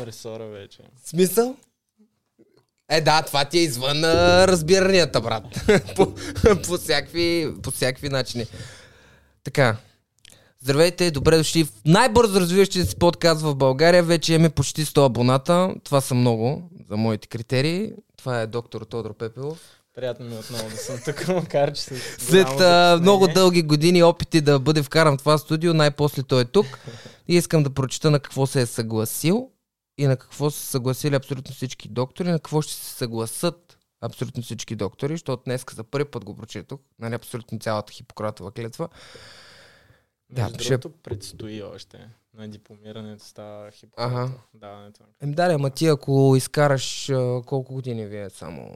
извън ресора вече. Смисъл? Е, да, това ти е извън а, разбиранията, брат. по, по, всякакви, по всякакви начини. Така. Здравейте, добре дошли в най-бързо развиващия се подкаст в България. Вече имаме почти 100 абоната. Това са много за моите критерии. Това е доктор Тодор Пепелов. Приятно ми е отново да съм тук, макар че След а, много дълги години опити да бъде вкаран в това студио, най-после той е тук. И искам да прочита на какво се е съгласил и на какво са се съгласили абсолютно всички доктори, на какво ще се съгласат абсолютно всички доктори, защото днес за първи път го прочетох, нали, абсолютно цялата хипократова клетва. Да, Между ще- другото, предстои още. На дипломирането става Ага. хипократа. Даването. на- Ем, да, ама ти ако изкараш колко години вие само...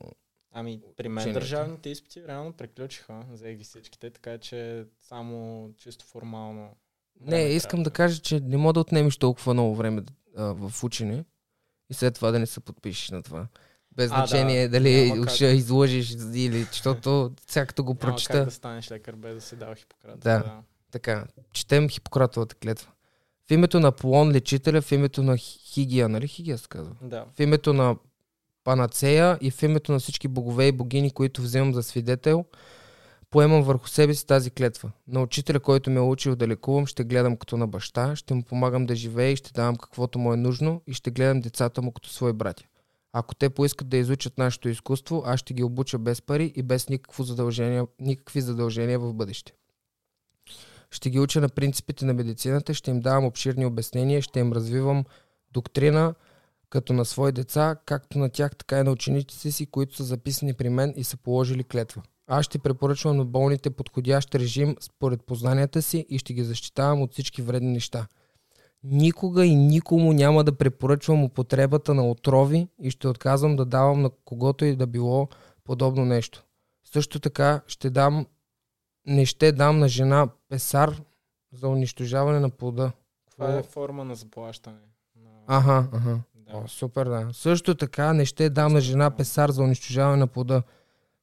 Ами, при мен Учението. държавните изпити реално приключиха. Взех ги всичките, така че само чисто формално. Не, искам да трябва. кажа, че не мога да отнемеш толкова много време а, в учене и след това да не се подпишеш на това. Без А, да, значение дали няма как. ще излъжеш или, защото сега като го Няма как прочета, да станеш лекар без да си дал хипократ. Да. така, четем Хипократовата клетва. В името на Полон лечителя, в името на Хигия, нали Хигия се казва? да. В името на Панацея и в името на всички богове и богини, които вземам за свидетел, поемам върху себе си тази клетва. На учителя, който ме е учил да лекувам, ще гледам като на баща, ще му помагам да живее и ще давам каквото му е нужно и ще гледам децата му като свои братя. Ако те поискат да изучат нашето изкуство, аз ще ги обуча без пари и без никакво задължение, никакви задължения в бъдеще. Ще ги уча на принципите на медицината, ще им давам обширни обяснения, ще им развивам доктрина, като на свои деца, както на тях, така и на учениците си, които са записани при мен и са положили клетва. Аз ще препоръчвам на болните подходящ режим според познанията си и ще ги защитавам от всички вредни неща. Никога и никому няма да препоръчвам употребата на отрови и ще отказвам да давам на когото и да било подобно нещо. Също така ще дам, не ще дам на жена песар за унищожаване на плода. Това е форма на заплащане. Аха, аха. Да. О, супер, да. Също така не ще дам на жена песар за унищожаване на плода.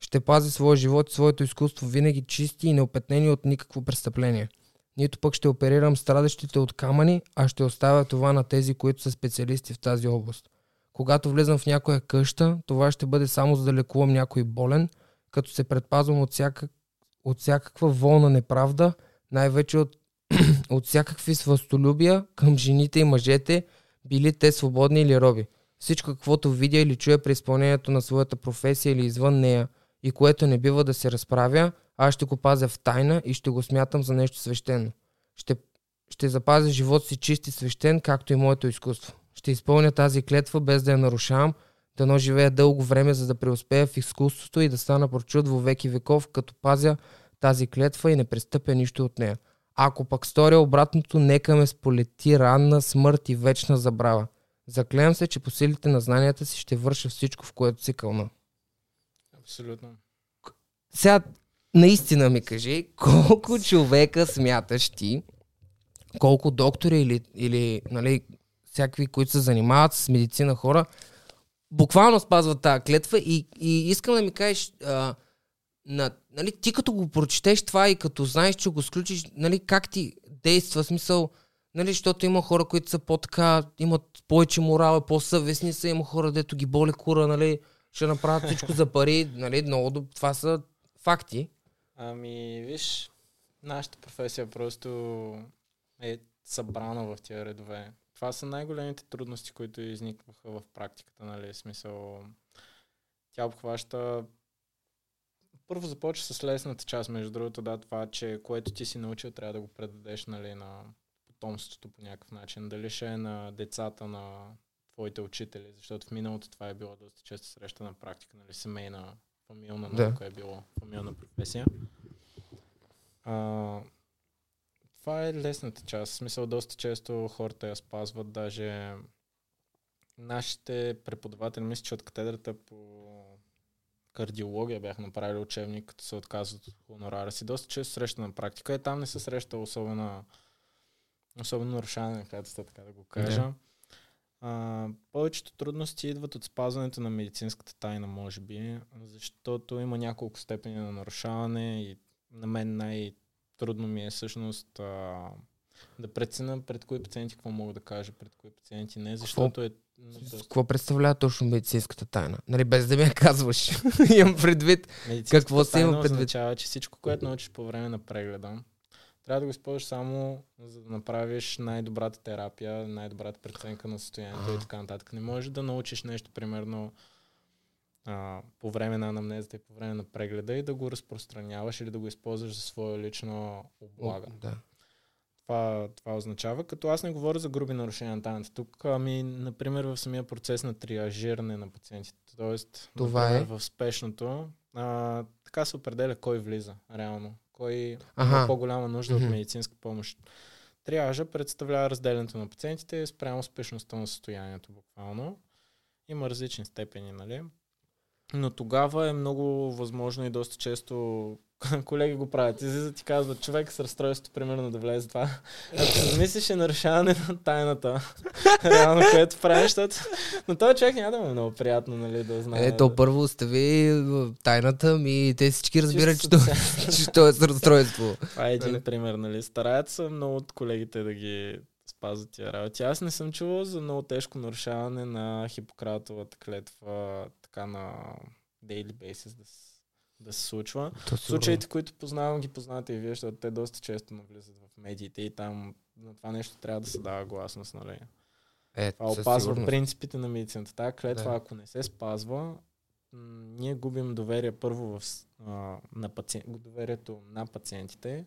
Ще пази своя живот и своето изкуство винаги чисти и неопетнени от никакво престъпление. Нито пък ще оперирам страдащите от камъни, а ще оставя това на тези, които са специалисти в тази област. Когато влезам в някоя къща, това ще бъде само за да лекувам някой болен, като се предпазвам от, всякак, от всякаква волна неправда, най-вече от, от всякакви свъстолюбия към жените и мъжете, били те свободни или роби. Всичко, каквото видя или чуя при изпълнението на своята професия или извън нея и което не бива да се разправя, аз ще го пазя в тайна и ще го смятам за нещо свещено. Ще, ще запазя живот си чист и свещен, както и моето изкуство. Ще изпълня тази клетва без да я нарушавам, дано живея дълго време, за да преуспея в изкуството и да стана прочуд во веки веков, като пазя тази клетва и не престъпя нищо от нея. Ако пък сторя обратното, нека ме сполети ранна смърт и вечна забрава. Заклевам се, че по силите на знанията си ще върша всичко, в което си кълна. Абсолютно. Сега, наистина ми кажи, колко човека смяташ ти, колко доктори или, или нали, всякакви, които се занимават с медицина хора, буквално спазват тази клетва и, и искам да ми кажеш, а, на, нали, ти като го прочетеш това и като знаеш, че го сключиш, нали, как ти действа, смисъл, нали, защото има хора, които са по-така, имат повече морал, по-съвестни са, има хора, дето ги боли кура, нали, ще направят всичко за пари, нали, много, това са факти. Ами, виж, нашата професия просто е събрана в тия редове. Това са най-големите трудности, които изникваха в практиката, нали, смисъл. Тя обхваща първо започва с лесната част, между другото, да, това, че което ти си научил, трябва да го предадеш, нали, на потомството по някакъв начин. Дали ще е на децата на твоите учители, защото в миналото това е било доста често среща на практика, нали, семейна, фамилна Да. наука е било фамилна професия. А, това е лесната част. В смисъл, доста често хората я спазват. Даже нашите преподаватели, мисля, че от катедрата по кардиология бяха направили учебник, като се отказват от хонорара си. Доста често среща на практика. Е, там не се среща особено, особено нарушаване на така да го кажа. Да. А, повечето трудности идват от спазването на медицинската тайна, може би, защото има няколко степени на нарушаване и на мен най-трудно ми е всъщност а, да преценя пред кои пациенти какво мога да кажа, пред кои пациенти не, защото е Какво представлява точно медицинската тайна? Нали, без да ми я казваш. Имам предвид. Какво се има предвид? означава, че всичко, което научиш по време на прегледа, трябва да го използваш само за да направиш най-добрата терапия, най-добрата преценка на състоянието и така нататък. Не можеш да научиш нещо, примерно, а, по време на анамнезата и по време на прегледа и да го разпространяваш или да го използваш за своя лично облага. Да. Това, това означава, като аз не говоря за груби нарушения на тайната. Тук, ами, например, в самия процес на триажиране на пациентите. Тоест, Това например, е? в спешното, а, така се определя кой влиза, реално. Кой има Аха. по-голяма нужда Мгм. от медицинска помощ. Триажа представлява разделянето на пациентите спрямо спешността на състоянието, буквално. Има различни степени, нали? Но тогава е много възможно и доста често колеги го правят. Излизат и казват, човек с разстройство, примерно да влезе това. Ако се замислиш е нарушаване на тайната. Реално, което правиш, защото... Но този човек няма да му е много приятно, нали, да знае. Ето, първо остави тайната ми. Те всички разбират, че, че то е с разстройство. Това е един Нали? пример, нали? Стараят се много от колегите да ги спазват тия работи. Аз не съм чувал за много тежко нарушаване на Хипократовата клетва така на daily basis да, с- да се случва. То Случаите, които познавам, ги познавате и вие, защото те доста често навлизат в медиите и там на това нещо трябва да се дава гласност, нали? Е, Това опазва сигурност. принципите на медицината. Тая клетва, Да. ако не се спазва, ние губим доверие първо в, а, на пациент, доверието на пациентите.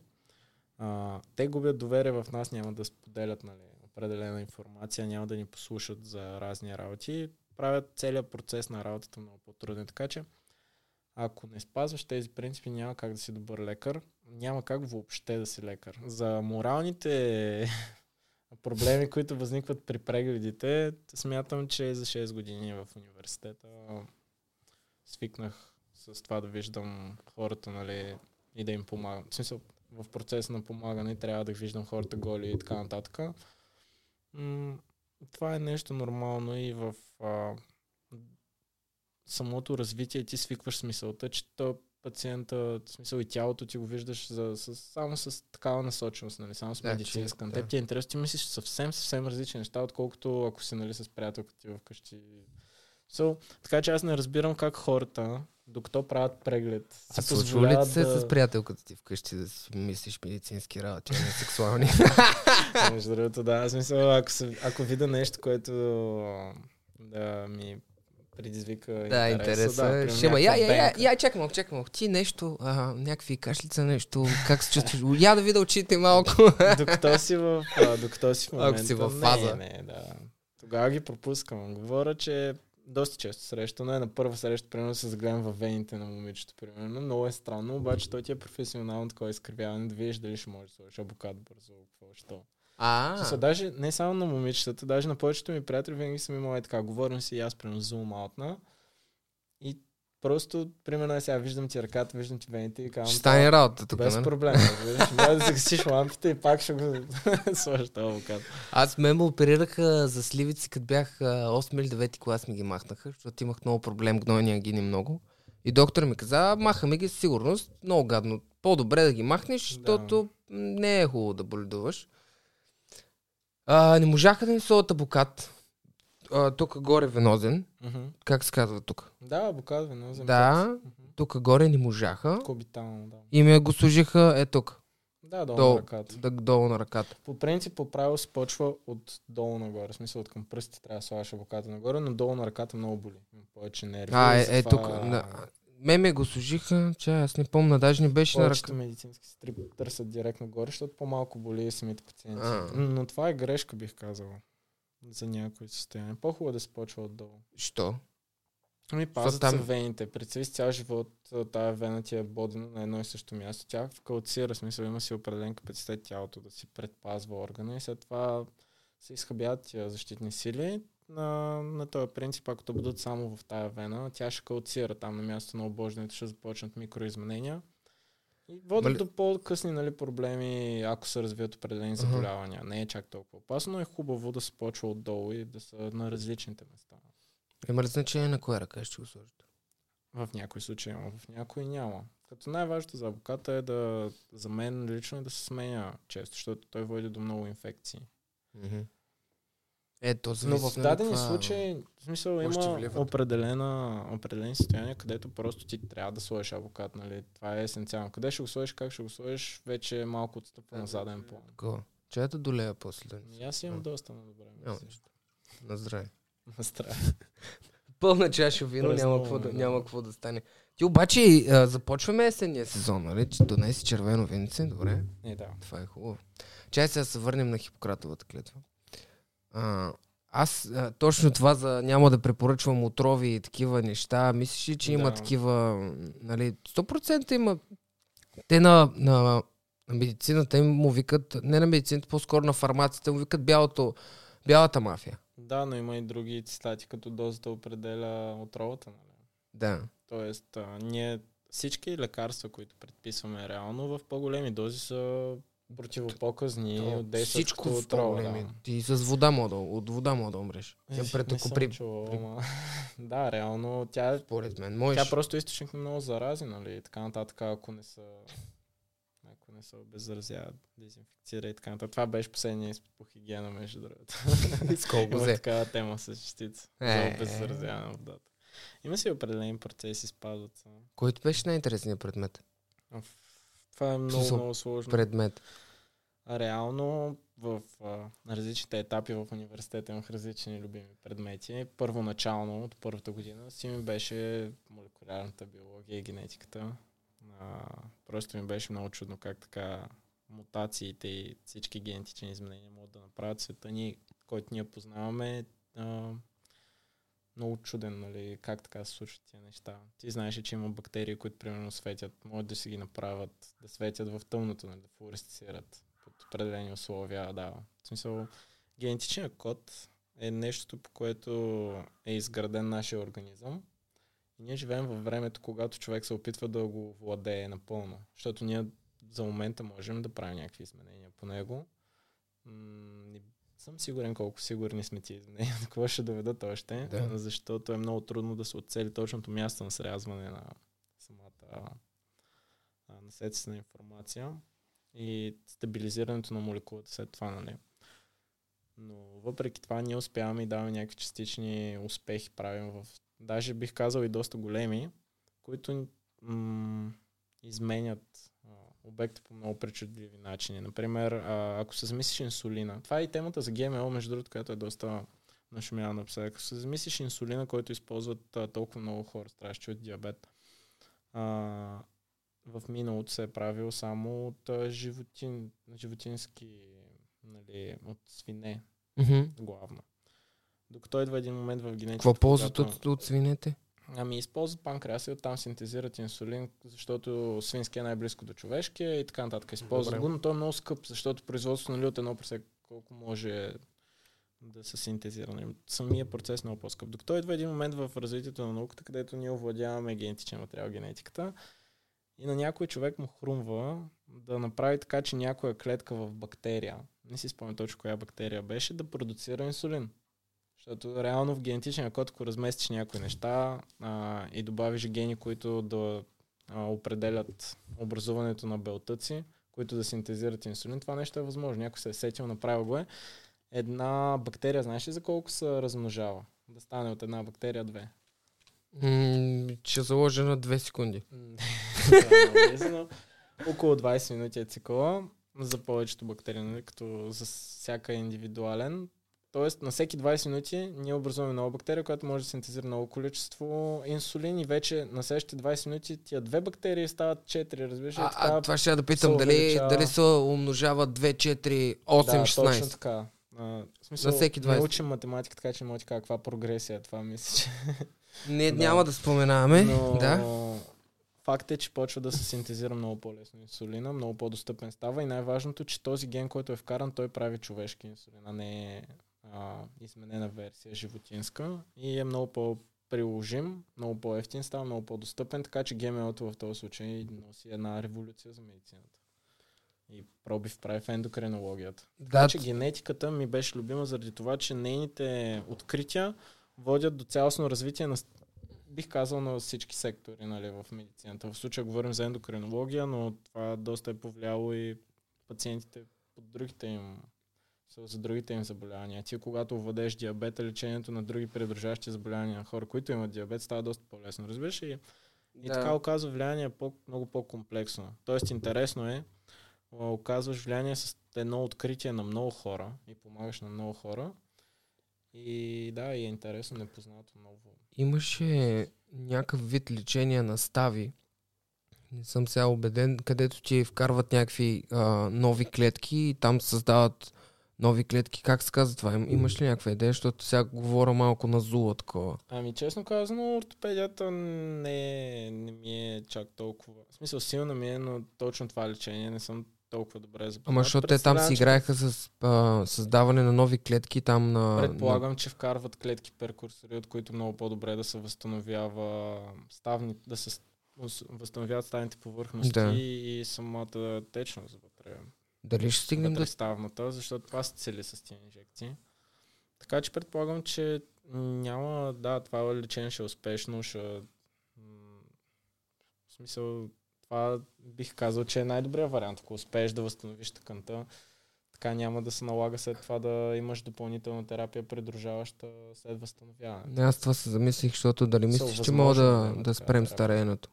А, те губят доверие в нас, няма да споделят нали, определена информация, няма да ни послушат за разни работи. Правят целият процес на работата много по-труден. Така че, ако не спазваш тези принципи, няма как да си добър лекар. Няма как въобще да си лекар. За моралните проблеми, които възникват при прегледите, смятам, че за 6 години в университета свикнах с това да виждам хората, нали, и да им помагам. В смисъл, в процеса на помагане трябва да виждам хората голи и така нататък. М- това е нещо нормално и в а, самото развитие ти свикваш с мисълта, че то пациента, в смисъл и тялото ти го виждаш за, с, само с такава насоченост, нали, само с Да, медицинска. На да. теб ти е интересно, ти мислиш съвсем, съвсем различни неща, отколкото ако си нали, с приятелката ти вкъщи. So, така че аз не разбирам как хората, докато правят преглед, А случва ли ти се да... с приятелката ти вкъщи да си мислиш медицински работи, а не сексуални? Между другото, да. Аз мисля, ако, се, ако видя нещо, което да ми предизвика да, интереса. да, примерно ще ма, я, я, я, я, чакай малко, чакай малко. Ти нещо, а, някакви кашлица, нещо, как се чувстваш? Я да видя очите малко. докато си в, а, докато си в Ако момента. си във фаза. Не, не, да. Тогава ги пропускам. Говоря, че доста често срещано е на първа среща, примерно се загледам във вените на момичето, примерно. Много е странно, обаче той ти е професионално такова изкривяване, да видиш дали ще може да сложиш абокат бързо, какво, що. А, Са, даже не само на момичетата, даже на повечето ми приятели винаги съм имал е така. Говорим си и аз примерно зум аутна. И просто, примерно, сега виждам ти ръката, виждам ти вените и казвам. ще стане работа тук, Без проблем. разбираш. Може да загасиш лампите и пак ще го сложиш авокат. Аз ме ме оперираха за сливици, като бях а, 8 или 9 клас ми ги махнаха, защото имах много проблем, гнойни ангини много. И доктор ми каза, махаме ги със сигурност, много гадно. По-добре да ги махнеш, защото м, не е хубаво да боледуваш. А, не можаха да сложат абокат. А, тук горе венозен. Мгм. Как се казва тук? Да, авокат венозен. Да, тук горе не можаха. Кобитално, да. И ми го служиха е тук, Да, долу долу, на ръката. да, долу на ръката. По принцип, по правило се почва от долу нагоре. В смисъл от към пръстите трябва да слагаш авоката нагоре, но долу на ръката много боли. Повече нерви. А, е, е тук. На, ме ме го служиха, че аз не помня, даже не беше на ръка. медицински сестри търсят директно горе, защото по-малко боли самите пациенти. А. Но това е грешка, бих казал. За някои състояния. По-хубаво да се почва отдолу. Що? Ами пазят там- вените. Представи си цял живот тая вена ти е бодена на едно и също място. Тя калцира, смисъл има си определен капацитет тялото да си предпазва органа и след това се изхъбяват тия защитни сили. На, на този принцип, ако те бъдат само в тая вена, тя ще калцира там на място на обождането, ще започнат микроизменения. И водят Мали- до по-късни нали, проблеми, ако се развият определени заболявания. Не е чак толкова опасно, но е хубаво да се почва отдолу и да са на различните места. Има ли значение на коя ръка ще го сложите? В някои случаи има, в някои няма. Като най-важното за авоката е да, за мен лично е да се сменя често, защото той води до много инфекции. Е, то Но в нали, дадени каква- случаи, в смисъл, има определена, определени състояния, където просто ти трябва да сложиш авокат, нали? Това е есенциално. Къде ще го сложиш, как ще го сложиш, вече е малко отстъпва на заден план. Такова. Чая да долея после да И аз имам доста на добре. На здраве. На здраве. Пълна чаша вино, няма какво, да, няма какво да стане. Ти обаче а, започваме есенния сезон, нали? Че донеси червено винце, добре. Не, да. Това е хубаво. Чай сега се върнем на Хипократовата клетва. А, аз а, точно това за няма да препоръчвам отрови и такива неща. Мислиш ли, че има Да. такива, нали, 100% има. Те на, на, на медицината им му викат, не на медицината, по-скоро на фармацията му викат бялото, бялата мафия. Да, но има и други цитати, като дозата определя отровата. Нали? Да. Тоест, а, ние всички лекарства, които предписваме реално, в по-големи дози са противопоказни То, от действат всичко отрова. по-големи. Да. Ти с вода мога да, от вода мога да умреш. Е, Тя пред ако при... чувал, при- да, реално тя, Според мен, тя можеш. просто е източник на много зарази, нали? И така нататък, ако не са ако не се обеззаразява, дезинфекцира и така нататък. Това беше последния изпит по хигиена, между другото. С колко Има такава тема с частица за Е. обеззаразяване на водата. Има си определени процеси, спазват се. Който беше най-интересният предмет? В- Това е много, Смисъл, много сложно. Предмет. А реално в а, на различните етапи в университета имах различни любими предмети. Първоначално, от първата година, си ми беше молекулярната биология и генетиката. А, просто ми беше много чудно как така мутациите и всички генетични изменения могат да направят света ни, който ние познаваме, а, много чуден, нали, как така се случват тия неща. Ти знаеш, че има бактерии, които примерно светят, могат да си ги направят, да светят в тъмното, нали, да флуоресцират под определени условия, да. В смисъл, генетичният код е нещото, по което е изграден нашия организъм. И ние живеем във времето, когато човек се опитва да го владее напълно. Защото ние за момента можем да правим някакви изменения по него. М, съм сигурен колко сигурни сме ти изменения, на какво ще доведат още, Да. защото е много трудно да се оцели точното място на срязване на самата а, наследствена информация и стабилизирането на молекулата след това, нали. Но въпреки това ние успяваме и даваме някакви частични успехи, правим в, даже бих казал и доста големи, които м- изменят обекта по много причудливи начини. Например, а, ако се замислиш инсулина, това е и темата за ГМО, между другото, която е доста нашумяна напоследък. Ако се замислиш инсулина, който използват а, толкова много хора, страдащи от диабет, а, в миналото се е правил само от а, животин, животински, нали, от свине Мгм. главно. Докато идва един момент в генетиката. Какво ползват когато- от, от свинете? Ами използват панкреаса и оттам синтезират инсулин, защото свински е най-близко до човешкия и така нататък. Използват го, но той е много скъп, защото производството нали, от едно пресек колко може да се синтезира. Самия процес е много по-скъп. Докато идва един момент в развитието на науката, където ние овладяваме генетичен материал, генетиката и на някой човек му хрумва да направи така, че някоя клетка в бактерия, не си спомням точно коя бактерия беше, да продуцира инсулин. Защото реално в генетичния код, ако разместиш някои неща а, и добавиш гени, които да а, определят образуването на белтъци, които да синтезират инсулин, това нещо е възможно. Някой се е сетил, направил го е. Една бактерия, знаеш ли за колко се размножава? Да стане от една бактерия две. М, ще заложа на 2 секунди. Да, Около 20 минути е цикъла за повечето бактерии, нали, като за всяка е индивидуален. Тоест на всеки 20 минути ние образуваме нова бактерия, която може да синтезира много количество инсулин и вече на следващите 20 минути тия две бактерии стават 4, разбираш? А, а, това ще я да питам, дали, увеличава. дали се умножава 2, 4, 8, да, 16? точно така. А, в смисъл, На всеки не 20. учим математика, така че не мога да ти кажа каква прогресия е това, мисля, че Не, Да. няма да споменаваме. Но Да. факт е, че почва да се синтезира много по-лесно инсулина, много по-достъпен става и най-важното, че този ген, който е вкаран, той прави човешки инсулин, а не а, изменена версия животинска и е много по-приложим, много по-ефтин става, много по-достъпен, така че ГМО-то в този случай носи една революция за медицината. И пробив прави в ендокринологията. Да, Така че генетиката ми беше любима заради това, че нейните открития водят до цялостно развитие на, бих казал, на всички сектори нали, в медицината. В случая говорим за ендокринология, но това доста е повлияло и пациентите под другите им. Са за другите им заболявания. Ти когато введеш диабета, лечението на други придружаващи заболявания на хора, които имат диабет, става доста по-лесно. Разбираш ли? И Да. така оказва влияние по, много по-комплексно. Тоест интересно е, оказваш влияние с едно откритие на много хора и помагаш на много хора. И да, и е интересно, непознато ново. Имаше някакъв вид лечение на стави. Не съм сега убеден, където ти вкарват някакви а, нови клетки и там създават нови клетки. Как се казва това? Им- Имаш ли някаква идея? Защото сега говоря малко на зула такова. Ами честно казано, ортопедията не, не ми е чак толкова. В смисъл силна ми е, но точно това лечение не съм толкова добре запознат. Ама защото те там си играеха с а, създаване на нови клетки там на... Предполагам, че вкарват клетки перкурсори, от които много по-добре да се възстановява ставни, да се възстановяват ставните повърхности Да. и самата течност вътре. Дали ще стигнем вътре да... ставната, защото това се цели с тези инжекции. Така че предполагам, че няма, да, това лечение ще е успешно, ще... В смисъл, това бих казал, че е най-добрият вариант. Ако успееш да възстановиш тъканта, така няма да се налага след това да имаш допълнителна терапия, придружаваща след възстановяване. Не, Аз това се замислих, защото дали Са мислиш, че мога да да, така спрем стареенето?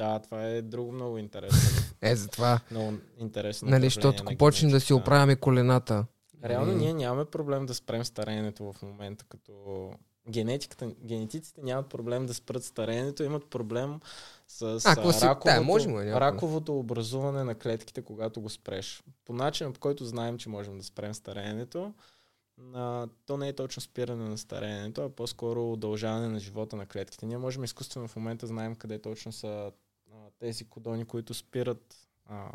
Да, това е друго много интересно. Е, затова. много интересно. Нали, защото ако почнем да си оправяме колената. Реално нали, ние нямаме проблем да спрем стареенето в момента, като генетиката, генетиците нямат проблем да спрат стареенето, имат проблем с А, раковото, да, можем, някакво. раковото образуване на клетките, когато го спреш. По начина, по който знаем, че можем да спрем стареенето, а, то не е точно спиране на стареенето, а по-скоро удължаване на живота на клетките. Ние можем изкуствено в момента знаем къде точно са тези кодони, които спират а,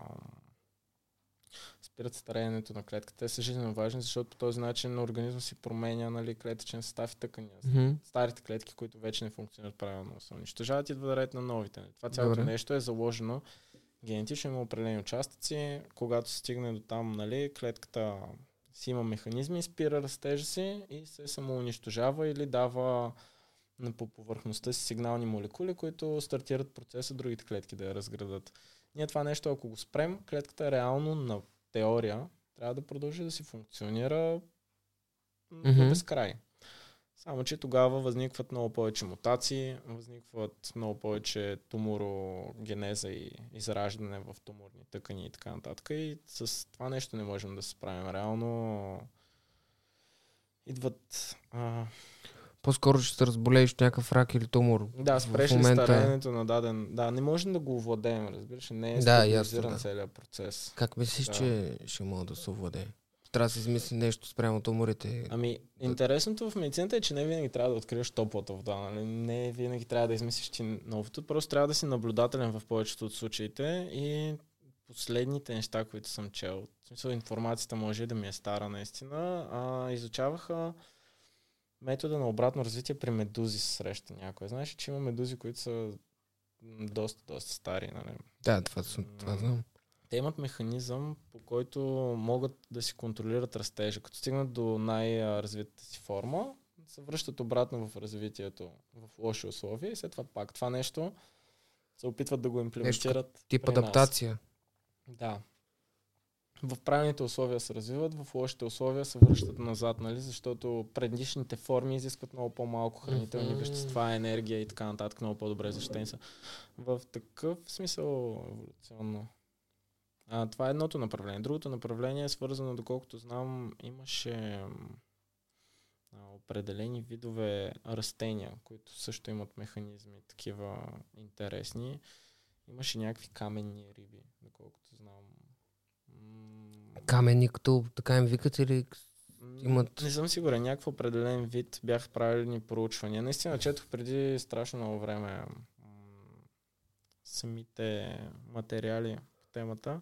спират стареенето на клетката. Те са жизненно важни, защото по този начин организма си променя нали, клетъчен състав и тъкания. Мгм. Старите клетки, които вече не функционират правилно, се унищожават и идва ред на новите. Това цялото Добре. нещо е заложено генетично има определени участъци. Когато се стигне до там, нали, клетката си има механизми, спира растежа си и се самоунищожава или дава по повърхността си сигнални молекули, които стартират процеса другите клетки да я разградат. Ние това нещо, ако го спрем, клетката реално на теория трябва да продължи да си функционира м, Мгм. до безкрай. Само, че тогава възникват много повече мутации, възникват много повече туморогенеза и израждане в туморни тъкани и така нататък. И с това нещо не можем да се справим. Реално идват... А, По-скоро ще се разболееш от някакъв рак или тумор. да, спреш момента- стареенето на даден... Да, не можем да го овладеем, разбираш. Не е Да, ясно, да. целият процес. Как мислиш, Да. че ще мога да се овладее? Трябва да се измисли нещо спрямо туморите. Ами, интересното в медицината е, че не винаги трябва да откриеш топлата вода. Нали? Не винаги трябва да измислиш ти новото. Просто трябва да си наблюдателен в повечето от случаите и последните неща, които съм чел, в смисъл информацията може да ми е стара наистина, а, изучаваха метода на обратно развитие при медузи се среща някой. Знаеш, че има медузи, които са доста, доста стари. Нали? Да, това, това знам. те имат механизъм, по който могат да си контролират растежа. Като стигнат до най-развитата си форма, се връщат обратно в развитието в лоши условия и след това пак това нещо се опитват да го имплементират. Тип при нас. адаптация. Да. В правилните условия се развиват, в лошите условия се връщат назад, нали? защото предишните форми изискват много по-малко хранителни Мгм. вещества, енергия и така нататък, много по-добре защитени са. В такъв смисъл еволюционно. А, това е едното направление. Другото направление е свързано, доколкото знам, имаше а, определени видове растения, които също имат механизми такива интересни. Имаше някакви каменни риби, доколкото знам. М, Камени, като така им викат или... имат- Не съм сигурен. Някакъв определен вид бях правили проучвания. Наистина четох преди страшно много време самите материали по темата.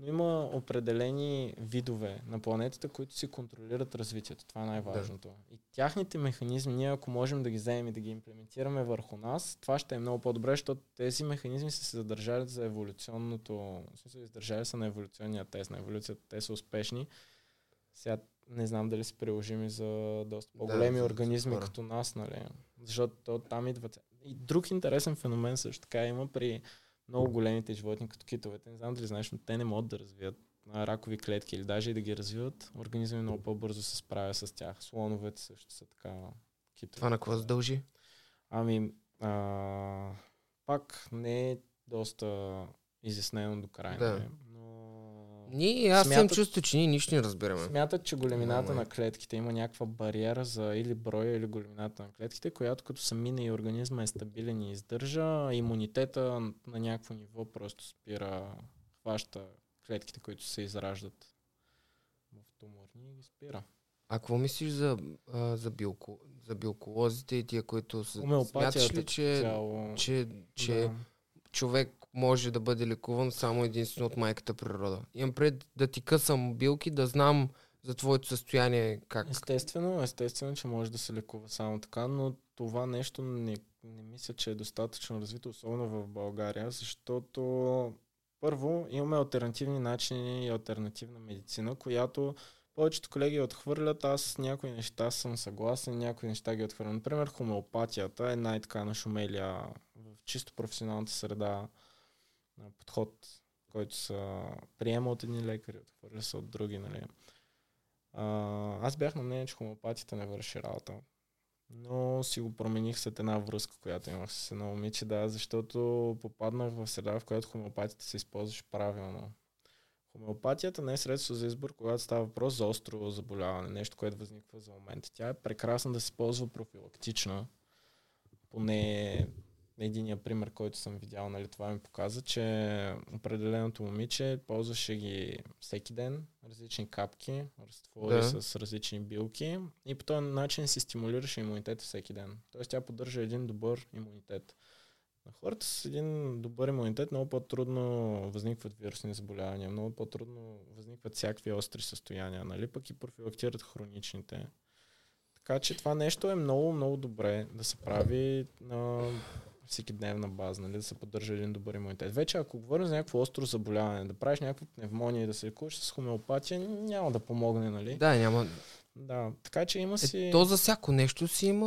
Но има определени видове на планетата, които си контролират развитието. Това е най-важното. И тяхните механизми, ние ако можем да ги вземем и да ги имплементираме върху нас, това ще е много по-добре, защото тези механизми са се задържали за еволюционното, смисъл издържали са на еволюционния тест, на еволюцията, те са успешни. Сега не знам дали са приложими за доста по-големи за организми хора. като нас, нали? Защото то, там идва. И друг интересен феномен също така има при много големите животни, като китовете. Не знам дали знаеш, но те не могат да развият ракови клетки или даже и да ги развиват, организъм много по-бързо се справя с тях. Слоновете също са така китове. Това на какво задължи? Ами, а, пак не е доста изяснено до край. Да. Ние, аз Смятат- имам чувство, че ние нищо не разбираме. смятат, че големината на клетките има някаква бариера за или броя, или големината на клетките, която като са мине и организма е стабилен и издържа, имунитета на някакво ниво просто спира, хваща клетките, които се израждат в туморни и ги спира. А какво мислиш за, а, за, билко, за билколозите и тия, които са... Смяташ ли, че, цяло, че, че да. човек може да бъде лекуван само единствено от майката природа? Имам пред да ти късам билки, да знам за твоето състояние как. Естествено, естествено, че може да се лекува само така, но това нещо не, не мисля, че е достатъчно развито, особено в България, защото първо имаме альтернативни начини и альтернативна медицина, която повечето колеги отхвърлят. Аз с някои неща съм съгласен, някои неща ги отхвърлям. Например, хомеопатията е най-така нашумелия в чисто професионалната среда подход, който се приема от едни лекари, отхвърля се от други, нали. А, аз бях на мнение, че хомеопатията не върши работа. Но си го промених след една връзка, която имах с едно момиче, да, защото попаднах в среда, в която хомеопатията се използваше правилно. Хомеопатията не е средство за избор, когато става въпрос за остро заболяване, нещо, което възниква за момента. Тя е прекрасна да се ползва профилактично. Поне единия пример, който съм видял, нали, това ми показа, че определеното момиче ползваше ги всеки ден, различни капки, разтвори Да. с различни билки и по този начин си стимулираше имунитета всеки ден. Тоест тя поддържа един добър имунитет. На хората с един добър имунитет много по-трудно възникват вирусни заболявания, много по-трудно възникват всякакви остри състояния, нали? Пък и профилактират хроничните. Така че това нещо е много, много добре да се прави на всеки дневна база, нали, да се поддържа един добър имунитет. Вече ако говорим за някакво остро заболяване, да правиш някаква пневмония и да се лекуваш с хомеопатия, няма да помогне, нали? Да, няма. Да, така че има си... Е, то за всяко нещо си има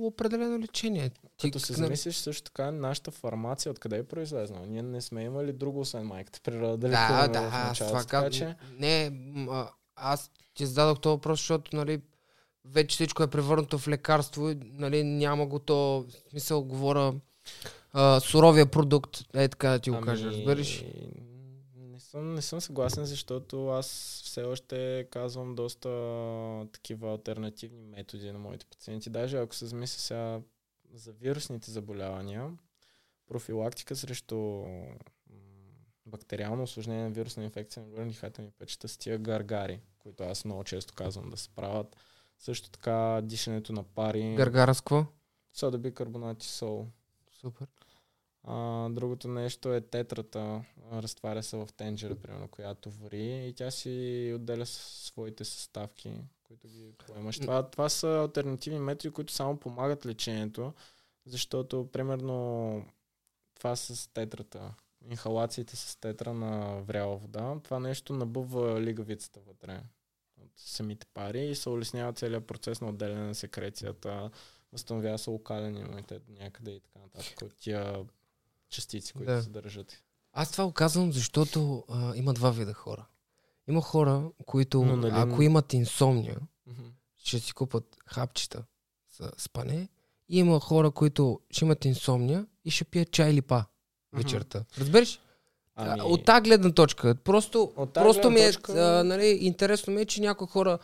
определено лечение. Ти, Като се замислиш също така, нашата фармация откъде е произлезна? Ние не сме имали друго, освен майката природа. Да, Да, да, аз това така че... Не, аз ти зададох този въпрос, защото, нали, вече всичко е превърнато в лекарство нали, няма го то, в смисъл, говоря, а, суровия продукт, е така да ти го кажа, разбираш? Ами, Не съм, не съм съгласен, защото аз все още казвам доста такива альтернативни методи на моите пациенти. Даже ако се замисля сега за вирусните заболявания, профилактика срещу бактериално осложнение на вирусна инфекция на големи дихателни пътища с тия гаргари, които аз много често казвам да се правят. Също така дишането на пари, Гаргара с какво? сода бикарбонат и сол. Супер. А, другото нещо е тетрата. Разтваря се в тенджера, примерно, която вари и тя си отделя своите съставки, които ги поемаш. Това, това са альтернативни методи, които само помагат лечението, защото, примерно, това с тетрата, инхалациите с тетра на вряла вода, това нещо набъва лигавицата вътре от самите пари и се улеснява целият процес на отделяне на секрецията, възстановява се локален имунитет някъде и така нататък от тия частици, които Да. се държат. Аз това го казвам, защото а, има два вида хора. Има хора, които, Но, нали, ако имат инсомния, Мгм. ще си купат хапчета за спане. И има хора, които ще имат инсомния и ще пият чай или па вечерта. Разбираш? Ами. От тази гледна точка. Просто, просто ми е, точка- а, нали, интересно ми е, че някои хора...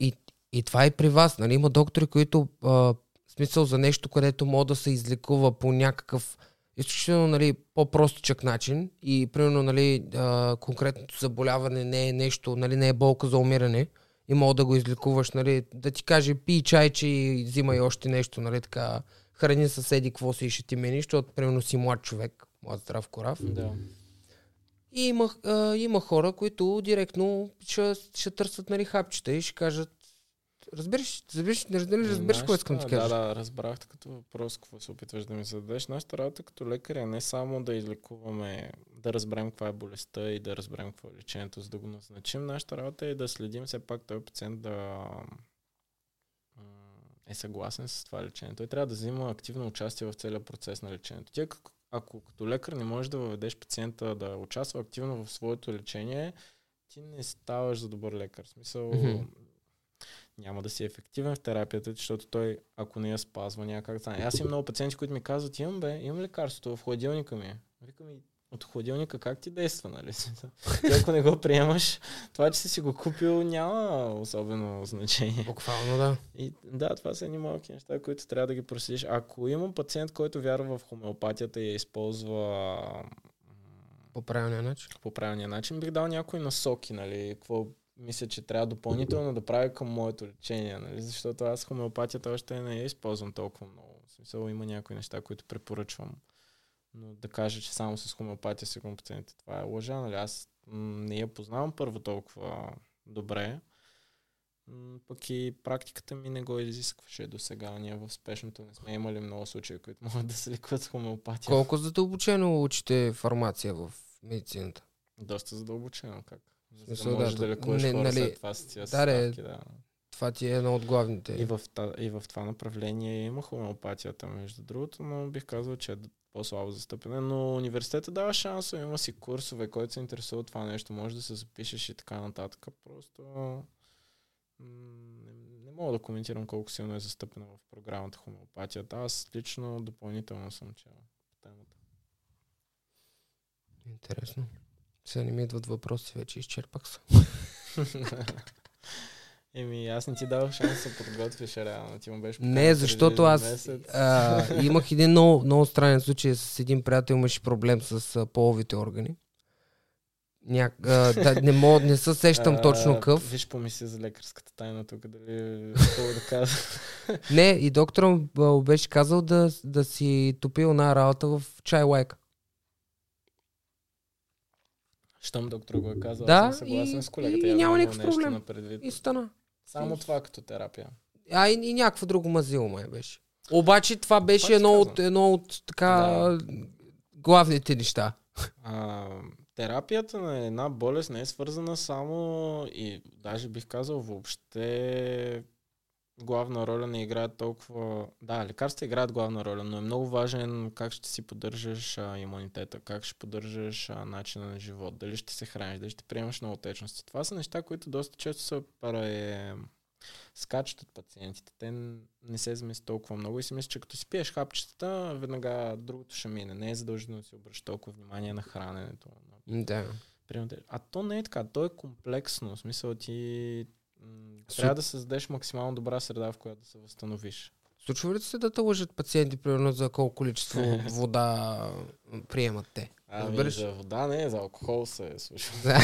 И, и това е при вас. Нали? Има доктори, които а, в смисъл за нещо, където може да се излекува по някакъв изключително нали, по-простичък начин и примерно нали, а, конкретното заболяване не е нещо, нали, не е болка за умиране и мога да го излекуваш, нали, да ти каже пий чайче и взимай още нещо, нали, така, храни съседи, какво си и ще ти мени, защото примерно си млад човек, млад здрав корав. Да. И има, а, има хора, които директно ще, ще търсят нали, хапчета и ще кажат Разбираш, разбираш, не разбираш, разбираш какво искам да кажа. Да, да, разбрах като въпрос, какво се опитваш да ми зададеш. Нашата работа като лекар е не само да излекуваме, да разберем каква е болестта и да разберем какво е лечението, за да го назначим. Нашата работа е да следим все пак този пациент да е съгласен с това лечение. Той трябва да взима активно участие в целия процес на лечението. Ти ако, като лекар не можеш да въведеш пациента да участва активно в своето лечение, ти не ставаш за добър лекар. В смисъл, Мгм. Няма да си ефективен в терапията, защото той, ако не я спазва, няма как стане. Аз имам много пациенти, които ми казват, имам бе, имам лекарството в хладилника ми. е». Викам ми, от хладилника как ти действа, нали? Ти ако не го приемаш, това, че си си го купил, няма особено значение. Буквално да. И да, това са едни малки неща, които трябва да ги проследиш. Ако имам пациент, който вярва в хомеопатията и я използва По правилния начин. по правилния начин, бих дал някои насоки, нали, какво мисля, че трябва допълнително да прави към моето лечение, нали, защото аз хомеопатията още не я използвам толкова много. В смисъл има някои неща, които препоръчвам. Но да кажа, че само с хомеопатия си пациентите, това е лъжа, нали, аз не я познавам първо толкова добре, пък и практиката ми не го изискваше до сега. Ние в спешното не сме имали много случаи, които могат да се лекуват с хомеопатия. Колко задълбочено учите фармация в медицината? Доста задълбочено, как? За смисъл, да можеш да, да, лекуваш не, хора нали, след това с тия да, да. Това ти е едно от главните. И в, и в това направление има хомеопатията, между другото, но бих казал, че е по-слабо застъпена. Но университета дава шансове, има си курсове, който се интересува от това нещо, може да се запишеш и така нататък. Просто не, не мога да коментирам колко силно е застъпена в програмата хомеопатията. Аз лично допълнително съм чел темата. Интересно. Сега не ми идват въпроси, вече изчерпах се. Еми, аз не ти дадох шанс да се подготвиш реално. Ти му беше Не, защото аз а, имах един много, много странен случай с един приятел, имаше проблем с а, половите органи. Ня, а, да, не, мога, не се сещам А, точно къв. Виж, помисли за лекарската тайна тук, дали хубаво да кажа. Не, и доктора му беше казал да, да си топи една работа в чай Щом доктор го е казал, Да, аз съм съгласен и- с колегата. и явно няма никакъв проблем. на предвид. И стана. Само това като терапия. А и, и някакво друго мазило май беше. Обаче това беше Пак едно от, едно от така Да. главните неща. А, терапията на една болест не е свързана само и даже бих казал въобще главна роля не играят толкова... Да, лекарства играят главна роля, но е много важен как ще си поддържаш а, имунитета, как ще поддържаш а, начина на живот, дали ще се храниш, дали ще приемаш много течности. Това са неща, които доста често са паре... скачат от пациентите. Те не се замислят толкова много и си мислят, че като си пиеш хапчетата, веднага другото ще мине. Не е задължително да си обръща толкова внимание на храненето. Да. А то не е така, то е комплексно. В смисъл ти м, трябва да създадеш максимално добра среда, в която да се възстановиш. Случва ли се да те лъжат пациенти, примерно за колко количество вода приемат те? Ами Разбираш? за вода не, за алкохол се е случва.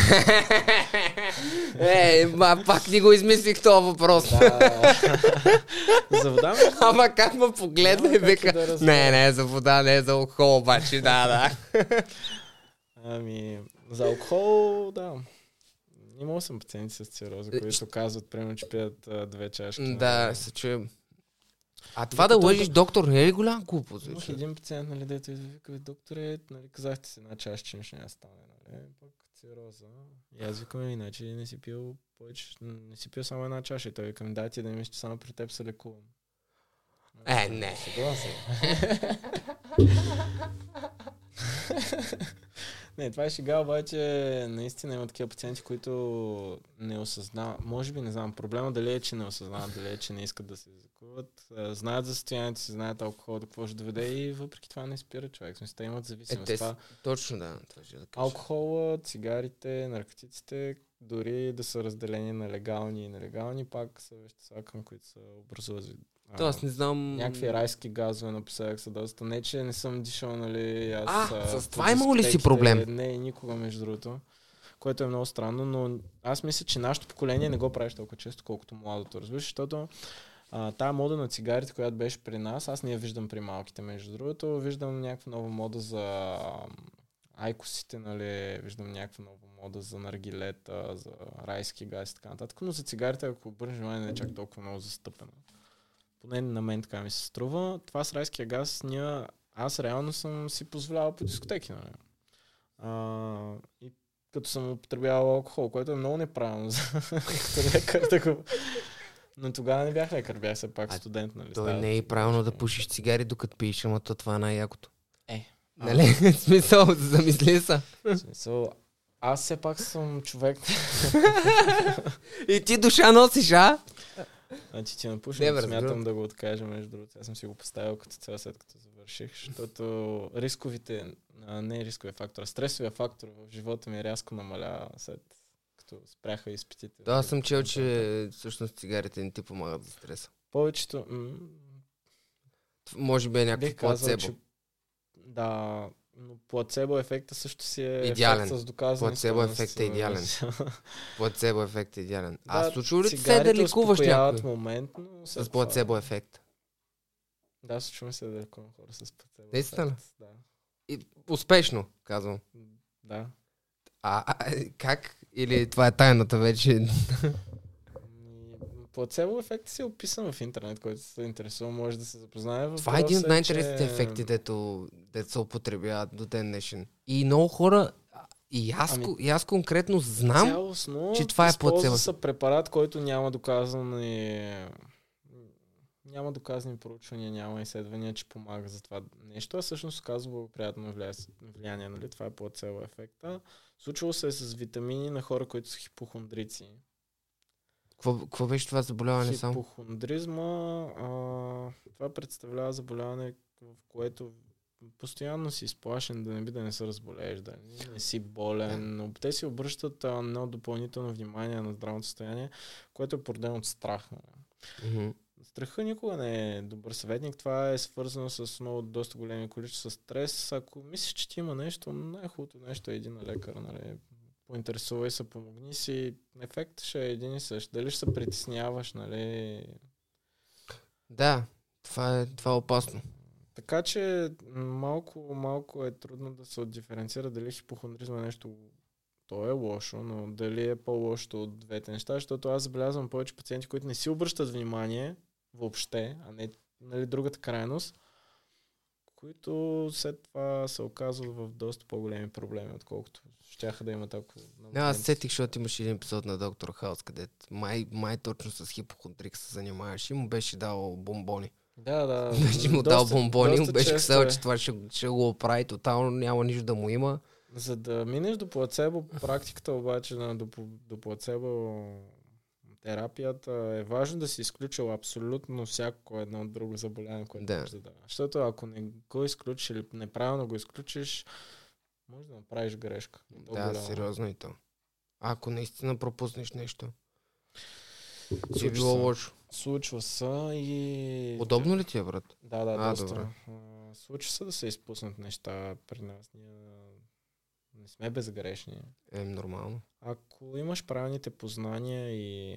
е, ма, пак ни го измислих този въпрос. Да. за вода ме Ама как ме погледна и вика, да не, не, за вода, не, за алкохол, обаче, да, да. Ами, за алкохол, да. Имал съм пациенти с цироза, Е, които казват, примерно, че пият а, две чашки. на Да, се чуем. А това да лъжиш доктор не е ли голям глупост? Имах един пациент, нали, дето идва и вика, "Бе, докторе, нали, казахте си една чаша, че нищо няма стане, нали, пък цироза. И аз викам, иначе не си пил повече, не си пил само една чаша. И той викам, да, ти да мислиш, че само при теб се лекувам. Е, не. Съгласен. не, това е шега, обаче наистина има такива пациенти, които не осъзнават. Може би не знам. Проблема дали е, че не осъзнават, дали е, че не искат да се излекуват. А, Знаят за състоянието си, знаят алкохол до какво ще доведе и въпреки това не спира човек. Смисъл, те имат зависимост. Е, това, Точно, да. Това ще да кажа. алкохола, цигарите, наркотиците, дори да са разделени на легални и нелегални, пак са вещества, към които са образували. То аз не знам... Някакви райски газове напоследък са доста. Не, че не съм дишал, нали, аз... А, с това имало ли си проблем? Не, никога, между другото. Което е много странно, но аз мисля, че нашето поколение не го правиш толкова често, колкото младото, разбираш, защото а, тая мода на цигарите, която беше при нас, аз не я виждам при малките, между другото. Виждам някаква нова мода за айкосите, нали, виждам някаква нова мода за наргилета, за райски газ и така нататък, но за цигарите, ако обърнеш внимание, не е чак толкова много застъпено. Поне на мен така ми се струва. Това с райския газ, ние, аз реално съм си позволявал по дискотеки, нали. А, и като съм употребявал алкохол, което е много неправилно за лекар да го... Но тогава не бях лекар, бях все пак студент, нали? Той не е и правилно да пушиш цигари докато пиеш, ама то това е най-якото. Е. Нали? Смисъл, замисли са. Смисъл, Аз все пак съм човек. И ти душа носиш, а? Значи ти Не, бе, смятам да го откажа, между другото. Аз съм си го поставил като цел след като завърших, защото рисковите, а, не рисковия фактор, а стресовия фактор в живота ми рязко намаля след като спряха изпитите. Да, аз съм чел, че всъщност цигарите не ти помагат за стреса. Повечето, м- Може би е някакво казал, плацебо. че да, но плацебо ефекта също си е Идеален. ефект с доказани Плацебо ефектът е идеален. Плацебо ефект е идеален. А Да, случва ли се да лекуваш някой моментно. с това- плацебо ефект? Да, случва се да лекувам хора с плацебо Наистина ефект, Да. И, успешно, казвам. Да. А, а е, как? Или това е тайната вече? Плацебо ефект си е описан в интернет, който се интересува, може да се запознае. Това е един от най-интересните че- ефекти, дето, дето се употребяват до ден днешен. И много хора, и аз, Ами, и аз конкретно знам, Цялостно, че това е плацебо. се препарат, който няма доказани няма доказани проучвания, няма изследвания, че помага за това нещо, а всъщност оказва благоприятно влия- влияние. Нали? Това е плацебо ефекта. Случвало се е с витамини на хора, които са хипохондрици. Какво, какво беше това заболяване само? Хипохондризма, а, това представлява заболяване, в което постоянно си изплашен, да не би да не се разболееш, да не, не си болен. Но те си обръщат а, едно допълнително внимание на здравото състояние, което е породено от страх. Мгм. Страха никога не е добър съветник. Това е свързано с много доста големи количества стрес. Ако мислиш, че ти има нещо, най-хубавото нещо е един на лекар. Нали? Поинтересувай се, помогни си. Ефектът ще е един и същ. Дали ще се притесняваш, нали? Да, това е, това е опасно. Така че малко, малко е трудно да се отдиференцира дали хипохондризма е нещо то е лошо, но дали е по-лошо от двете неща, защото аз забелязвам повече пациенти, които не си обръщат внимание въобще, а не нали, другата крайност, които след това се оказват в доста по-големи проблеми, отколкото щяха да имат ако... Не, аз сетих, защото имаше един епизод на Доктор Хаус, където май, май точно с хипохондрик се занимаваш и му беше дал бомбони. Да, да. Беше му дал доста- бомбони и му беше казал, е. че това ще, ще го оправи тотално, няма нищо да му има. За да минеш до плацебо, практиката обаче на до, до плацебо терапията е важно да си изключил абсолютно всяко едно друго заболяване, което Да. може да дава. Защото ако не го изключиш или неправилно го изключиш, може да направиш грешка. Да, голяма. сериозно и то. Ако наистина пропуснеш нещо, си е било се. лошо. Случва се и... Удобно ли ти е, брат? Да, да, А, доста. добре. Случва се да се изпуснат неща при нас. Ние не сме безгрешни. Е, нормално. Ако имаш правилните познания и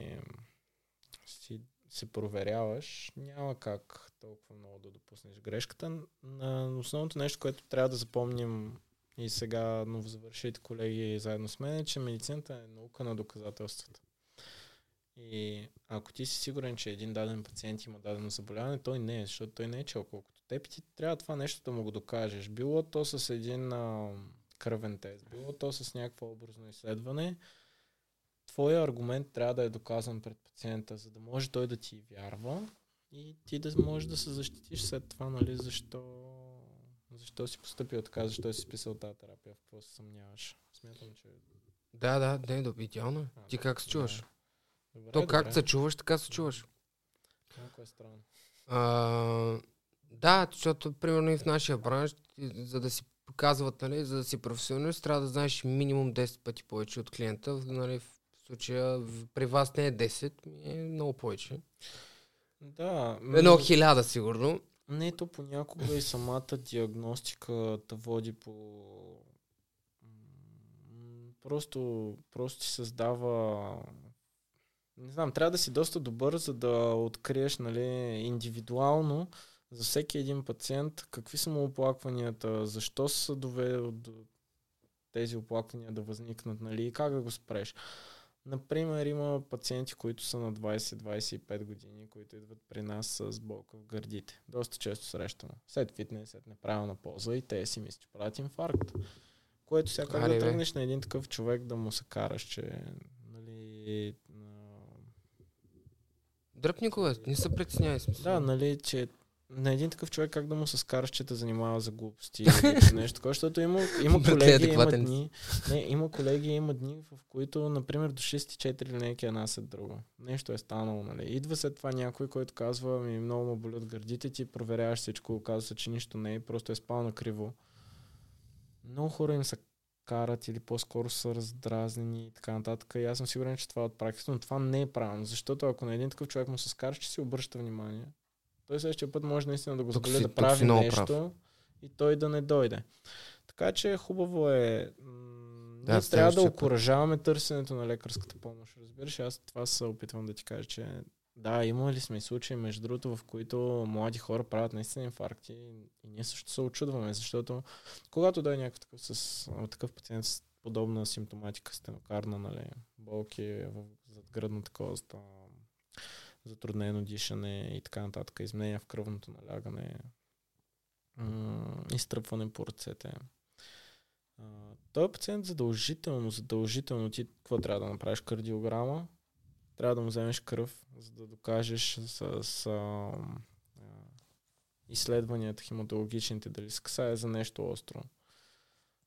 си, се проверяваш, няма как толкова много да допуснеш грешката. На основното нещо, което трябва да запомним и сега новозавършите колеги заедно с мен, е, че медицината е наука на доказателствата. И ако ти си сигурен, че един даден пациент има дадено заболяване, той не е, защото той не е чел колкото теб. Ти трябва това нещо да му го докажеш. Било то с един а, кръвен тест, било то с някакво образно изследване, твоя аргумент трябва да е доказан пред пациента, за да може той да ти вярва и ти да можеш да се защитиш след това, нали, защо, защо си поступил така, защо си писал тази терапия, в какво се съмняваш. Смятам, че... Да, да, не, да, идеално. А, Ти как се чуваш? Добре, То как добре. се чуваш, така се чуваш. Малко е странно. А, да, защото примерно и в нашия бранш, за да си показват, нали, за да си професионалист, трябва да знаеш минимум 10 пъти повече от клиента. Нали, в случая при вас не е 10, ми е много повече. Да. Едно м, хиляда сигурно. Не, то понякога и самата диагностика те води по... Просто, просто ти създава... Не знам, трябва да си доста добър, за да откриеш нали, индивидуално за всеки един пациент какви са му оплакванията, защо са довели до тези оплаквания да възникнат нали, и как да го спреш. Например, има пациенти, които са на 20-25 години, които идват при нас с болка в гърдите. Доста често срещано. След фитнес, след неправилна полза и те си мислят, че правят инфаркт. Което сега как да тръгнеш на един такъв човек да му се караш, че нали, а, Дръпникове, не се притеснявай смисъл. да, нали, че на един такъв човек как да му се скараш, че те занимава за глупости или нещо такова, защото има, има колеги, има дни, не, има колеги, има дни, в които, например, до 6-4 линейки една след друга. Нещо е станало, нали. Идва след това някой, който казва, ми много му болят гърдите ти, проверяваш всичко, оказва се, че нищо не е, просто е спал на криво. Много хора им са карат или по-скоро са раздразнени и така нататък. И аз съм сигурен, че това е от практиката, но това не е правилно, защото ако на един такъв човек му се скараш, че си обръща внимание, той следващия път може наистина да го заболи да прави нещо прав. и той да не дойде. Така че хубаво е. Да, ние трябва да окоръжаваме търсенето на лекарската помощ. Разбираш, аз това се опитвам да ти кажа, че да, има ли сме случаи, между другото, в които млади хора правят наистина инфаркти и ние също се очудваме, защото когато да е някакъв такъв, с, такъв пациент с подобна симптоматика, стенокарна, нали, болки в задгръдната кост, затруднено дишане и така нататък, изменения в кръвното налягане, изтръпване по ръцете. Той пациент задължително, задължително ти какво трябва да направиш? Кардиограма, трябва да му вземеш кръв, за да докажеш с, с а, изследванията хематологичните дали се касае за нещо остро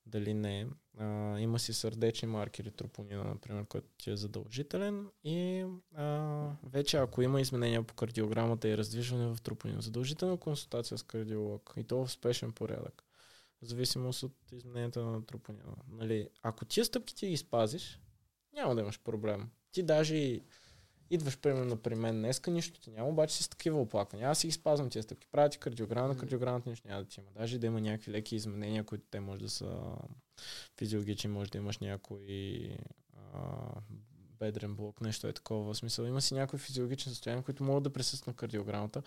дали не. А, има си сърдечни маркери, тропонина, например, който ти е задължителен и а, вече ако има изменения по кардиограмата и раздвижване в тропонина, задължителна консултация с кардиолог и то в спешен порядък, в зависимост от измененията на тропонина. Нали, ако тия стъпки ти ги спазиш, няма да имаш проблем. Ти даже и идваш примерно при мен днеска, нищо ти няма, обаче си с такива оплаквания. Аз си ги спазвам тези стъпки. Правя ти кардиограма, на кардиограмата нищо няма да ти има. Даже да има някакви леки изменения, които те може да са физиологични, може да имаш някой а, бедрен блок, нещо е такова. В смисъл, има си някои физиологични състояния, които могат да присъстват на кардиограмата.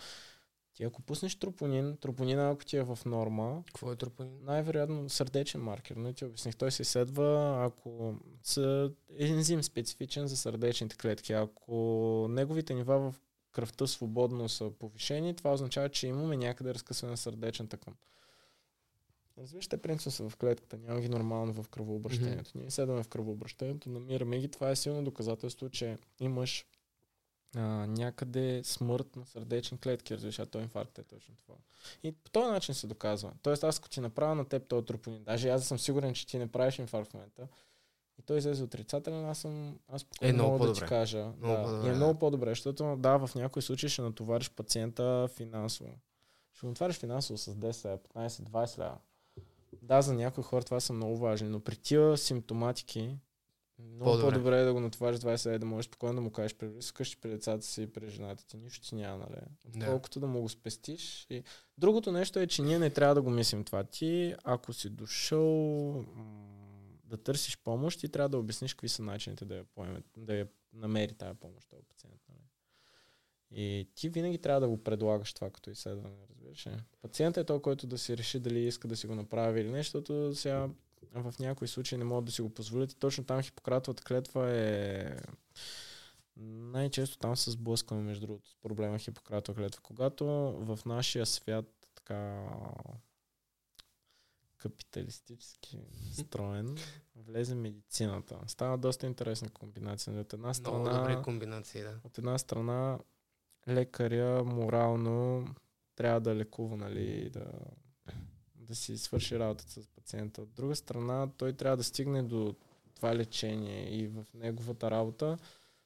Ти ако пуснеш тропонин, тропонина ако ти е в норма... Какво е тропонин? Най-вероятно сърдечен маркер, но ти обясних. Той се изследва, ако са ензим специфичен за сърдечните клетки. Ако неговите нива в кръвта свободно са повишени, това означава, че имаме някъде разкъсване на сърдечен към. Разбираш, те принцип са в клетката, няма ги нормално в кръвообращението. Mm-hmm. Ние седаме в кръвообращението, намираме ги. Това е силно доказателство, че имаш а, някъде смърт на сърдечни клетки, разбираш, той инфаркт е точно това. И по този начин се доказва. Тоест аз ако ти направя на теб този тропонин, даже аз съм сигурен, че ти не правиш инфаркт в момента, и той излезе отрицателен, аз съм, аз е, много мога по-добре. да ти кажа. Много да, по-добре, и е много по-добре, защото да, в някои случаи ще натовариш пациента финансово. Ще го натовариш финансово с 10, 15, 20 лева. Да, за някои хора това са много важни, но при тия симптоматики много по-добре, по-добре е да го натовариш 20 лева, да можеш спокойно да му кажеш при вкъщи при децата си и при жената ти. Нищо ти няма, нали? Да. Колкото да му го спестиш. И... Другото нещо е, че ние не трябва да го мислим това. Ти, ако си дошъл да търсиш помощ, ти трябва да обясниш какви са начините да я, поеме, да я намери тази помощ, този пациент. Нали? И ти винаги трябва да го предлагаш това като изследване, разбираш? Пациентът е той, който да си реши дали иска да си го направи или нещо, защото сега в някои случаи не могат да си го позволят и точно там Хипократовата клетва е най-често там се сблъскваме между другото с проблема Хипократова клетва. Когато в нашия свят така капиталистически строен, влезе медицината. Стана доста интересна комбинация. От една страна, Много добри комбинации, да. от една страна лекаря морално трябва да лекува, нали, да, да си свърши работата с пациента. От друга страна, той трябва да стигне до това лечение и в неговата работа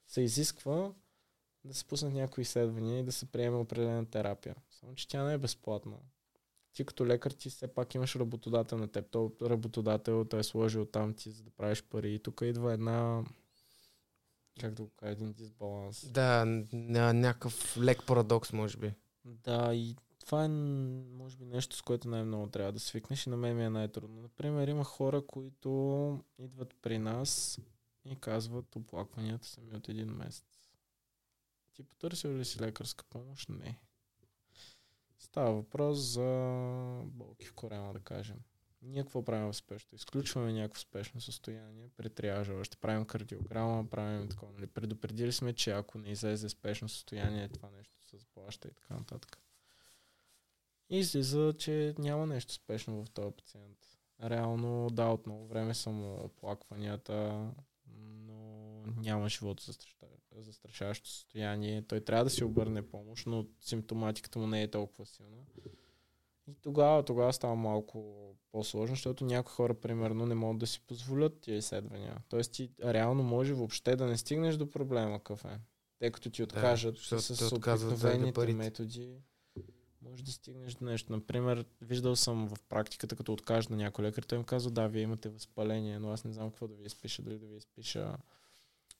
се изисква да се пуснат някои изследвания и да се приеме определена терапия. Само, че тя не е безплатна. Ти като лекар ти все пак имаш работодател на теб. То работодател той е сложил там ти, за да правиш пари. И тук идва една как да го кажа, един дисбаланс. Да, ня- някакъв лек парадокс, може би. Да, и това е, може би, нещо, с което най-много трябва да свикнеш и на мен ми е най-трудно. Например, има хора, които идват при нас и казват, оплакванията са ми от един месец. Ти потърсил ли си лекарска помощ? Не. Става въпрос за болки в корема, да кажем. Ние какво правим в спешно? Изключваме някакво спешно състояние при триажа. Ще правим кардиограма, правим такова. Нали? Предупредили сме, че ако не излезе спешно състояние, това нещо се заплаща и така нататък. И излиза, че няма нещо спешно в този пациент. Реално, да, от много време са му оплакванията, но няма живото застрашаващо състояние, той трябва да си обърне помощ, но симптоматиката му не е толкова силна. И тогава, тогава става малко по-сложно, защото някои хора, примерно, не могат да си позволят тия изследвания. Тоест ти реално може въобще да не стигнеш до проблема какъв е. Тъй като ти откажат защото с обикновените методи, може да стигнеш до нещо. Например, виждал съм в практиката, като откажа на някой лекар, той им казва, да, вие имате възпаление, но аз не знам какво да ви изпиша, дали да ви изпиша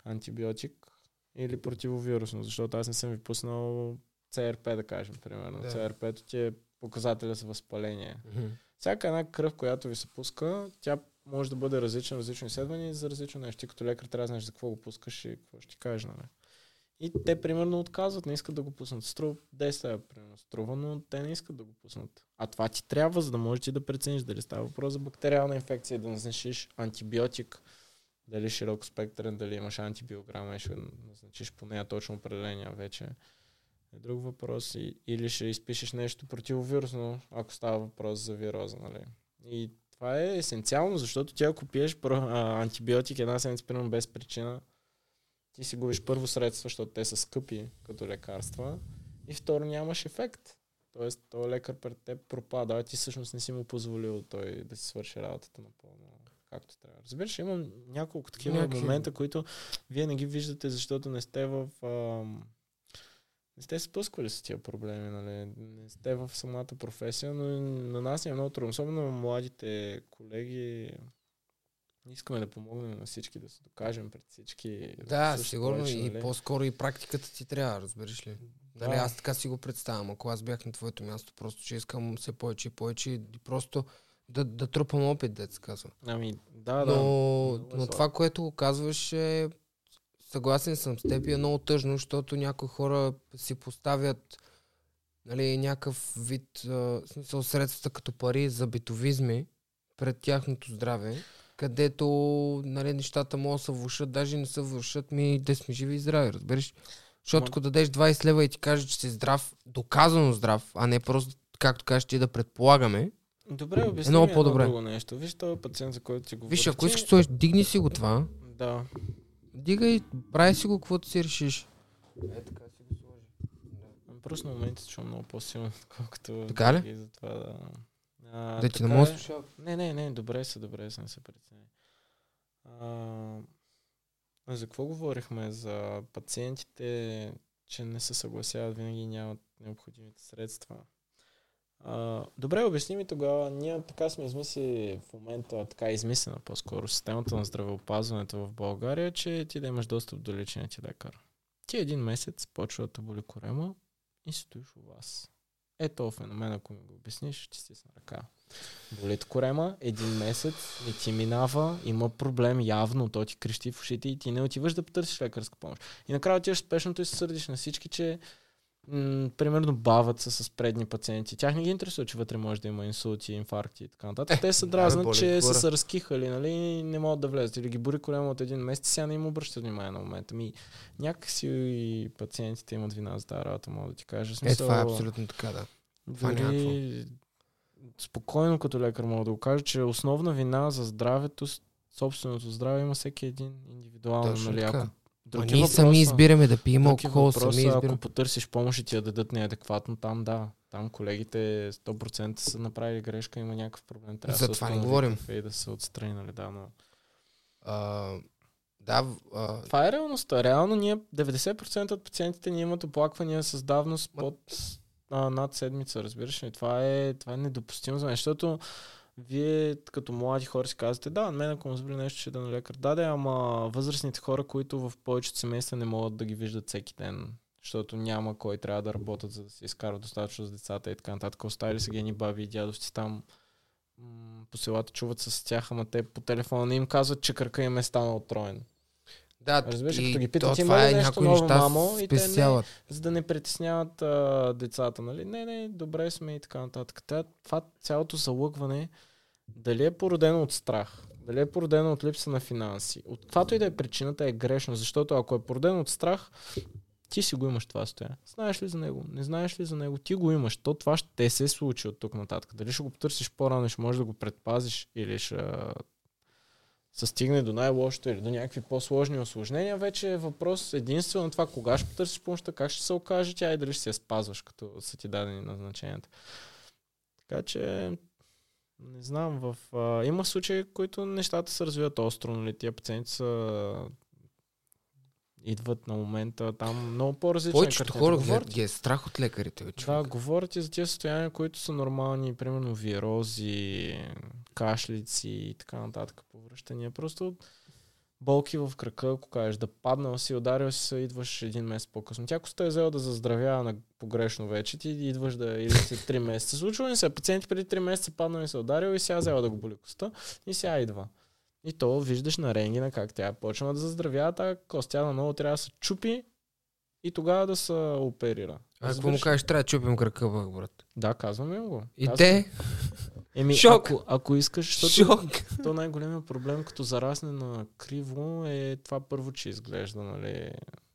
антибиотик или противовирусно, защото аз не съм ви пуснал CRP, да кажем, примерно. Да. CRP-то ти е показателя за възпаление. Мгм. Всяка една кръв, която ви се пуска, тя може да бъде различна, различно изследване и за различно нещо. Ти като лекар трябва да знаеш за какво го пускаш и какво ще ти кажеш, нали? И те, примерно, отказват, не искат да го пуснат. Струва 10 лева, примерно, струва, но те не искат да го пуснат. А това ти трябва, за да можеш ти да прецениш дали става въпрос за бактериална инфекция, да назначиш антибиотик, дали широко спектърен, дали имаш антибиограма и ще назначиш по нея точно определения вече. Е друг въпрос. И, или ще изпишеш нещо противовирусно, ако става въпрос за вироза, нали? И това е есенциално, защото ти ако пиеш про- а, антибиотик една седмица, примерно без причина, ти си губиш първо средства, защото те са скъпи като лекарства и второ нямаш ефект. Тоест, този лекар пред теб пропада, а ти всъщност не си му позволил той да си свърши работата напълно както трябва. Разбираш, има няколко такива Някакви- момента, които вие не ги виждате, защото не сте в... ам, не сте се спусквали с тия проблеми, нали? Не сте в самата професия, но на нас е много трудно. Особено младите колеги. Искаме да помогнем на всички, да се докажем пред всички. Да, сигурно повече, и нали? по-скоро и практиката ти трябва, разбираш ли? Да. Нали, аз така си го представям. Ако аз бях на твоето място, просто че искам все повече и повече и просто да, да трупам опит, да се казва. Ами, да, да. но, е но сложно. това, което го казваш е съгласен съм с теб и е много тъжно, защото някои хора си поставят нали, някакъв вид, а, смисъл средствата като пари за битовизми пред тяхното здраве, където нали, нещата могат да се влушат, даже не се влушат ми да сме живи и здрави, разбираш? Защото ако дадеш 20 лева и ти каже, че си здрав, доказано здрав, а не просто, както кажеш ти, да предполагаме. Добре, обясни много ми едно по-добре. друго нещо. Виж този пациент, за който ти говориш. Виж, ако искаш, стоиш, дигни си го това, Да. Дигай, прави си го, каквото си решиш. Е, така си го сложи. Просто на момента чувам много по-силно, отколкото Така ли? затова да... А, Да ти не е. слушам. Не, не, не, добре са, добре са, не се притесняй. За какво говорихме? За пациентите, че не се съгласяват, винаги нямат необходимите средства. А, добре, обясни ми тогава. Ние така сме измислили в момента, така е измислена по-скоро системата на здравеопазването в България, че ти да имаш достъп до личния ти лекар. Ти един месец почва да те боли корема и стоиш у вас. Ето феномен, ако ми го обясниш, ще ти стисна ръка. Болит корема, един месец, не ти минава, има проблем явно, то ти крещи в ушите и ти не отиваш да потърсиш лекарска помощ. И накрая отиваш спешното и се сърдиш на всички, че м- примерно бават се с предни пациенти. Тях не ги интересува, че вътре може да има инсулти, инфаркти и така нататък. Те се дразнат, боли че са се разкихали, нали, не могат да влезат. Или ги бори корема от един месец, сега не им обръщат внимание на момента. Ми, някакси и пациентите имат вина за тази работа, мога да ти кажа. В Е, Смисъл, това е абсолютно така, да. Това дори спокойно като лекар мога да го кажа, че основна вина за здравето, собственото здраве има всеки един индивидуално. Точно нали? така. Ако Ма други ние въпроса- сами избираме да пием алкохол, въпроса, сами избираме. Ако потърсиш помощ и ти я дадат неадекватно, там да. Там колегите 100% са направили грешка, има някакъв проблем. Трябва За да това не говорим. е И да се отстрани, нали? Да, но... А, да, а, Това е реалността. Реално ние 90% от пациентите ни имат оплаквания с давност Ма- под а, над седмица, разбираш ли? Това е, това е недопустимо за мен, защото вие като млади хора си казвате, да, мен ако му заболи нещо, ще да на лекар. Да, да, ама възрастните хора, които в повечето семейства не могат да ги виждат всеки ден, защото няма кой трябва да работят, за да се изкарват достатъчно с децата и така нататък. Оставили са ги едни баби и дядовци там м, по селата чуват с тях, ама те по телефона не им казват, че кръка им е станал троен. да, Разбираш, като ги питат, има ли е нещо ново, мамо, и те не- за да не притесняват а, децата, нали? Не, не, добре сме и така нататък. Та, това цялото залъгване, дали е породено от страх, дали е породено от липса на финанси, от каквато и да е причината е грешно, защото ако е породено от страх, ти си го имаш това стоя. Знаеш ли за него? Не знаеш ли за него? Ти го имаш. То това ще се случи от тук нататък. Дали ще го потърсиш по-рано, ще можеш да го предпазиш или ще се стигне до най-лошото или до някакви по-сложни осложнения, вече е въпрос единствено това кога ще потърсиш помощта, как ще се окаже тя и дали ще се спазваш, като са ти дадени назначенията. Така че, не знам, в, а, има случаи, в които нещата се развиват остро, нали, тия пациенти са идват на момента там много по-различни. Повечето хора говорят, ги е страх от лекарите. Бе, да, говорят и за тези състояния, които са нормални, примерно вирози, кашлици и така нататък повръщания. Просто болки в крака, ако кажеш да паднал си, ударил си се, идваш един месец по-късно. Тя ако е взела да заздравява на погрешно вече, ти идваш да или след 3 месеца. Случва ли се, пациенти преди 3 месеца паднал и се ударил и сега взела да го боли коста и сега идва. И то виждаш на рентгена как тя почва да заздравява, тази костя много трябва да се чупи и тогава да се оперира. А ако му кажеш, трябва да чупим кръка, брат. Да, казваме го. И Казвам. те? Еми, Шок. Ако, ако искаш, защото Шок. то най-големият проблем, като зарасне на криво, е това първо, че изглежда, нали,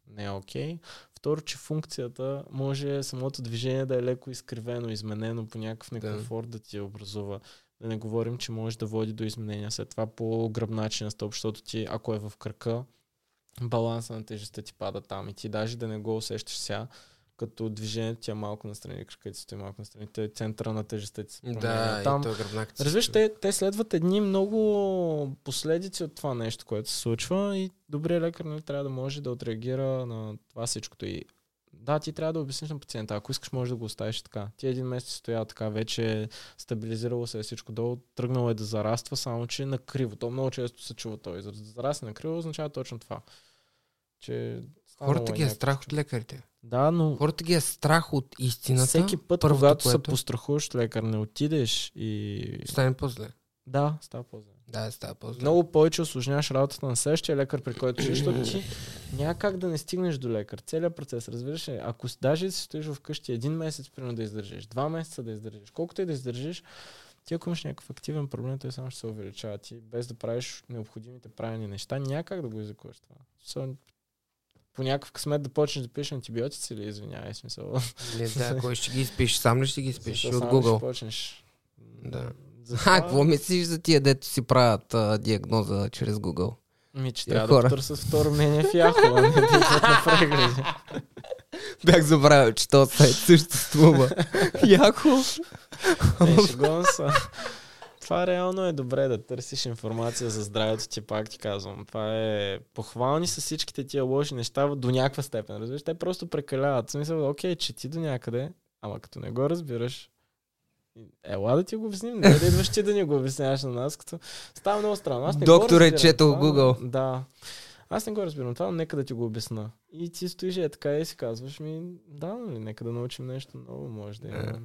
не е окей. Okay. Второ, че функцията може самото движение да е леко изкривено, изменено по някакъв некомфорт да, да ти образува. Да не говорим, че може да води до изменения след това по гръбначен стълб, защото ти, ако е в кръка, баланса на тежестта ти пада там и ти даже да не го усещаш сега, като движението ти е малко настрани, краката ти стои малко настрани, те центъра на тежестта ти се променя. Да, там, и то гръбнак Разбираш, те, те следват едни много последици от това нещо, което се случва и добрият лекар не нали, трябва да може да отреагира на това всичкото. И да, ти трябва да обясниш на пациента. Ако искаш, може да го оставиш така. Ти един месец стоял така, вече е стабилизирало се е всичко долу, тръгнало е да зараства, само че на криво. То много често се чува този израз. Да зарасне на криво означава точно това. Че Хората ги е страх от лекарите. Да, но... Хората ги е страх от истината. Всеки път, когато което... се пострахуваш лекар, не отидеш и... Стане по-зле. Да, става по-зле. Да, става по-зле. Много повече осложняваш работата на следващия лекар, при който ще, защото ти няма как да не стигнеш до лекар. Целият процес, разбираш ли? Ако даже си стоиш вкъщи един месец, примерно да издържиш, два месеца да издържиш, колкото и да издържиш, ти ако имаш някакъв активен проблем, той само ще се увеличава. Ти без да правиш необходимите правилни неща, няма как да го излекуваш това по някакъв късмет да почнеш да пишеш антибиотици или извинявай смисъл. Не, да, кой ще ги изпишеш? Сам ли ще ги изпишеш от Google? Ще почнеш. Да. А, какво мислиш за тия, дето си правят а, диагноза чрез Google? Ми, че трябва хора. да потърсят второ мнение в Яхо, а не да на прегледи. Бях забравил, че този сайт съществува. Яхо? Не, шегувам се. Това реално е добре да търсиш информация за здравето ти, пак ти казвам. Това е похвални са всичките тия лоши неща до някаква степен. Разбираш, те просто прекаляват. В смисъл, окей, че ти до някъде, ама като не го разбираш, Ела да ти го обясним, не да идваш ти да ни го обясняваш на нас, като става много странно. Аз не Доктор е четал Google. Да. Аз не го разбирам това, но нека да ти го обясна. И ти стоиш е така и си казваш ми, да, нали, нека да научим нещо ново, може да има.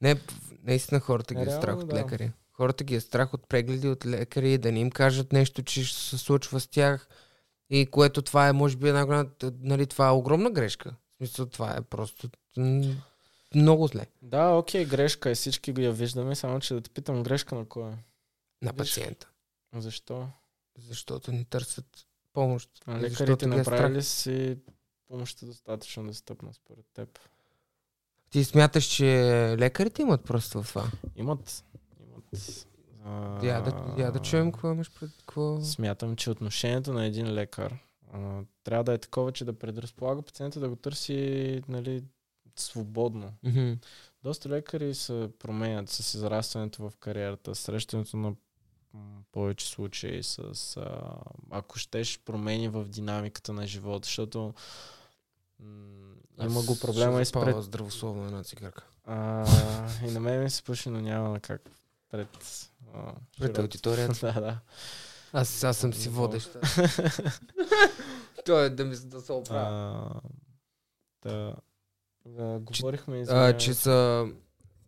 Не, наистина хората ги е страх от лекари. Хората ги е страх от прегледи от лекари, да не им кажат нещо, че ще се случва с тях. И което това е, може би, една нали, това е огромна грешка. В смисъл, това е просто много зле. Да, окей, грешка е, всички го я виждаме, само че да те питам, грешка на кой е? На пациента. Защо? Защото ни търсят помощ. А лекарите направили си помощта достатъчно достъпна според теб? Ти смяташ, че лекарите имат просто това? Имат. А, я, да, я да чуем какво имаш пред какво. Смятам, че отношението на един лекар а, трябва да е такова, че да предразполага пациента да го търси нали, свободно. Mm-hmm. Доста лекари се променят с израстването в кариерата, срещането на повече случаи с, а, ако щеш, промени в динамиката на живота, защото м- има го проблема и спред... здравословно една цигарка. А, и на мен ми се пуши, но няма как пред... А, пред аудиторията? да, да. Аз, аз съм си водещ. Той е да ми да се оправя. Да. Да, говорихме че, а, че, са,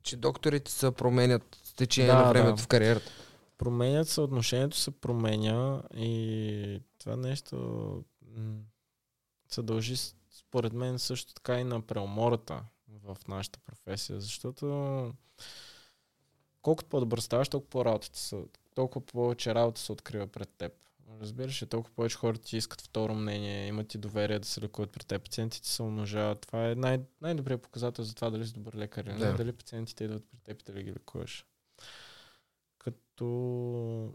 че докторите се променят с течение да, на времето да. в кариерата. Променят се, отношението се променя и това нещо м- се дължи според мен също така и на преумората в нашата професия, защото колкото по-добър ставаш, толкова по-работата са, толкова повече работа се открива пред теб. Разбираш ли, толкова повече хора ти искат второ мнение, имат ти доверие да се лекуват при теб. Пациентите се умножават. Това е най- най-добрият показател за това дали си добър лекар или да. дали пациентите идват при теб и дали ги лекуваш. Като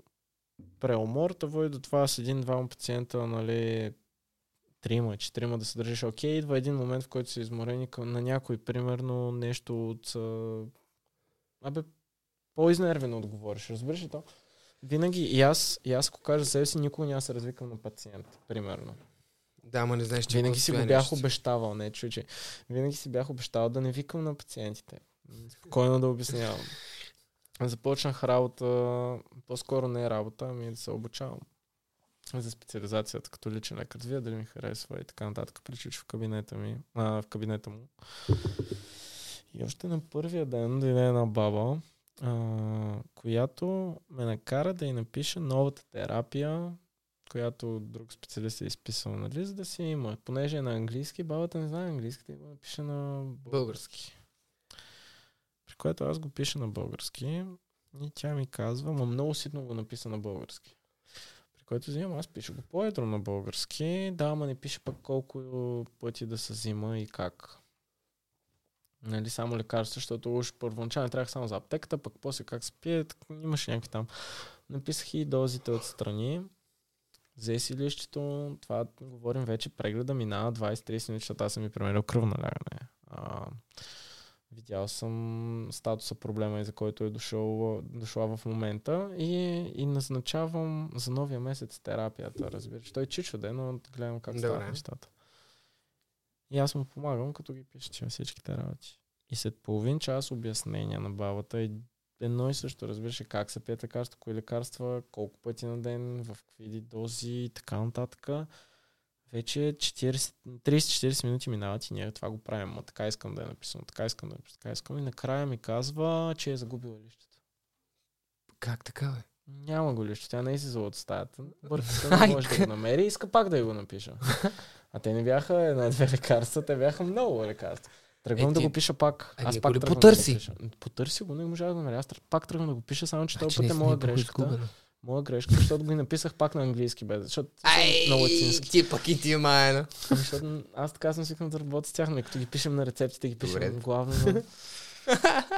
преумор, води до това с един-двама пациента, нали, трима, четирима да се държиш окей, идва един момент, в който са изморени към, на някой, примерно, нещо от... Абе, по-изнервено отговориш, разбираш ли то? Винаги, и аз, и аз ако кажа себе си, никога няма се развикам на пациент, примерно. Да, ма не знаеш, че Винаги си го бях обещавал, не чу, че винаги си бях обещавал да не викам на пациентите. Спокойно да обяснявам. Започнах работа, по-скоро не е работа, ами да се обучавам за специализацията като личен лекар. Вие дали ми харесва и така нататък. Приключи в кабинета ми, а, в кабинета му. И още на първия ден дойде една баба, която ме накара да й напиша новата терапия, която друг специалист е изписал, нали, за да си има. Понеже е на английски, бабата не знае английски, да го напише на български. При което аз го пиша на български и тя ми казва, ма много ситно го написа на български. При което взимам, аз пиша го по-едро на български, да, ама не пише пък колко пъти да се взима и как. Нали, само лекарства, защото уж първоначално трябвах само за аптеката, пък после как се пие, имаше някакви там. Написах и дозите отстрани. Взе си лището, това говорим вече, прегледа минава 20-30 минути, защото аз съм ми премерил кръвно лягане. А, видял съм статуса проблема, и за който е дошъл, дошла в момента и, и назначавам за новия месец терапията, разбираш. Той чичо ден, но гледам как стават нещата. И аз му помагам, като ги пиша, всичките работи. И след половин час обяснения на бабата и едно и също, разбираш как се пият лекарства, кои лекарства, колко пъти на ден, в какви дози и така нататък. Вече 30-40 минути минават и ние това го правим. Ма така искам да е написано, така искам да е написано, така искам. И накрая ми казва, че е загубила лището. Как така, бе? Няма го лищо, тя не е излизала от стаята. Бърката не може да го намери и иска пак да го напиша. А те не бяха една-две лекарства, те бяха много лекарства. Тръгвам е, да ти... го пиша пак. Аз пак тръгвам потърси. Да го пиша. Потърси го, не можах да намеря. Аз пак тръгвам да го пиша, само че този път е моя грешка. Моя грешка, защото го написах пак на английски без, защото Ай, на латински. Ти пък и ти майна. Защото аз така съм свикнал да работя с тях, но като ги пишем на рецептите, ги пишем Добре. главно.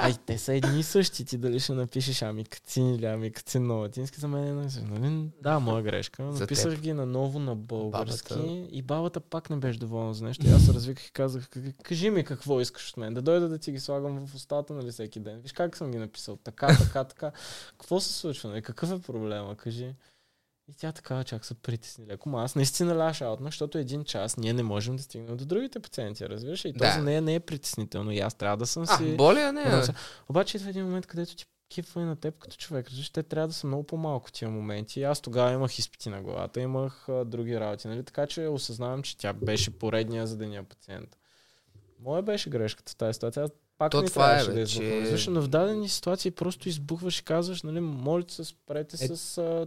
Ай, те са едни и същи. Ти дали ще напишеш ами кацин или ами кацин на латински, за мен е нали? Да, моя грешка. Написах ги наново на български бабата. и бабата пак не беше доволна за нещо. И аз се развиках и казах, кажи ми какво искаш от мен. Да дойда да ти ги слагам в устата, нали, всеки ден. Виж как съм ги написал. Така, така, така. Какво се случва? Нали? Какъв е проблема? Кажи. И тя така чак се притесни леко. Ма аз наистина ляш аутна, защото един час ние не можем да стигнем до другите пациенти, разбираш? И да. то за нея не е притеснително. И аз трябва да съм си... А, боли, а не. А. Обаче идва един момент, където ти кипва и на теб като човек. Разбираш, те трябва да са много по-малко тия моменти. Аз тогава имах изпити на главата, имах а, други работи. Нали? Така че осъзнавам, че тя беше поредния за деня пациент. Моя беше грешката в тази ситуация. Аз пак То не това е, да че... но в дадени ситуации просто избухваш и казваш, нали, моля се, спрете е... с а,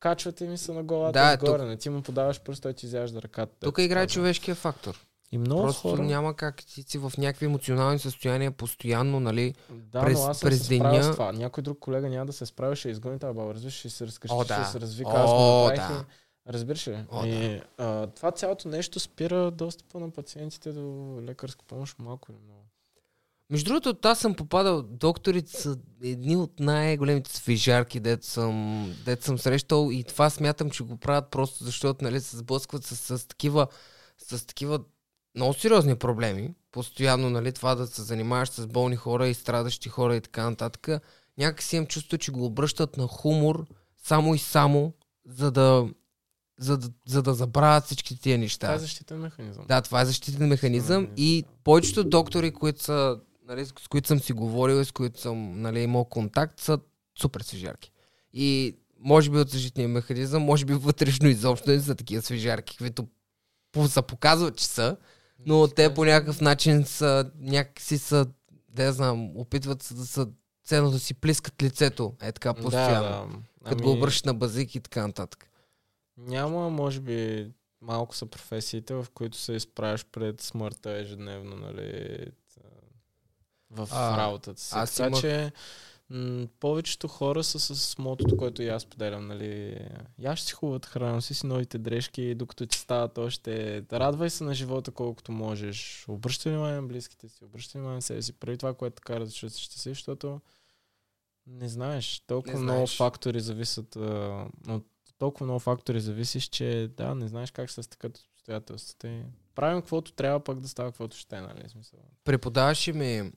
качвате ми се на главата да, отгоре. Тук... Не ти му подаваш пръст, той ти изяжда ръката. Тук играе човешкия фактор. И много Просто хора... няма как ти си в някакви емоционални състояния постоянно, нали? Да, през, но аз през се деня. С това. Някой друг колега няма да се справи, ще изгони тази баба, разбираш, ще се разкажи, О, да. ще се развика. О, аз го да. Разбираш ли? О, и, да. а, това цялото нещо спира достъпа на пациентите до лекарска помощ малко или много. Между другото, аз съм попадал, докторите са едни от най-големите свежарки, дето съм, дето съм срещал и това смятам, че го правят просто защото нали, се сблъскват с, с, такива, с такива много сериозни проблеми. Постоянно нали, това да се занимаваш с болни хора и страдащи хора и така нататък. Някак си имам чувство, че го обръщат на хумор само и само, за да, за да, за да забравят всички тия неща. Това е защитен механизъм. Да, това е защитен механизъм и повечето доктори, които са нали, с които съм си говорил и с които съм нали, имал контакт, са супер свежарки. И може би от защитния механизъм, може би вътрешно изобщо не са такива свежарки, които са показват, че са, но те по някакъв начин са, някакси са, да знам, опитват се да са ценно да си плискат лицето, е така постоянно. Да, да. Като ами... го обръщат на базик и така нататък. Няма, може би, малко са професиите, в които се изправяш пред смъртта ежедневно, нали? В а, работата си. Аз така имах... че м- повечето хора са с мотото, което и аз поделям, нали. Я ще си хубавата храна, си си новите дрежки, докато ти стават още. Радвай се на живота колкото можеш. Обръщай внимание на близките си, обръщай внимание на себе си. Прави това, което така разчуваш ще си, защото Не знаеш, толкова Не много знаеш. фактори зависят, а, от толкова много фактори зависиш, че да, не знаеш как се стъкат обстоятелствата. Правим каквото трябва, пък да става каквото ще, нали? Смисъл. Преподаваше ми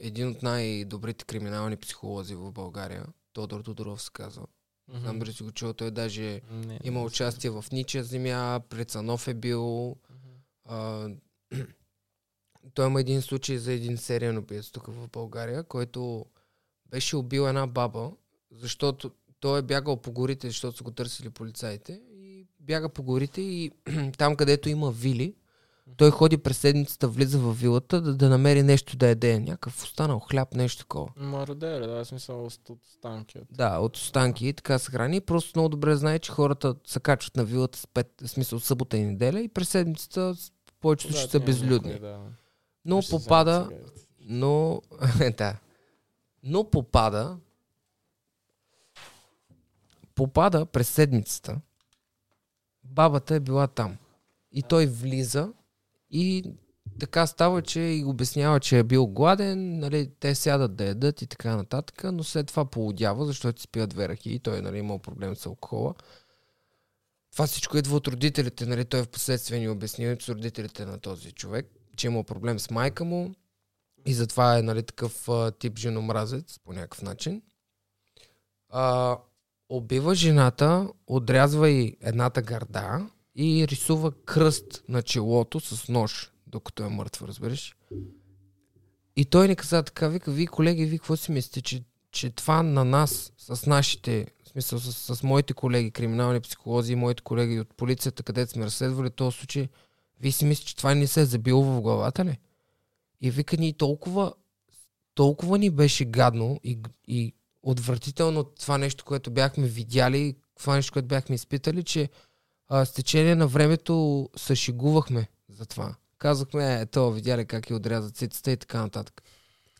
един от най-добрите криминални психолози в България, Тодор Тодоров се казва. Мгм. Знам дали си го чул, той даже Не, има не участие в Ничия земя, пред Санов е бил. Мгм. А, той има един случай за един сериен убиец тук в България, който беше убил една баба, защото той е бягал по горите, защото са го търсили полицаите. И бяга по горите и там, където има вили, той ходи през седмицата, влиза в вилата да, да намери нещо да яде. Някакъв останал хляб, нещо такова. Марадер, да, в смисъл от останки. От... Да, от останки и така се храни. Просто много добре знае, че хората се качват на вилата с пет, смисъл събота и неделя и през седмицата повечето Когато са безлюдни. никой, да. Но Ще попада, но... да. Но попада... Попада през седмицата. Бабата е била там. И той влиза и така става, че и обяснява, че е бил гладен, нали, те сядат да ядат и така нататък, но след това полудява, защото си пият две ръки и той нали, имал проблем с алкохола. Това всичко идва от родителите, нали, той в последствие ни обясни с родителите на този човек, че имал проблем с майка му и затова е нали, такъв а, тип женомразец по някакъв начин. А, убива жената, отрязва и едната гърда и рисува кръст на челото с нож, докато е мъртва, разбираш? И той ни каза така, вика, вие колеги, вие какво си мислите, че, че това на нас, с нашите, в смисъл с, с моите колеги, криминални психолози и моите колеги от полицията, където сме разследвали този случай, вие си мислите, че това ни се е забило в главата ли? И вика ни толкова, толкова ни беше гадно и, и отвратително това нещо, което бяхме видяли, това нещо, което бяхме изпитали, че а, с течение на времето се шегувахме за това. Казахме, е, то видяли как я отрязат цицата и така нататък.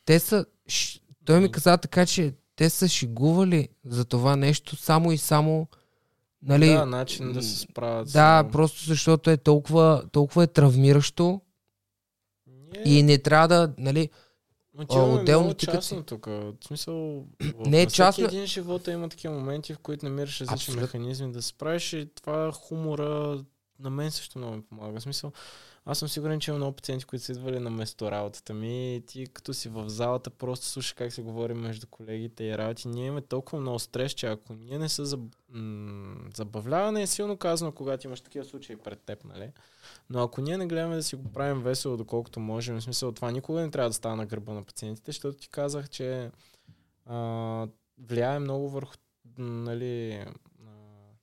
Те са, ш- той ми каза така, че те са шегували за това нещо само и само, нали, да, начин да се справят. да, него. просто защото е толкова, толкова е травмиращо Ние- и не трябва да, нали, Отиваме отделно много ти като частно тук. В смисъл, Не е на всеки частно. един живота има такива моменти, в които намираш различни механизми да се справиш и това хумора на мен също много ми помага. В смисъл, аз съм сигурен, че има много пациенти, които са идвали на место работата ми и ти като си в залата просто слушаш как се говори между колегите и работи. Ние имаме толкова много стрес, че ако ние не са заб... забавляване е силно казано, когато имаш такива случаи пред теб, нали? Но ако ние не гледаме да си го правим весело, доколкото можем, в смисъл това никога не трябва да става на гърба на пациентите, защото ти казах, че а, влияе много върху нали, а,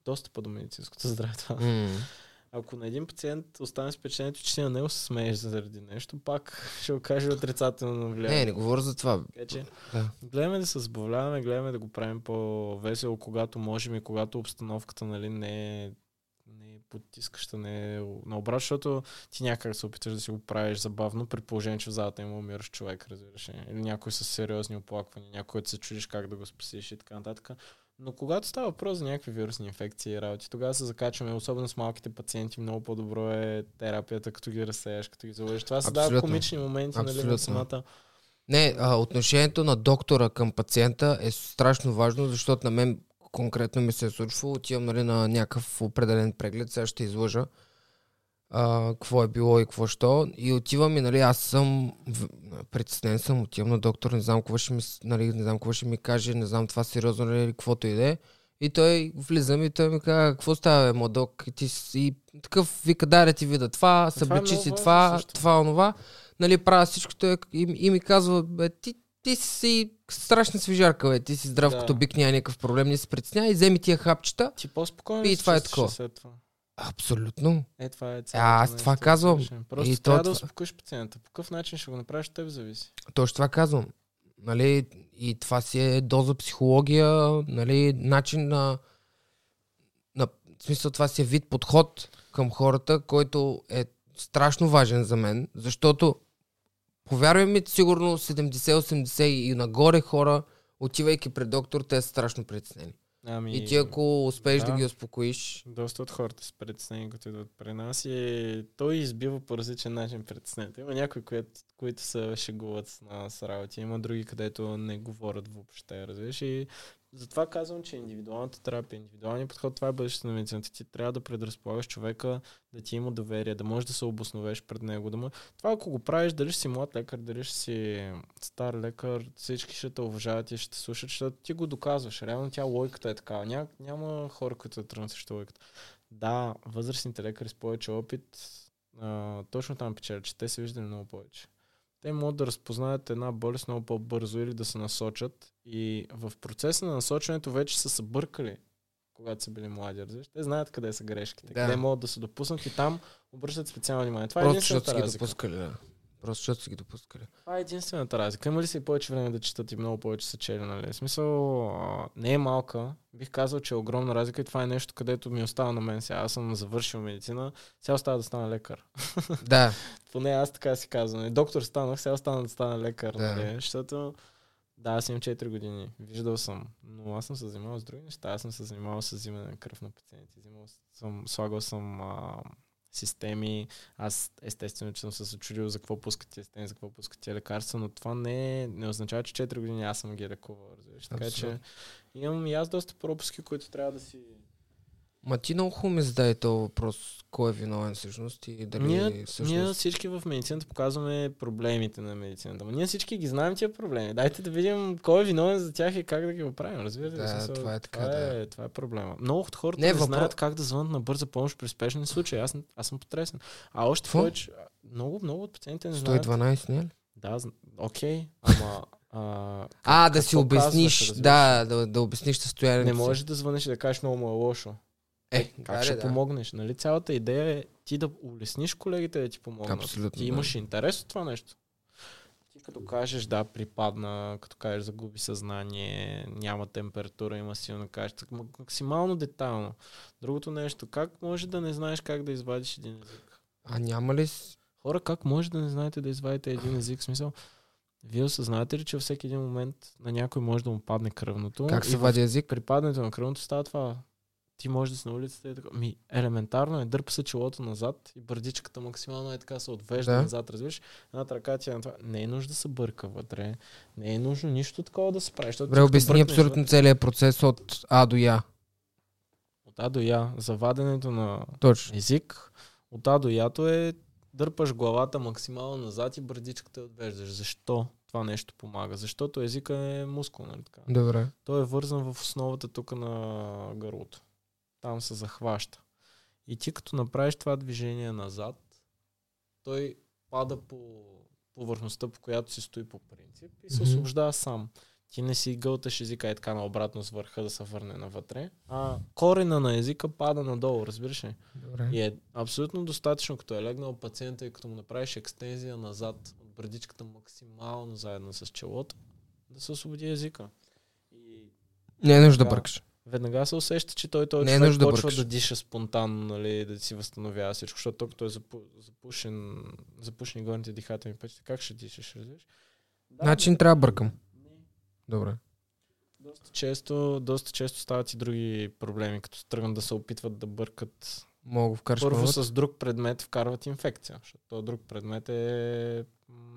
достъпа до медицинското здраве. Това. Ако на един пациент остане с впечатлението, че на него се смееш заради нещо, пак ще окаже отрицателно влияние. не, не говоря за това. Така че Да. гледаме да се забавляваме, гледаме да го правим по-весело, когато можем и когато обстановката нали, не е е потискаща, не е защото ти някак се опиташ да си го правиш забавно, при положение, че в залата има умиращ човек, разбираш. ли. Или някой с сериозни оплаквания, някой, който се чудиш как да го спасиш и така нататък. Но когато става въпрос за някакви вирусни инфекции и работи, тогава се закачваме, особено с малките пациенти, много по-добро е терапията, като ги разсеяш, като ги заложиш. Това се дава комични моменти, нали, Абсолютно. на самата. Не, а, отношението на доктора към пациента е страшно важно, защото на мен конкретно ми се е случвало. Отивам нали, на някакъв определен преглед, сега ще излъжа а, какво е било и какво що. И отивам и нали, аз съм притеснен съм, отивам на доктор, не знам какво ще ми, нали, не знам какво ще ми каже, не знам това сериозно ли е или каквото и да е. И той влизам и той ми казва, какво става, бе, модок? И ти си и такъв вика, да ти вида това, събличи много си това, също. това, онова. Нали, правя всичко, той и, и ми казва, бе, ти, ти си страшна свижарка, бе, ти си здрав Да. като бик, няма никакъв проблем, не се притесняй, вземи тия хапчета. Ти по-спокойно И това е такова. Абсолютно. Е, това е А, аз цялото това нещо, казвам. Просто И и то трябва да успокоиш пациента. По какъв начин ще го направиш, от теб зависи. Точно това казвам. Нали, и това си е доза психология, нали, начин на, на в смисъл това си е вид подход към хората, който е страшно важен за мен, защото повярвай ми, сигурно 70-80 и нагоре хора, отивайки пред доктор, те са страшно притеснени. Ами, И ти ако успееш да, да. ги успокоиш, Доста от хората са притеснени, които идват при нас и той избива по различен начин притеснението. Има някои, които, които се шегуват с нас работи, има други, където не говорят въобще, разбираш. И затова казвам, че индивидуалната терапия, индивидуалният подход, това е бъдещето на медицината. Ти трябва да предразполагаш човека, да ти има доверие, да можеш да се обосновеш пред него. Да му... Това ако го правиш, дали си млад лекар, дали си стар лекар, всички ще те уважават и ще те слушат, защото ти го доказваш. Реално тя логиката е такава. Ня, няма хора, които да тръгнат срещу логиката. Да, възрастните лекари с повече опит, а, точно там печелят, че те са виждали много повече. Те могат да разпознаят една болест много по-бързо или да се насочат. И в процеса на насочването вече са се бъркали, когато са били млади. Разбираш? Те знаят къде са грешките, Да. къде могат да се допуснат и там обръщат специално внимание. Това е просто защото единствената са ги допускали, да. Просто защото са ги допускали. Това е единствената разлика. Има ли си повече време да четат и много повече са чели, нали? В смисъл, а, не е малка. Бих казал, че е огромна разлика и това е нещо, където ми остава на мен. Сега аз съм завършил медицина, сега остава да стана лекар. Да, Поне аз така си казвам. И Доктор станах, сега остана да стана лекар. Да. Нали? Защото да, аз имам 4 години. Виждал съм. Но аз съм се занимавал с други неща. Аз съм се занимавал с взимане на кръв на пациенти. Взимал съм, слагал съм а, системи. Аз естествено, че съм се зачудил за какво пускат тия системи, за какво пускат тия лекарства, но това не, не означава, че 4 години аз съм ги лекувал. Така че имам и аз доста пропуски, които трябва да си... ма ти много хубаво ми зададе този въпрос, кой е виновен всъщност и дали Ние, всъщност... ние всички в медицината показваме проблемите на медицината. Но ние всички ги знаем тия проблеми. Дайте да видим кой е виновен за тях и как да ги оправим. Разбирате ли? Да, В смисъл, това е така, Това, да. е, това е проблема. Много от хората Не, не, въпро- знаят как да звънат на бърза помощ при спешни случаи. Аз, аз съм потресен. А още повече, много, много от пациентите не знаят. 112, не е ли? Да, окей, ама... А, А, да си обясниш, казваш, да, ли? да, да обясниш състоянието не можеш да звъниш и да кажеш много му е лошо. Е, Как да, ще да. помогнеш? Нали? Цялата идея е ти да улесниш колегите да ти помогнат. Абсолютно, Ти да. имаш интерес от това нещо. Ти като кажеш да, припадна, като кажеш загуби съзнание, няма температура, има силно м- максимално детайлно. Другото нещо, как може да не знаеш как да извадиш един език? А няма ли... Хора, как може да не знаете да извадите един език? В смисъл, вие осъзнавате ли, че във всеки един момент на някой може да му падне кръвното? Как се вади език? при падането на кръвното става това. Ти можеш да си на улицата и така. Ми, елементарно е, дърпа се челото назад и бърдичката максимално е така се отвежда Да. назад, разбираш? Едната ръка ти е на това. Не е нужно да се бърка вътре. Не е нужно нищо такова да се прави. Добре, обясни абсолютно вътре- целият процес от А до Я. От А до Я, за ваденето на Точно. език, от А до Ято е дърпаш главата максимално назад и бърдичката отвеждаш. Защо това нещо помага? Защото езика е мускул, нали така? Добре. Той е вързан в основата тук на гърлото. Там се захваща. И ти като направиш това движение назад, той пада по повърхността, по която си стои по принцип и се освобождава сам. Ти не си гълташ езика и така наобратно с върха да се върне навътре, а корена на езика пада надолу, разбираш ли? Добре. И е абсолютно достатъчно, като е легнал пациента и като му направиш екстензия назад от брадичката максимално заедно с челото, да се освободи езика. И Не е нужда да бъркаш. Веднага се усеща, че той, той Не е нужда да почва бъркаш. да диша спонтанно, нали, да си възстановява всичко, защото той като е запу, запушен, запушени горните дихателни пътища, как ще дишаш, разбираш? Да, Значи не трябва да бъркам. не. Добре. Доста често, доста често стават и други проблеми, като тръгнат да се опитват да бъркат Мога да вкараш Първо с друг предмет вкарват инфекция, защото друг предмет е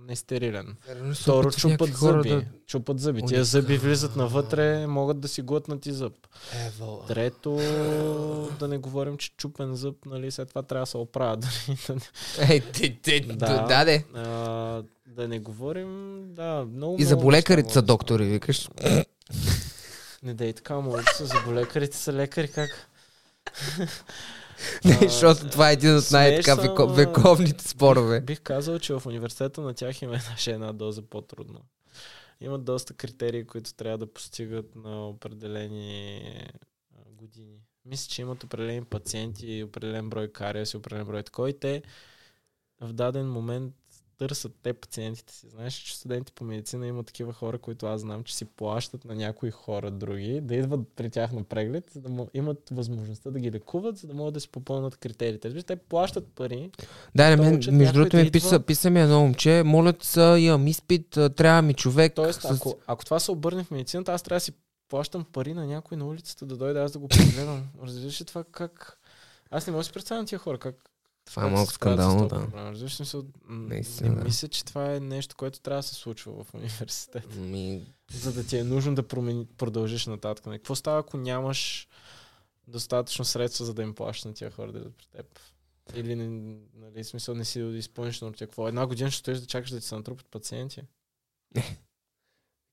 нестерилен. Верно Второ, чупат зъби. Чупат зъби. Тия зъби влизат навътре, могат да си глътнат и зъб. Евала. Трето, да не говорим, че чупен зъб, нали, след това трябва да се оправя. дали, да не- Ей, ти, ти, Да. да. да, де. а, да не говорим, да, много И много заболекарите неща са да доктори, викаш. Не дей така, моля се, заболекарите са лекари, как? Не, защото това е един от най-така смешно, веко, ама- вековните спорове. Бих казал, че в университета на тях ще е една доза по-трудно. Имат доста критерии, които трябва да постигат на определени години. Мисля, че имат определени пациенти, определен брой кариеси, определен брой такова и те в даден момент търсят те пациентите си. Знаеш, че студенти по медицина има такива хора, които аз знам, че си плащат на някои хора други, да идват при тях на преглед, за да имат възможността да ги лекуват, за да могат да си попълнат критериите. Виж, те плащат пари, Да, не, мен, учат между другото ми идва- писа, писа ми едно момче, моля те се, имам изпит, трябва ми човек. Тоест, с... ако, ако това се обърне в медицината, аз трябва да си плащам пари на някой на улицата да дойде аз да го прегледам. Разбираш ли това как... Аз не мога да си представя тия хора как... Това е малко скандално, да. Разбираш смисъл, Наистина, Не да. мисля, че това е нещо, което трябва да се случва в университет. Ми, За да ти е нужно да промени, продължиш нататък. Нали, Какво става, ако нямаш достатъчно средства, за да им плащаш на тия хора да идват при теб? Или, нали, смисъл не си да изпълниш на. Какво? Една година ще стоиш да чакаш да ти се натрупат пациенти.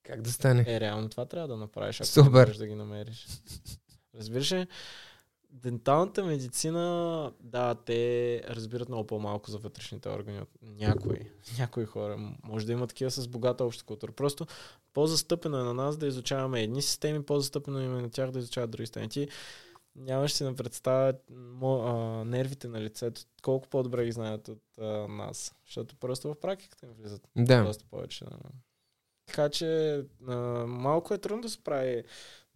как да стане? Е, реално това трябва да направиш, ако Супер. не можеш да ги намериш. Разбираш ли? Денталната медицина, да, те разбират много по-малко за вътрешните органи от някои, някои хора. Може да има такива с богата обща култура. Просто по-застъпено е на нас да изучаваме едни системи, по-застъпено е на тях да изучават други системи. Ти нямаш си да представя мо, а, нервите на лицето, колко по-добре ги знаят от а, нас. Защото просто в практиката им влизат Да. доста повече. да. Така че а, малко е трудно да се прави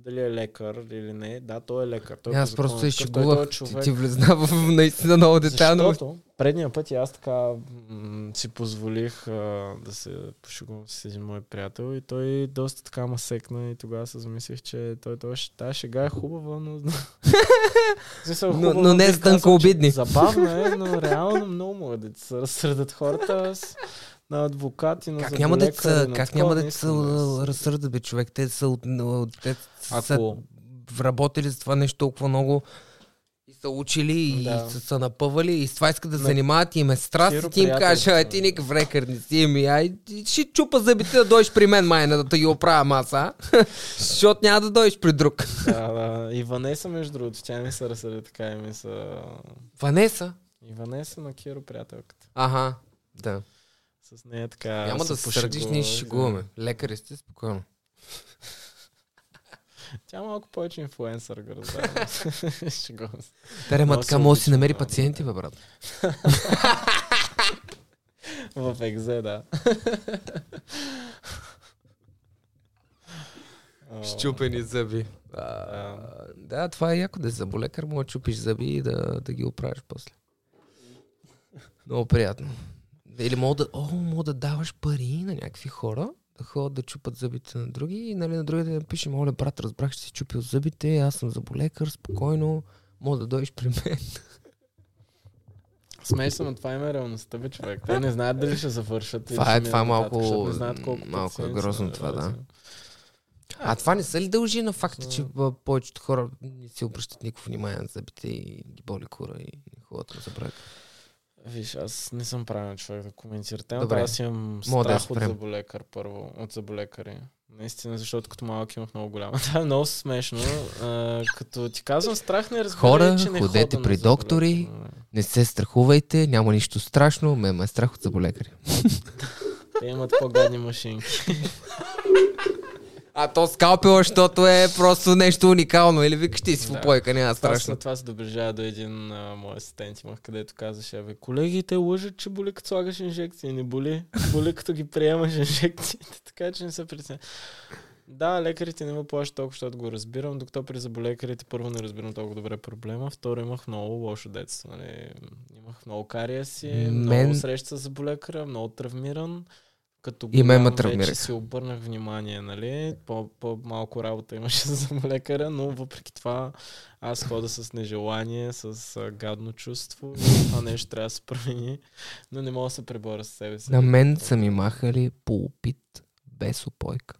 дали е лекар или не. Да, той е лекар. Той Аз по просто се е той е изшегувах. Ти, човек. ти влезна в наистина много детайлно. Защото предния път и аз така м- си позволих а, да се пошегувам с един мой приятел и той доста така ма секна и тогава се замислих, че той, той, тази шега е хубава, но... Смисъл, Но- хубава, но не казал, че тънкообидни. Забавна е, но реално много могат да ти се разсърдат хората на адвокати, на Как няма да са, как няма да се искам да се- разсърдат, бе, човек? Те са, от, те са Ако работили за това нещо толкова много и са учили и Да. са, са напъвали и с това искат да се занимават и им е страст и ти им кажа, ай да. ти никакъв рекър не си, ми, ай ще чупа зъбите да дойдеш при мен, майна, да те ги оправя аз, а? Защото няма да дойдеш при друг. да, да. И Ванеса, между другото, тя не се разсъди така и ми са... Ванеса? И Ванеса на Киро приятелката. Ага, да. С нея така. Няма да се сърдиш, ние ще шегуваме. Лекари сте, спокойно. Тя е малко повече инфлуенсър, го разбирам. Шегувам се. Таре, ма Много така може да си намери пациенти, бе, брат. В екзе, да. Щупени зъби. А, да, това е яко да си зъболекар, може да чупиш зъби и да, да ги оправиш после. Много приятно. Или мога да, о, мога да даваш пари на някакви хора, да ходят да чупат зъбите на други и нали, на другите да напишем, оле брат, разбрах, че си чупил зъбите, аз съм зъболекар, спокойно, мога да дойдеш при мен. Смей се, но това им е реалността, бе, човек. Те не знаят дали ще завършат. Това е- това е малко- защото Не знаят колко малко е грозно това, да. А това не се ли дължи на факта, че повечето хора не си обръщат никакво внимание на зъбите и ги боли кура и не ходят на забрак? Виж, аз не съм правилен човек да коментира темата. Добре. Аз имам да страх от заболекар първо. От заболекари. Наистина, защото като малък имах много голяма. Това е много смешно. А, като ти казвам страх, не разбирай, Хора, че не ходете хода при доктори. Не се страхувайте, няма нищо страшно, ме ме е страх от заболекари. Те имат по-гадни машинки. А то скалпел, защото е просто нещо уникално. Или викаш ти си в опойка, няма страшно. това се доближава до един а, мой асистент имах, където казваше, бе, колегите лъжат, че боли като слагаш инжекции. Не боли. Боли като ги приемаш инжекциите, така че не се притесня. Да, лекарите не ме плащат толкова, защото го разбирам, докато при заболекарите първо не разбирам толкова добре проблема, второ имах много лошо детство. Нали. Имах много кариеси, Мен- много среща с заболекара, много травмиран. Като И ме вече си обърнах внимание, нали? По, по-малко работа имаше за заболекара, но въпреки това аз хода с нежелание, с а, гадно чувство. Това нещо трябва да се промени, но не мога да се преборя с себе си. На мен са ми махали по опит без опойка.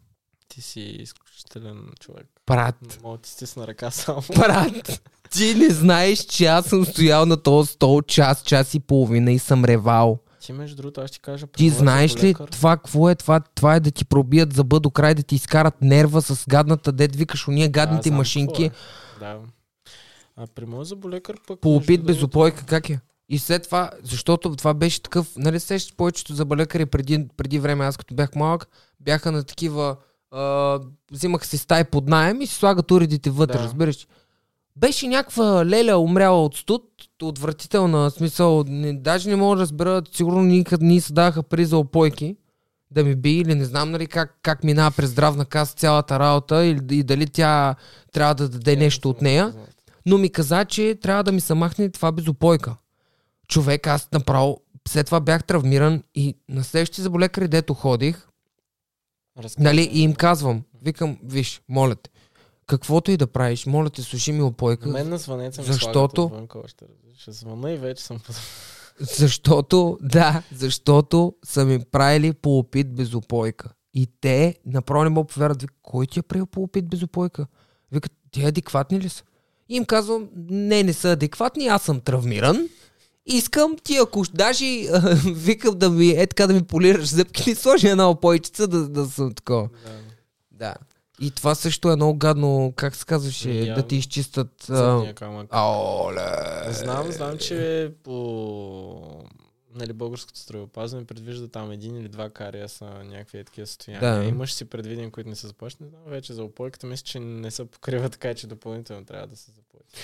Ти си изключителен човек. Брат, Мога ти стисна ръка само. брат, ти не знаеш, че аз съм стоял на този стол час, час и половина и съм ревал. Ти между другото, аз ще кажа. Ти знаеш ли това какво е? Това, това е да ти пробият зъба до край, да ти изкарат нерва с гадната, дед викаш уния Да, гадните знам машинки. е. Да. А при моя заболекар пък... По опит без другото- опойка, как е? И след това, защото това беше такъв, нали се сещаш повечето заболекари преди, преди време, аз като бях малък, бяха на такива, а, взимаха си стаи под найем и си слагат уредите вътре, Да. разбираш. Беше някаква леля умряла от студ, отвратителна, смисъл, не, даже не мога да разбера, сигурно никъде ни се даваха пари за опойки, да ми би или не знам нали как, как минава през здравна каса цялата работа и, и дали тя трябва да даде нещо от нея но ми каза, че трябва да ми се махне това безопойка. Човек, аз направо, след това бях травмиран и на следващите заболекари, дето ходих, Разказвай. нали, и им казвам, викам, виж, моля те, каквото и да правиш, моля те, слушай ми опойка. На мен на звънеца Защото-. Ще звъна и вече съм. Защото, да, защото са ми правили по опит без опойка. И те направо не мога повярват. Кой ти е правил по опит без опойка? Вика, те адекватни ли са? И им казвам, не, не са адекватни, аз съм травмиран. Искам ти, ако даже а, викам да ми, е така да ми полираш зъбки, ми сложи една опойчица да, да съм такова. Да. Да. И това също е много гадно, как се казваше, Ми, да явно. ти изчистят... А... Камък. Оле! Знам, знам, че по нали, българското здравеопазване предвижда там един или два кариеса някакви е такива състояния. Да. Имаш си предвидени, които не са заплащани. Знам вече за опойката, мисля, че не се покрива така, че допълнително трябва да се заплати.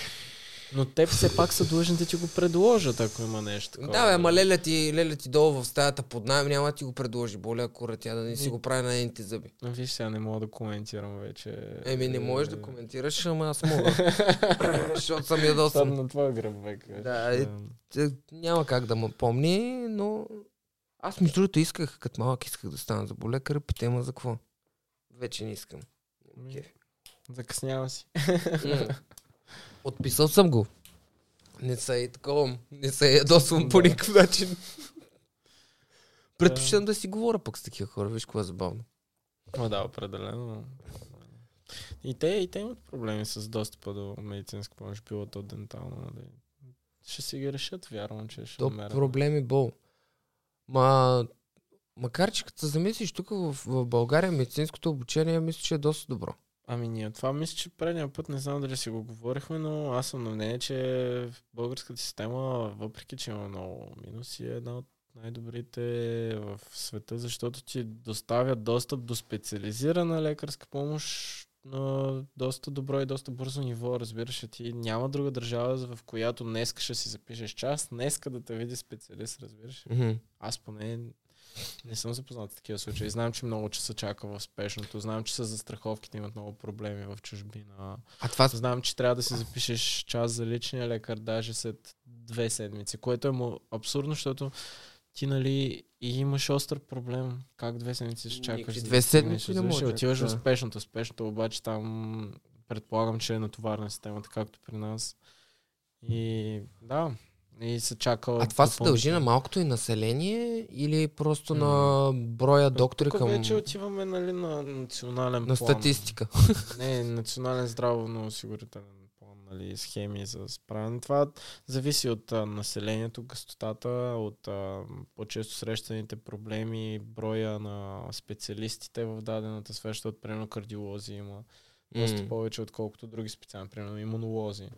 Но те все пак са длъжни да ти го предложат, ако има нещо такова. Да, бе, ама леля ти, леля ти долу в стаята под найем, няма да ти го предложи. Боля, ако тя да не си го прави на нейните зъби. Но Виж, сега не мога да коментирам вече. Еми, не можеш да Е, коментираш, ама аз мога. Защото съм ядосан. Съм на твоя гръб, кажеш. Да, е, Т- Няма как да ме помни, но... Аз между другото исках, като малък исках да стана заболекар, питай ма за какво. Вече не искам. Кеф. Закъснява си. М. Отписал съм го. Не се и такова, не се ядосвам по Да. никакъв начин. Предпочитам да си говоря пък с такива хора, виж какво е забавно. Ма да, определено. И те, и те имат проблеми с достъпа до медицинска помощ, било то дентално. Нали. Ще си ги решат, вярвам, че ще То намерят. проблеми бол. Ма, макар че като се замислиш тук в, в България, медицинското обучение мисля, че е доста добро. Ами ние това мисля, че предния път не знам дали си го говорихме, но аз съм на мнение, че българската система, въпреки че има много минуси, е една от най-добрите в света, защото ти доставят достъп до специализирана лекарска помощ на доста добро и доста бързо ниво. Разбираш, ти няма друга държава, в която днеска ще си запишеш час, днеска да те види специалист, разбираш. Мгм. Аз поне не съм запознат с такива случаи. Знам, че много часа чака в спешното. Знам, че с застраховките имат много проблеми в чужбина. А това Знам, че трябва да си запишеш час за личния лекар даже след две седмици, което е му абсурдно, защото ти, нали, и имаш остър проблем. Как две седмици ще чакаш? Никакви за две да седмици ли, може, Отиваш в да. спешното. Спешното обаче там предполагам, че е натоварена системата, както при нас. И да, и се чака. А това се дължи на малкото и население или просто М. на броя доктори Тук към... вече отиваме нали, на национален на план. статистика. Не, национален здравно осигурителен план, нали, схеми за справяне. Това зависи от а, населението, гъстотата, от а, по-често срещаните проблеми, броя на специалистите в дадената сфера, защото примерно кардиолози има доста М. повече, отколкото други специални, примерно имунолози.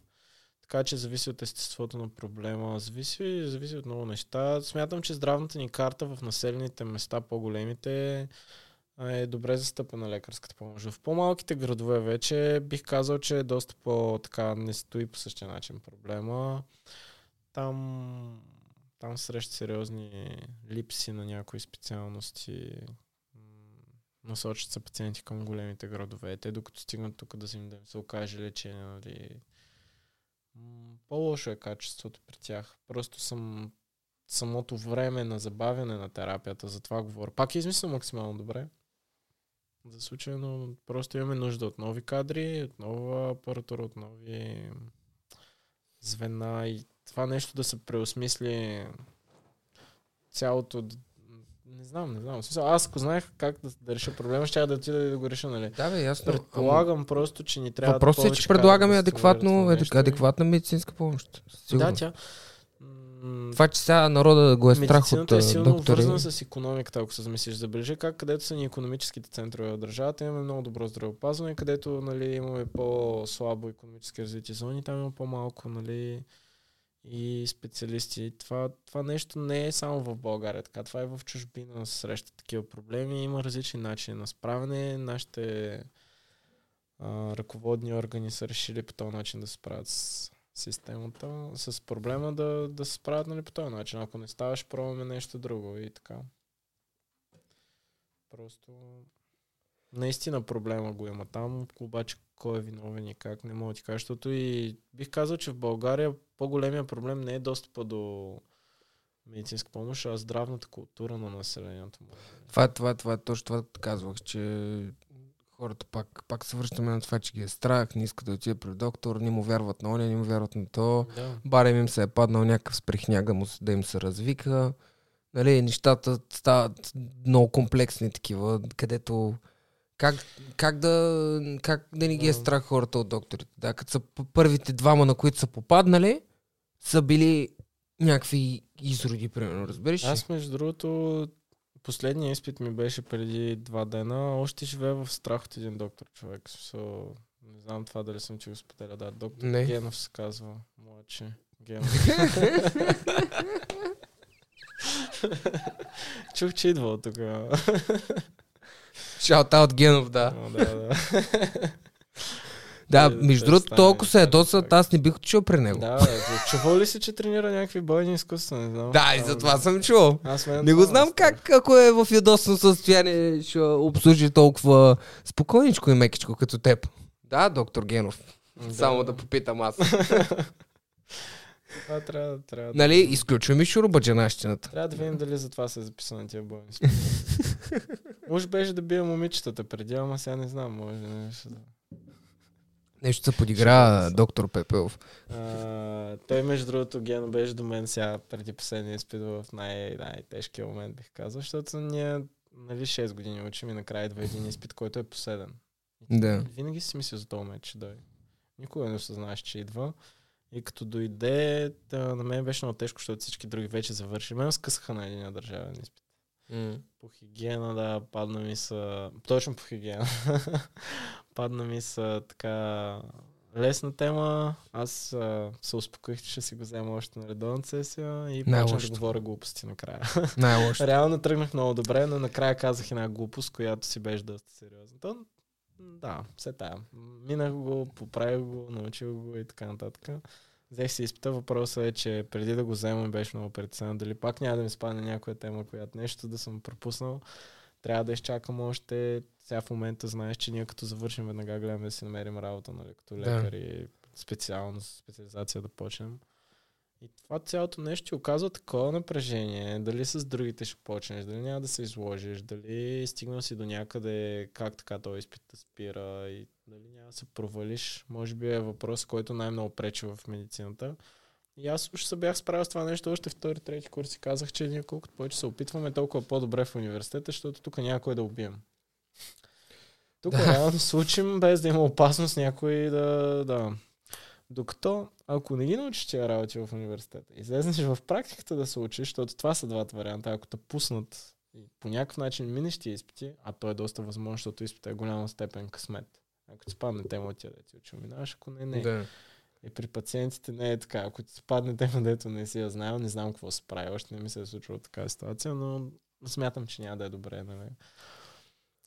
Така че зависи от естеството на проблема, зависи, зависи от много неща. Смятам, че здравната ни карта в населените места, по-големите, е добре застъпена лекарската помощ. В по-малките градове вече бих казал, че е доста по-така, не стои по същия начин проблема. Там, там среща сериозни липси на някои специалности. Насочат се пациенти към големите градове. Те докато стигнат тук да, си да им се окаже лечение, нали, по-лошо е качеството при тях. Просто съм самото време на забавяне на терапията, за това говоря. Пак е измислено максимално добре. За случая, но просто имаме нужда от нови кадри, от нова апаратура, от нови звена и това нещо да се преосмисли цялото... Не знам, не знам. Смисъл, Аз ако знаех как да, да реша проблема, ще да отида и да го реша, нали? Да, бе, ясно. Предполагам просто, че ни трябва Въпросът е, че предлагаме адекватно, адек, адекватна медицинска помощ. Сигурно. Да, тя... Това, че сега народа го е страх от е силно доктори. обвързана с економиката, ако се замислиш. Забележи как където са ни економическите центрове в държавата, имаме много добро здравеопазване, където нали, имаме по-слабо економически развити зони, там има по-малко нали, и специалисти. Това, това нещо не е само в България, така. Това е в чужбина, се срещат такива проблеми. Има различни начини на справяне. Нашите а, ръководни органи са решили по този начин да се справят с системата, с проблема да, да се справят нали, по този начин. Ако не ставаш, пробваме нещо друго и така. Просто наистина проблема го има там, обаче кой е виновен и как, не мога да ти кажа, защото и бих казал, че в България по-големия проблем не е достъпа до медицинска помощ, а здравната култура на населението. Това, това, това, точно това казвах, че хората пак, пак се връщаме на това, че ги е страх, не искат да отидат при доктор, не му вярват на оня, не му вярват на то. Да. Барем им се е паднал някакъв спрехняга му, да им се развика. Нали, нещата стават много комплексни такива, където как, как, да, как да не ги е страх хората от докторите. Да, като са първите двама, на които са попаднали, са били някакви изроди, примерно, разбираш? Аз, между другото, последния изпит ми беше преди два дена. Още живея в страх от един доктор, човек. Смисъл, не знам това дали съм че го споделя. Да, доктор Не. Генов се казва. Младши. Генов. Чух, че идва от тук. Шаут аут Генов, да. О, да, да. Да, Те- между те другото, толкова се ядосват, човек. аз не бих отишъл при него. Да, бе, чувал ли си, че тренира някакви бойни изкуства? Не знам. Да, и за това съм чувал. Аз мен Не го знам страх. как, ако е в ядосно състояние, ще обслужи толкова спокойничко и мекичко като теб. Да, доктор Генов. Само да попитам аз. Това трябва, трябва, нали, изключваме шурубаджанащината. трябва да видим дали за това са записани тия изкуства. Може беше да бия момичетата преди, ама сега не знам, може нещо да... Нещо се подигра Ще доктор Пепелов. А, той, между другото, Гено беше до мен сега преди последния изпит в най- най-тежкия момент, бих казал, защото ние нали, 6 години учим и накрая идва един изпит, който е последен. Да. Винаги си мисля за този момент, че дойде. Никога не осъзнаеш, че идва. И като дойде, да, на мен беше много тежко, защото всички други вече завършили. Мен ме скъсаха на един държавен изпит. По хигиена, да, падна ми са... Точно по хигиена. падна ми са така лесна тема. Аз а, се успокоих, че ще си го взема още на редовна сесия и почнах да говоря глупости накрая. Най-лошо. Реално тръгнах много добре, но накрая казах една глупост, която си беше доста сериозна. То, да, все тая. Минах го, поправих го, научих го и така нататък. Взех си изпита. Въпросът е, че преди да го взема беше много притеснен. Дали пак няма да ми спадне някоя тема, която нещо да съм пропуснал. Трябва да изчакам още. Сега в момента знаеш, че ние като завършим веднага гледаме да си намерим работа, нали, като Да. лекари, специално специализация да почнем. И това цялото нещо ти оказва такова напрежение. Дали с другите ще почнеш, дали няма да се изложиш, дали стигнал си до някъде, как така този изпит да спира и дали няма да се провалиш. Може би е въпрос, който най-много пречи в медицината. И аз уж се бях справил с това нещо още втори, трети курс и казах, че ние колкото повече се опитваме, толкова по-добре в университета, защото тук някой да убием. Тук Да. реално се учим без да има опасност някой да... да. Докато, ако не ги научиш тия работи в университета, излезнеш в практиката да се учиш, защото това са двата варианта. Ако те пуснат и по някакъв начин минеш тия изпити, а то е доста възможно, защото изпита е голяма степен късмет. Ако ти спадне тема тия да ти учил, минаваш, ако не, не. Да. И при пациентите не е така. Ако ти спадне тема, дето не си я знаел, не знам какво се прави. Още не ми се е случила такава ситуация, но смятам, че няма да е добре. Нали?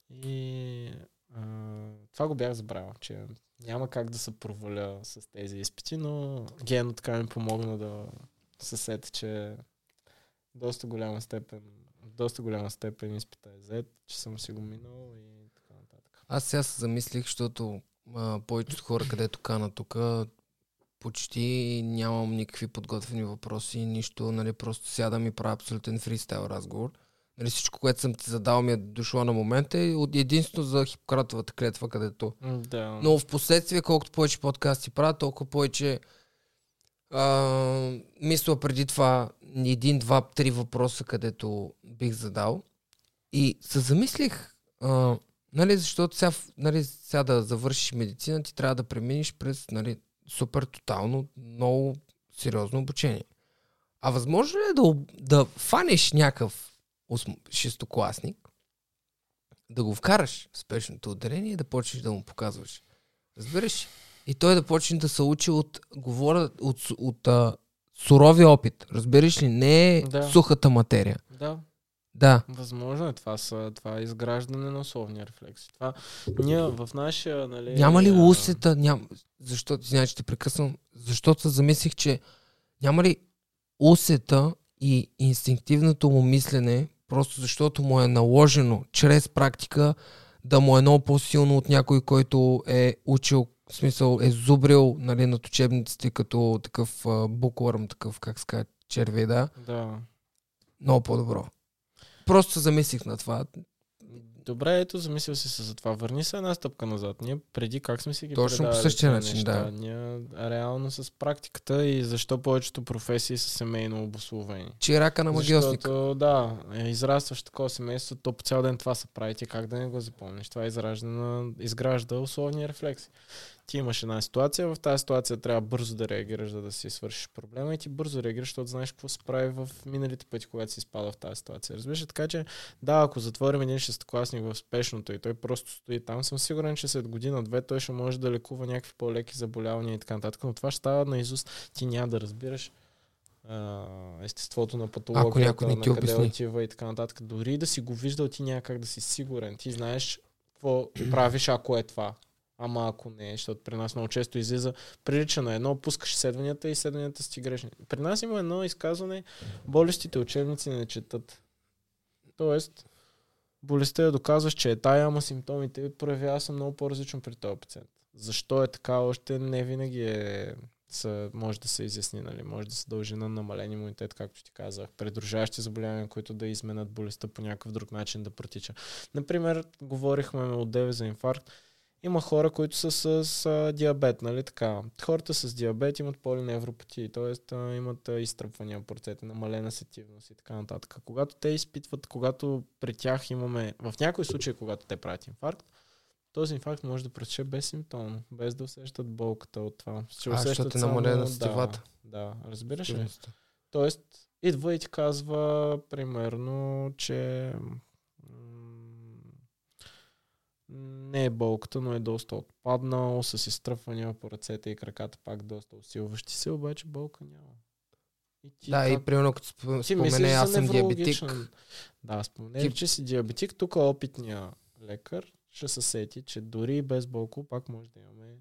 И а, това го бях забравил, че няма как да се проваля с тези изпити, но Гено така ми помогна да се сета, че доста голяма степен, доста голяма степен изпита е взет, че съм си го минал и така нататък. Аз сега се замислих, защото повечето хора, където кана тук, почти нямам никакви подготвени въпроси, нищо, нали, просто сядам и правя абсолютен фристайл разговор. Нали, всичко, което съм ти задал ми е дошло на момента и единствено за Хипократовата клетва, където Да. Но в последствие, колкото повече подкасти правя, толкова повече а, мисля преди това един, два, три въпроса, където бих задал. И се замислих, а, нали, защото сега, нали, сега да завършиш медицина, ти трябва да преминеш през нали, супер тотално, много сериозно обучение. А възможно ли е да, да фанеш някакъв шестокласник, да го вкараш в спешното отделение и да почнеш да му показваш. Разбираш? И той да почне да се учи от, говоря, от, с- от а, суровия опит. Разбираш ли? Не е Да. сухата материя. Да, Да. Възможно е. Това, са, това е изграждане на условни рефлекси. Това, ние в нашия, нали... Няма ли а, усета? Ням... Защо, че те прекъсвам. Защото се замислих, че няма ли усета и инстинктивното му мислене, просто защото му е наложено чрез практика да му е много по-силно от някой, който е учил, в смисъл е зубрил нали, над учебниците като такъв букварм, такъв, как се казва, червей, да. Да. Много по-добро. Просто се замислих на това. Добре, ето, замислил си се за това. Върни се една стъпка назад. Ние преди как сме си ги Точно по същия начин, неща? да. Ние реално с практиката и защо повечето професии са семейно обословени. Чирака на магиосник. Защото, да, е, израстваш такова семейство, то по цял ден това се прави, ти как да не го запомниш. Това изражда на, изгражда условни рефлекси. Ти имаш една ситуация, в тази ситуация трябва бързо да реагираш, за да си свършиш проблема и ти бързо реагираш, защото знаеш какво се прави в миналите пъти, когато си изпада в тази ситуация. Разбираш, така че, да, ако затворим един шестокласник в спешното и той просто стои там, съм сигурен, че след година-две той ще може да лекува някакви по-леки заболявания и така нататък, но това ще става на изуст. Ти няма да разбираш естеството на патологията, на къде обясни. отива и така нататък. Дори да си го виждал, ти няма как да си сигурен. Ти знаеш какво правиш, ако е това. Ама ако не, защото при нас много често излиза, прилича на едно, пускаш изследванията и изследванията са ти грешни. При нас има едно изказване, болестите учебници не четат. Тоест, болестта я доказваш, че е тая, ама симптомите проявява са много по-различно при този пациент. Защо е така, още не винаги е, са, може да се изясни, нали? може да се дължи на намален имунитет, както ти казах, предружаващи заболявания, които да изменят болестта по някакъв друг начин да протича. Например, говорихме от деве за инфаркт, има хора, които са с, с диабет, нали така. Хората с диабет имат полиневропатии, т.е. имат изтръпвания по ръцете, намалена сетивност и така нататък. Когато те изпитват, когато при тях имаме, в някои случаи, когато те правят инфаркт, този инфаркт може да протече безсимптомно, без да усещат болката от това. Ще А, защото е намалена да, сетивата. Да, разбираш ли? Тоест, идва и ти казва, примерно, че не е болката, но е доста отпаднал, с изтръпвания по ръцете и краката пак доста усилващи се, обаче болка няма. И ти Да, и как- примерно като сп- ти мислиш спомене, аз съм диабетик. Да, спомнеш, Ти- че си диабетик. Тук опитния лекар ще се сети, че дори и без болко пак може да имаме.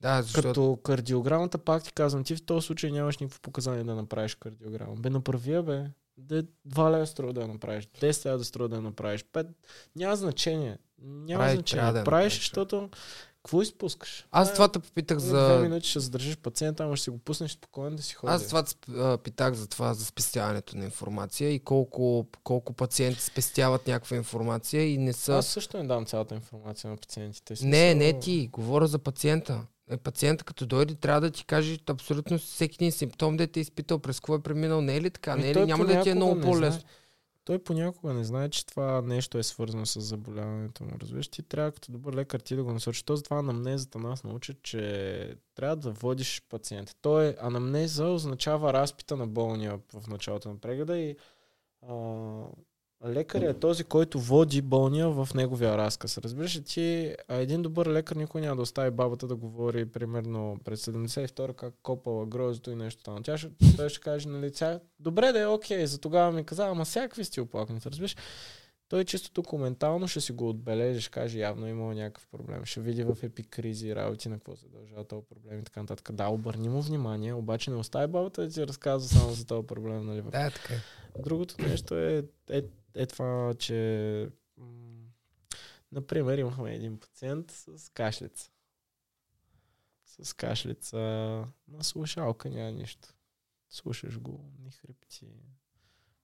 Да, защото... Като кардиограмата, пак ти казвам, ти в този случай нямаш никакво показание да направиш кардиограма. Бе, направи бе. Да, 2 лева струва да я направиш, 10 лева да струва да я направиш, 5. Няма значение. Няма Прави, значение. да правиш, направиш, защото какво изпускаш? Аз това те попитах за... Две минути ще задържиш пациента, ама ще си го пуснеш спокойно да си ходи. Аз това а, питах за това, за спестяването на информация и колко, колко пациенти спестяват някаква информация и не са... Аз също не дам цялата информация на пациентите. Не, Смисъл- не ти, говоря за пациента. Е, пациента като дойде, трябва да ти каже абсолютно всеки един симптом, да те е изпитал, през какво е преминал, не е ли така? Ами Не е ли? Няма да ти е много по-лесно. Той понякога не знае, че това нещо е свързано с заболяването му. Разбираш, ти трябва като добър лекар ти да го насочиш. То затова анамнезата нас научат, че трябва да водиш пациента. Той е анамнеза означава разпита на болния в началото на прегледа и а, лекарят е този, който води болния в неговия разказ. Разбираш ти един добър лекар никой няма да остави бабата да говори примерно през 72 как копала грозото и нещо там. Тя ще, той ще каже, нали, тя, добре да е окей, за тогава ми каза, ама всякакви сте оплакнете, разбираш? Той чисто документално ще си го отбележи, ще каже, явно е имал някакъв проблем. Ще види в епикризи работи на какво се дължава този проблем и така нататък. Да, обърни му внимание, обаче не остави бабата да ти разказва само за този проблем. Нали, Да, така. е. Другото нещо е, е, е това, че например имахме един пациент с кашлица. С кашлица на слушалка няма нищо. Слушаш го, ни хрипти.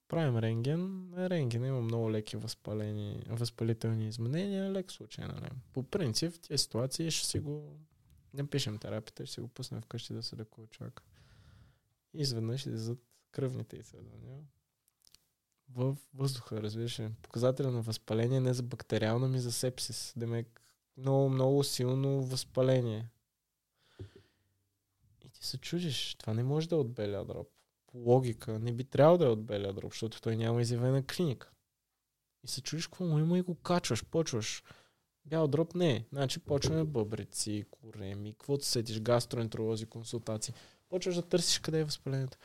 Правим рентген. На рентгена има много леки възпалени, възпалителни изменения. Лек случай, нали? По принцип, в тези ситуации ще си го не пишем терапията, ще си го пуснем вкъщи да се лекува човек. Изведнъж излизат кръвните изследвания в въздуха, разбираш. Показателя на възпаление не за бактериална, ми за сепсис. Демек, много, много силно възпаление. И ти се чудиш, това не може да е от белия дроб. По логика не би трябвало да е от белия дроб, защото той няма изявена клиника. И се чудиш какво му има и го качваш, почваш. Бял дроб не е. Значи почваме бъбреци, кореми, каквото се сетиш, гастроентеролози, консултации. Почваш да търсиш къде е възпалението.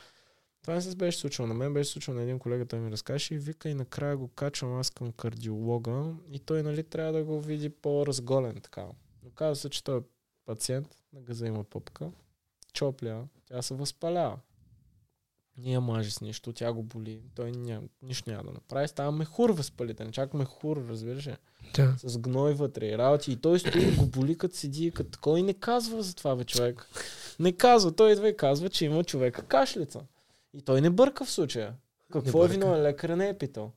Това не се беше случило на мен, беше случило на един колега, той ми разкаже и вика и накрая го качвам аз към кардиолога и той нали трябва да го види по-разголен така. Но казва се, че той е пациент на газа има пъпка, чопля, тя се възпалява. Ние мажи с нищо, тя го боли, той няма, нищо няма да направи. Става мехур възпалителен, чак мехур, разбираш ли? Да. С гной вътре и работи. И той стои го боли, като седи, като такова и не казва за това, бе, човек. Не казва. Той идва и казва, че има човека кашлица. И той не бърка в случая. Какво е виновен? Лекаря не е питал.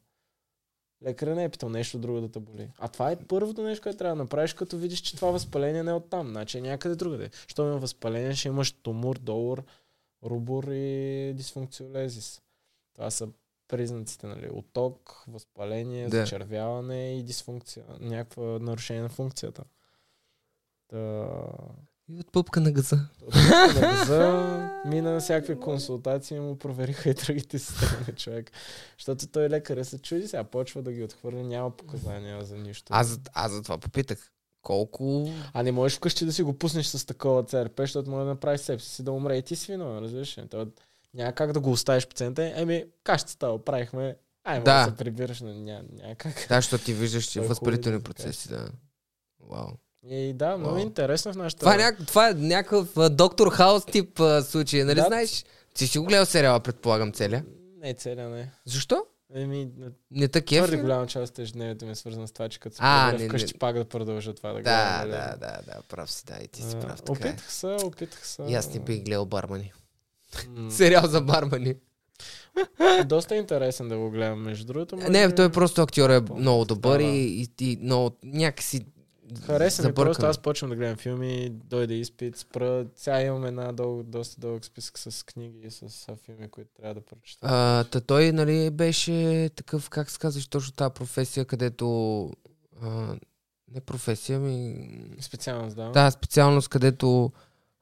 Лекаря не е питал нещо друго да те боли. А това е първото нещо, което трябва да направиш, като видиш, че това възпаление не е оттам. Значи е някъде другаде. Що има възпаление, ще имаш тумор, долар, рубор и дисфункциолезис. Това са признаците, нали? Оток, възпаление, Да. зачервяване и дисфункция. Някаква нарушение на функцията. Та... И от пъпка на газа. За мина на всякакви консултации му провериха и другите системи на човек. Защото той лекаря се чуди, сега почва да ги отхвърля, няма показания за нищо. Аз, аз за това попитах. Колко... А не можеш вкъщи да си го пуснеш с такова ЦРП, защото може да направи сепсис и да умре и ти си виновен, разбираш ли? Няма как да го оставиш пациента. Еми, кашата правихме. Ай, Да. се прибираш, но няма, няма как. Да, защото ти виждаш, че е възпалителни процеси, да. Вау. И да, много Вау. интересно в нашата... Това е, няк... това е някакъв доктор Хаус тип а, случай, нали Да. знаеш? Ти си го гледал сериала, предполагам, целия. Не, целя не. Защо? Еми, Не такива. твърде голяма част от ежедневието ми е свързана с това, че като се А, не, вкъщи не. пак да продължа това да Да, гледам. нали? да, да, да, прав си, да, и ти си А, прав. Така е. Опитах се, опитах се. И аз не бих гледал бармани. Сериал за бармани. Доста интересен да го гледам, между другото. може Не, той просто актьор е много добър Да, да. и, и, и много някакси Хареса ми просто, аз почвам да гледам филми, дойде изпит, спра. Сега имам една дъл, доста дълъг списък с книги и с филми, които трябва да прочета. А, та той, нали, беше такъв, как се казваш, точно тази професия, където... А, не професия, ми... Специално да. Тази специалност, където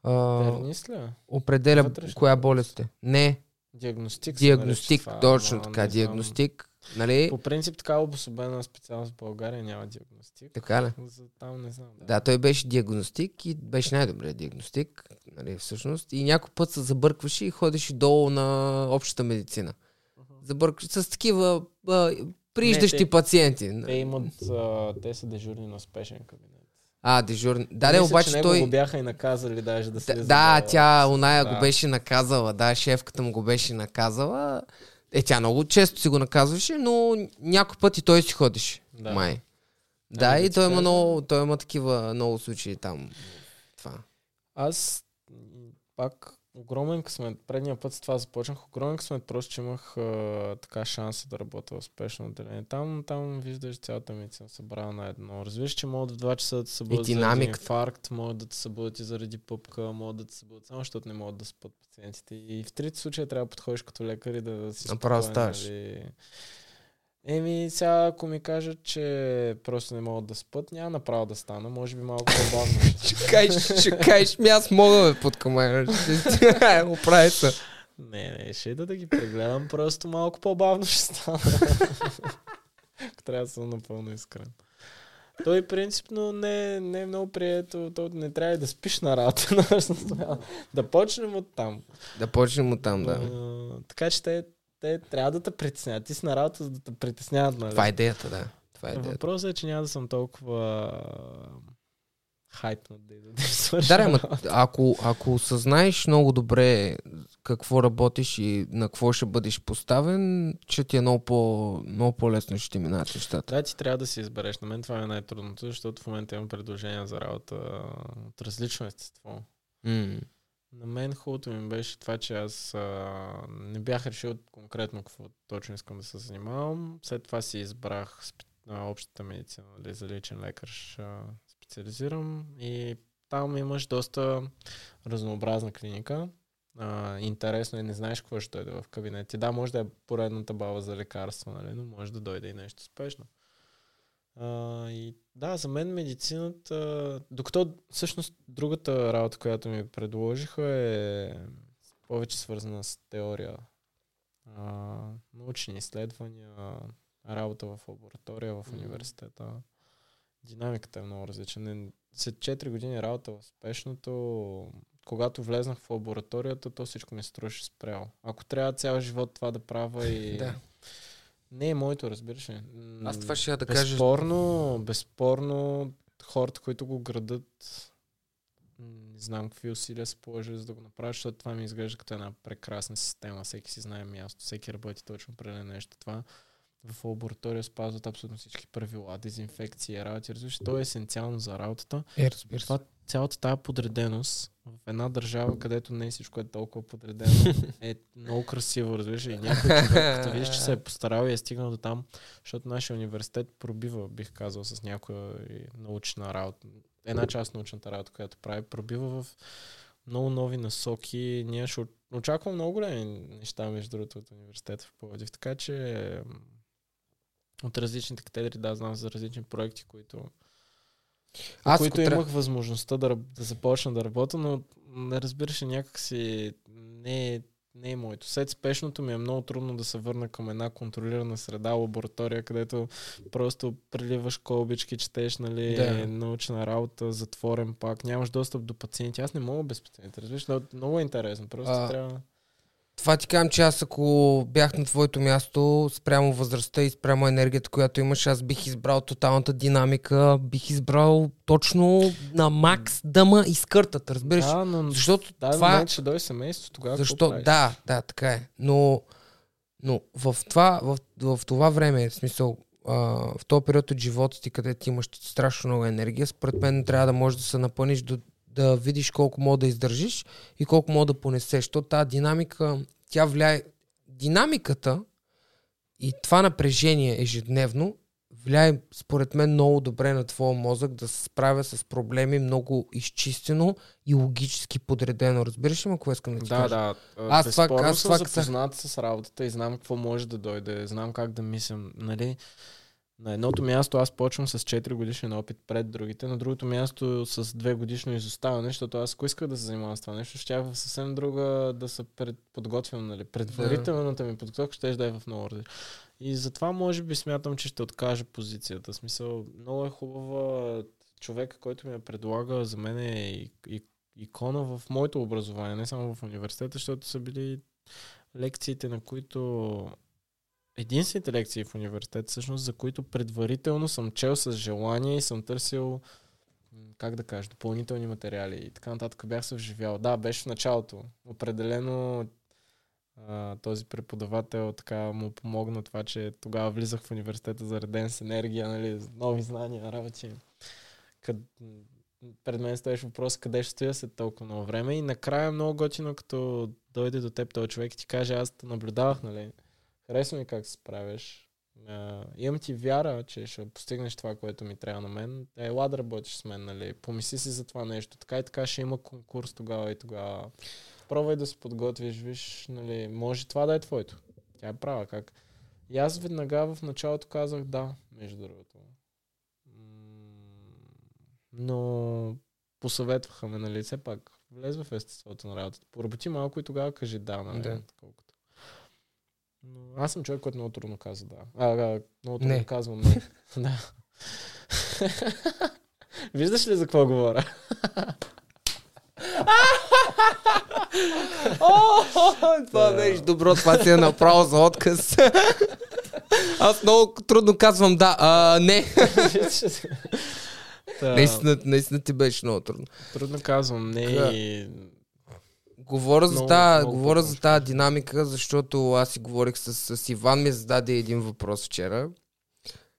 а, Вернист ли? е? определя Вътрешна коя болест. е. Не, Диагностик. диагностик, точно така, диагностик. Нали? По принцип така обособена специалност в България няма диагностик. Така ли? За там не знам. Да. Да, той беше диагностик и беше най-добрият диагностик, нали, всъщност. И някой път се забъркваше и ходеше долу на общата медицина. Забъркваше с такива а, прииждащи Не, те- пациенти. Те имат, а, те са дежурни на спешен кабинет. А, дежурни. Да, да, Мисля, обаче че той... го бяха и наказали даже да Да, слезе. да, тя, оная да. го беше наказала. Да, шефката му го беше наказала. Е, тя много често си го наказваше, но някой път и той си ходеше. Да. Май. Да, да и той има, много, той има такива много случаи там. Това. Аз пак огромен късмет. Предния път с това започнах. Огромен късмет, просто че имах а, така шанса да работя в спешно отделение. Там, там виждаш цялата медицина събрана на едно. Разбираш, че могат в 2 часа да те събудят заради инфаркт, могат да те събудят и заради пъпка, могат да те събудят само защото не могат да спят пациентите. И в трите случая трябва да подходиш като лекар и да си Направо спокоен, ставаш. нали. Еми, сега ако ми кажат, че просто не могат да спят, няма направо да стана. Може би малко по-бавно. Ще кажеш, ще кажеш, ми аз мога бе под камера. Оправи се. Не, не, ще ида да ги прегледам, просто малко по-бавно ще стана. Ако трябва да съм напълно искрен. Той принципно не, не е много прието, то не трябва да спиш на работа. да почнем от там. Да почнем от там, да. А, така че те, те трябва да те притесняват. Ти си на работа, за да те притесняват. Нали? Това е идеята, да. Това е идеята. Въпросът е, че няма да съм толкова хайпнат да да. Да, ама ако, ако осъзнаеш много добре какво работиш и на какво ще бъдеш поставен, ще ти е много, по, много по-лесно ще ти минат нещата. Да, ти трябва да си избереш. На мен това е най-трудното, защото в момента имам предложения за работа от различно естество. М. На мен хубавото ми беше това, че аз а, не бях решил конкретно какво точно искам да се занимавам. След това си избрах спе- а, общата медицина, нали, за личен лекар ще специализирам и там имаш доста разнообразна клиника. А, интересно е, не знаеш какво ще дойде в кабинет. И да, може да е поредната баба за лекарство, нали, но може да дойде и нещо спешно. А, и да, за мен медицината, докато всъщност другата работа, която ми предложиха е повече свързана с теория. А, научни изследвания, работа в лаборатория в университета. Динамиката е много различна. След 4 години работа в спешното, когато влезнах в лабораторията, то всичко ми струваше спрял. Ако трябва цял живот това да правя и... Да. Не е моето, разбираш ли. Аз това ще я да кажа. Безспорно, безспорно, хората, които го градат, не знам какви усилия са положили за да го направят, защото това ми изглежда като една прекрасна система. Всеки си знае място, всеки работи точно определено нещо. Това в лаборатория спазват абсолютно всички правила, дезинфекция, работи. Разбираш, то е есенциално за работата. Е, разбира се. Това, цялата тази подреденост в една държава, където не е всичко е толкова подредено, е много красиво, разбираш? И някой човек, като видиш, че се е постарал и е стигнал до там, защото нашия университет пробива, бих казал, с някоя научна работа. Една част научната работа, която прави, пробива в много нови насоки. Ние ще очаквам много големи неща, между другото, от университета в Пловдив. Така че от различните катедри, да, знам за различни проекти, които аз които имах трябва... възможността да, да започна да работя, но не разбираш някакси не е, не е моето. След спешното ми е много трудно да се върна към една контролирана среда, лаборатория, където просто преливаш колбички, четеш нали, да. научна работа, затворен пак, нямаш достъп до пациенти. Аз не мога без пациенти, разбираш? Много е интересно. Просто а... трябва това ти казвам, че аз ако бях на твоето място, спрямо възрастта и спрямо енергията, която имаш, аз бих избрал тоталната динамика, бих избрал точно на макс дъма и скъртат, разбираш? Да, но защото да, това... Да, ще дойде семейство, тогава Защо? Да, да, така е. Но, но в, това, в, в това време, в смисъл, а, в този период от живота ти, където имаш страшно много енергия, според мен трябва да можеш да се напъниш до да видиш колко мога да издържиш и колко мога да понесеш. То тази динамика, тя влияе... Динамиката и това напрежение ежедневно влияе, според мен, много добре на твоя мозък да се справя с проблеми много изчистено и логически подредено. Разбираш ли ма, кое искам да ти да, кажа? Да, Аз това, аз това съм запознат с работата и знам какво може да дойде, знам как да мислям. Нали? На едното място аз почвам с 4 годишен опит пред другите, на другото място с 2 годишно изоставане, защото аз ако исках да се занимавам с това нещо, ще в съвсем друга да се пред, подготвям, нали. Предварителната ми подготовка ще да е в много различна. И затова може би смятам, че ще откажа позицията. В смисъл, много е хубава човек, който ми я предлага, за мен е и, и, икона в моето образование, не само в университета, защото са били лекциите, на които единствените лекции в университет, всъщност, за които предварително съм чел с желание и съм търсил, как да кажа, допълнителни материали и така нататък бях се вживял. Да, беше в началото. Определено този преподавател така му помогна това, че тогава влизах в университета зареден с енергия, нали, нови знания, работи. Къд... Пред мен стоеше въпрос къде ще стоя след толкова много време и накрая много готино, като дойде до теб този човек и ти каже, аз те наблюдавах, нали, харесва ми как се справяш. Uh, имам ти вяра, че ще постигнеш това, което ми трябва на мен. Ела да работиш с мен, нали? Помисли си за това нещо. Така и така ще има конкурс тогава и тогава. Пробвай да се подготвиш, виж, нали, може това да е твоето. Тя е права, как. И аз веднага в началото казах да, между другото. Но посъветваха ме, нали, все пак влез в естеството на работата. Поработи малко и тогава кажи да, нали, да. колкото но аз съм човек, който много трудно казва да. А, а много трудно не. казвам не. да. Виждаш ли за какво говоря? това беше добро, това си е направо за отказ. Аз много трудно казвам да. А, не. наистина, наистина ти беше много трудно. Трудно казвам не и Говоря за, тази, говоря за тази динамика, защото аз си говорих с, с Иван, ми зададе един въпрос вчера.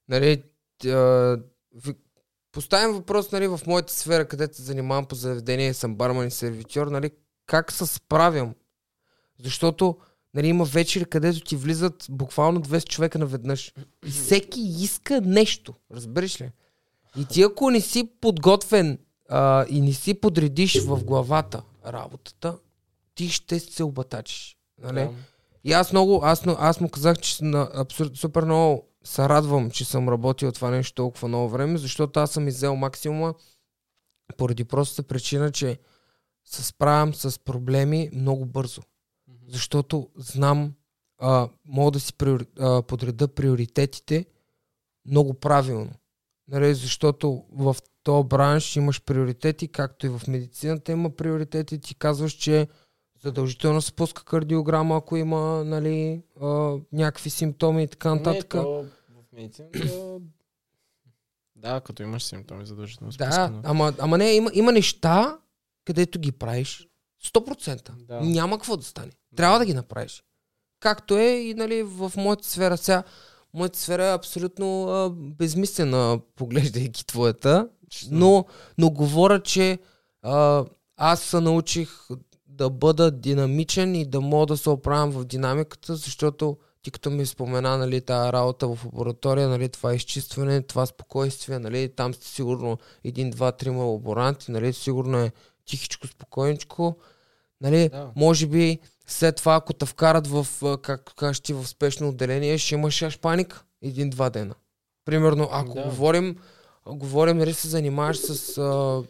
Нали, а, поставям въпрос нали, в моята сфера, където се занимавам по заведение, съм барман и сервитьор, нали, как се справям? Защото нали, има вечери, където ти влизат буквално 200 човека наведнъж. И всеки иска нещо. Разбираш ли? И ти ако не си подготвен а, и не си подредиш в главата работата, ти ще се обатачиш. Нали? Да. И аз много, аз, аз му казах, че на, абсолютно супер много се радвам, че съм работил това нещо толкова много време, защото аз съм иззел максимума поради простата причина, че се справям с проблеми много бързо. Защото знам, а, мога да си приори, а, подреда приоритетите много правилно. Нали, защото в този бранш имаш приоритети, както и в медицината има приоритети. Ти казваш, че задължително се пуска кардиограма, ако има нали, а, някакви симптоми и така нататък. Не, то в медицината да, като имаш симптоми, задължително се да, пуска. Ама, ама не, има, има неща, където ги правиш 100%. Да. Няма какво да стане. Трябва да ги направиш. Както е и нали, в моята сфера сега. Моята сфера е абсолютно а, безмислена, поглеждайки твоята. Но, но говоря, че а, аз се научих да бъда динамичен и да мога да се оправям в динамиката, защото ти като ми спомена, нали, тази работа в лаборатория, нали, това изчистване, това спокойствие, нали, там сте сигурно един, два, трима лаборанти, нали, сигурно е тихичко, спокойничко, нали, Да. може би след това, ако те вкарат в, както кажеш ти, в спешно отделение, ще имаш аж паника един-два дена. Примерно, ако Да. говорим, говорим, нали, се занимаваш с а,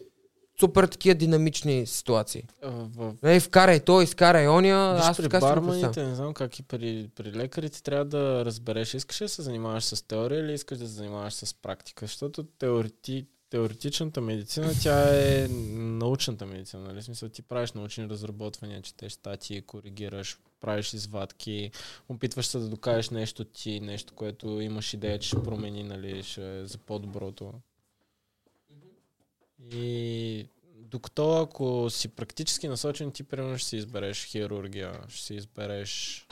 супер такива динамични ситуации. В, Нали, вкарай той, изкарай оня, Виж, аз при така барманите, не знам как и при, при лекарите, трябва да разбереш, искаш ли да се занимаваш с теория или искаш да се занимаваш с практика, защото теорети, теоретичната медицина, тя е научната медицина, нали? Смисъл, ти правиш научни разработвания, четеш статии, коригираш, правиш извадки, опитваш се да докажеш нещо ти, нещо, което имаш идея, че ще промени, нали, ще е за по-доброто. И докато ако си практически насочен, ти примерно ще си избереш хирургия, ще си избереш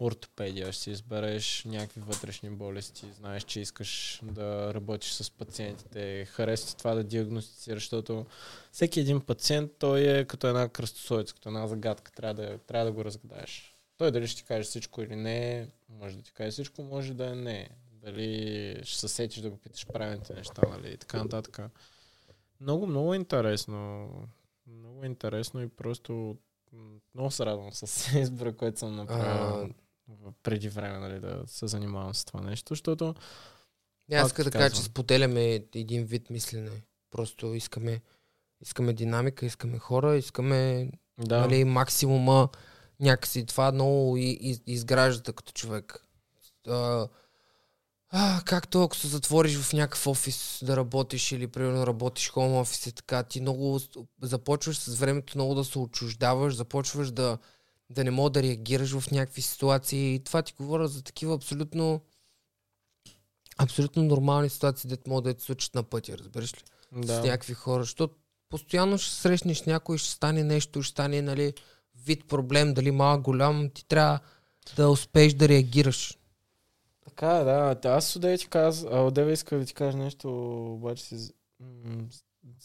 ортопедия, ще си избереш някакви вътрешни болести, знаеш, че искаш да работиш с пациентите, харесва това да диагностицираш, защото всеки един пациент, той е като една кръстосовица, като една загадка, трябва да, трябва да го разгадаеш. Той дали ще ти каже всичко или не, може да ти каже всичко, може да е не. Дали ще се сетиш да го питаш правилните неща, нали, и така нататък. Много, много интересно. Много интересно и просто много се радвам с избора, който съм направил в- преди време, нали, да се занимавам с това нещо, защото Не, аз Пак иска ти да кажа, че споделяме един вид мислене. Просто искаме, искаме динамика, искаме хора, искаме да, нали, максимума някакси. Това много и, и, изгражда като човек. А, а, както ако се затвориш в някакъв офис да работиш или примерно работиш хоум офис и така, ти много започваш с времето много да се отчуждаваш, започваш да, да не мога да реагираш в някакви ситуации. И това ти говоря за такива абсолютно абсолютно нормални ситуации, дето могат да ти случат на пътя, разбираш ли? да. с някакви хора, защото постоянно ще срещнеш някой, ще стане нещо, ще стане нали, вид проблем, дали малък, голям, ти трябва да успееш да реагираш. Така е, да. Та Аз отдеве ти каз... а, отдеве иска да ти кажа нещо, обаче си...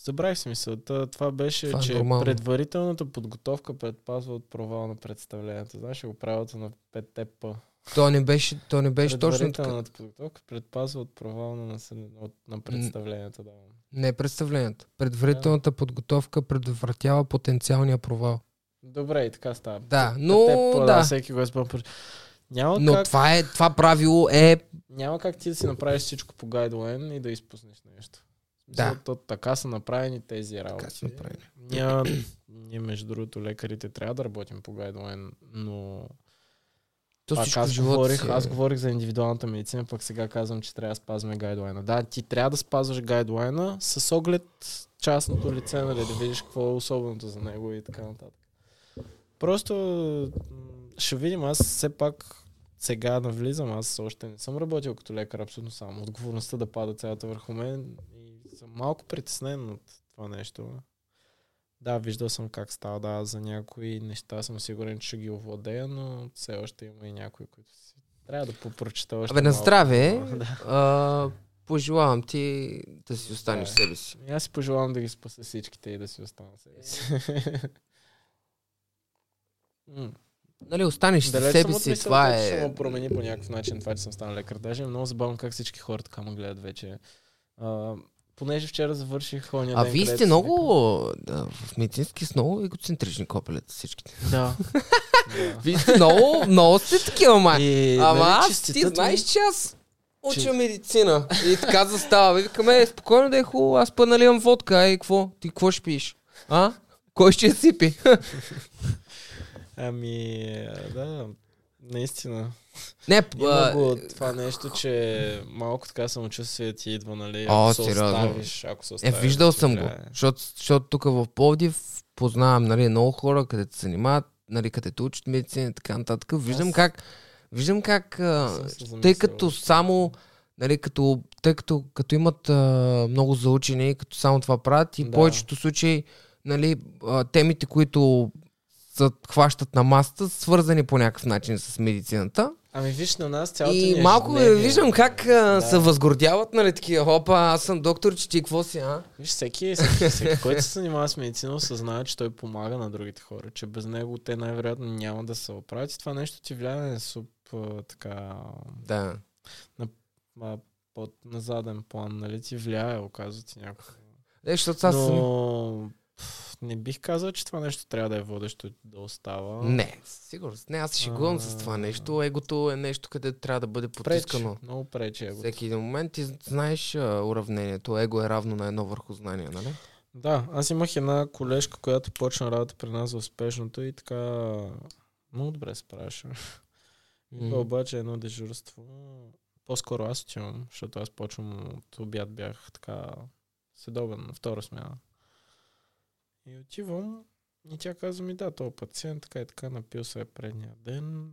Забравих си мисълта. Това беше, Това е че нормално. предварителната подготовка предпазва от провал на представлението. Знаеш го правилото на 5 п То не беше, то не беше точно така. Подготовка предпазва от провал на, от, на представлението. Да. Не представлението. Предварителната подготовка предотвратява потенциалния провал. Добре, и така става. Да, но Петте П, да. Всеки го е спомня. Няма Но как това, е, това правило е... Няма как ти да си направиш всичко по гайдлайн и да изпуснеш нещо. Да. Защото така са направени тези работи. Така са направени. Ние, ние, между другото, лекарите трябва да работим по гайдлайн, но То пак аз, говорих, си е- аз говорих за индивидуалната медицина, пък сега казвам, че трябва да спазваме гайдлайна. Да, ти трябва да спазваш гайдлайна с оглед частното лице, нали, да видиш какво е особеното за него и така нататък. Просто ще видим, аз все пак сега навлизам, аз още не съм работил като лекар, абсолютно само. Отговорността да пада цялата върху мен и съм малко притеснен от това нещо. Да, виждал съм как става, да, за някои неща съм сигурен, че ще ги овладея, но все още има и някои, които си... Трябва да попрочета още Абе, на здраве. Да. А, пожелавам ти да си останеш Да. себе си. И Аз си пожелавам да ги спаса всичките и да си остана себе си. Нали, останеш Далеч себе си, мисълта, това че ще е... ме промени по някакъв начин това, че съм станал лекар. Даже е много забавно как всички хора така ме гледат вече. А, понеже вчера завърших оня А ден, вие сте много... Да, в медицински с много егоцентрични копелета всичките. Да. да. Вие сте много, много сте такива, май. И, Ама нали, аз, ти ми- знаеш, че аз уча Че- медицина. И така застава. Викаме, е, спокойно да е хубаво, аз па наливам водка, ай, какво? Ти какво ще пиеш? А? Кой ще я сипи? Ами, а, да, наистина. Не, Има го това нещо, че малко така самочувствие ти идва, нали? О, Ако се оставиш, ако се Е, оставиш. виждал ще съм го. Защото, защото тук в Пловдив познавам нали, много хора, където се занимават, нали, където учат медицина и така нататък. Виждам Аз- как, виждам как тъй като само нали, като, тъй като, като имат а, много заучени, като само това правят и Да. повечето случаи нали, темите, които хващат на масата, са свързани по някакъв начин с медицината. Ами виж на нас цялото ни И малко ежедневие. виждам как а, Да. се възгордяват, нали, такива, опа, аз съм доктор, че ти какво си, а? Виж, всеки, всеки, всеки който се занимава с медицина, осъзнава, че той помага на другите хора, че без него те най-вероятно няма да се оправят и това нещо ти влияе на суп така Да. а, под, на заден план, нали ти влияе, оказва ти някакво. Е, защото аз. Но не бих казал, че това нещо трябва да е водещо да остава. Не, сигурно. Не, аз се шегувам с това нещо. Егото е нещо, къде трябва да бъде потискано. много пречи. Его. Всеки един момент ти знаеш а, уравнението. Его е равно на едно върху знание, нали? Да, аз имах една колежка, която почна работа при нас в успешното и така много добре. М. Mm. Обаче едно дежурство. По-скоро аз отивам, защото аз почвам от обяд бях така седобен на втора смяна. И отивам и тя казва ми, да, този пациент така и така напил се е предния ден.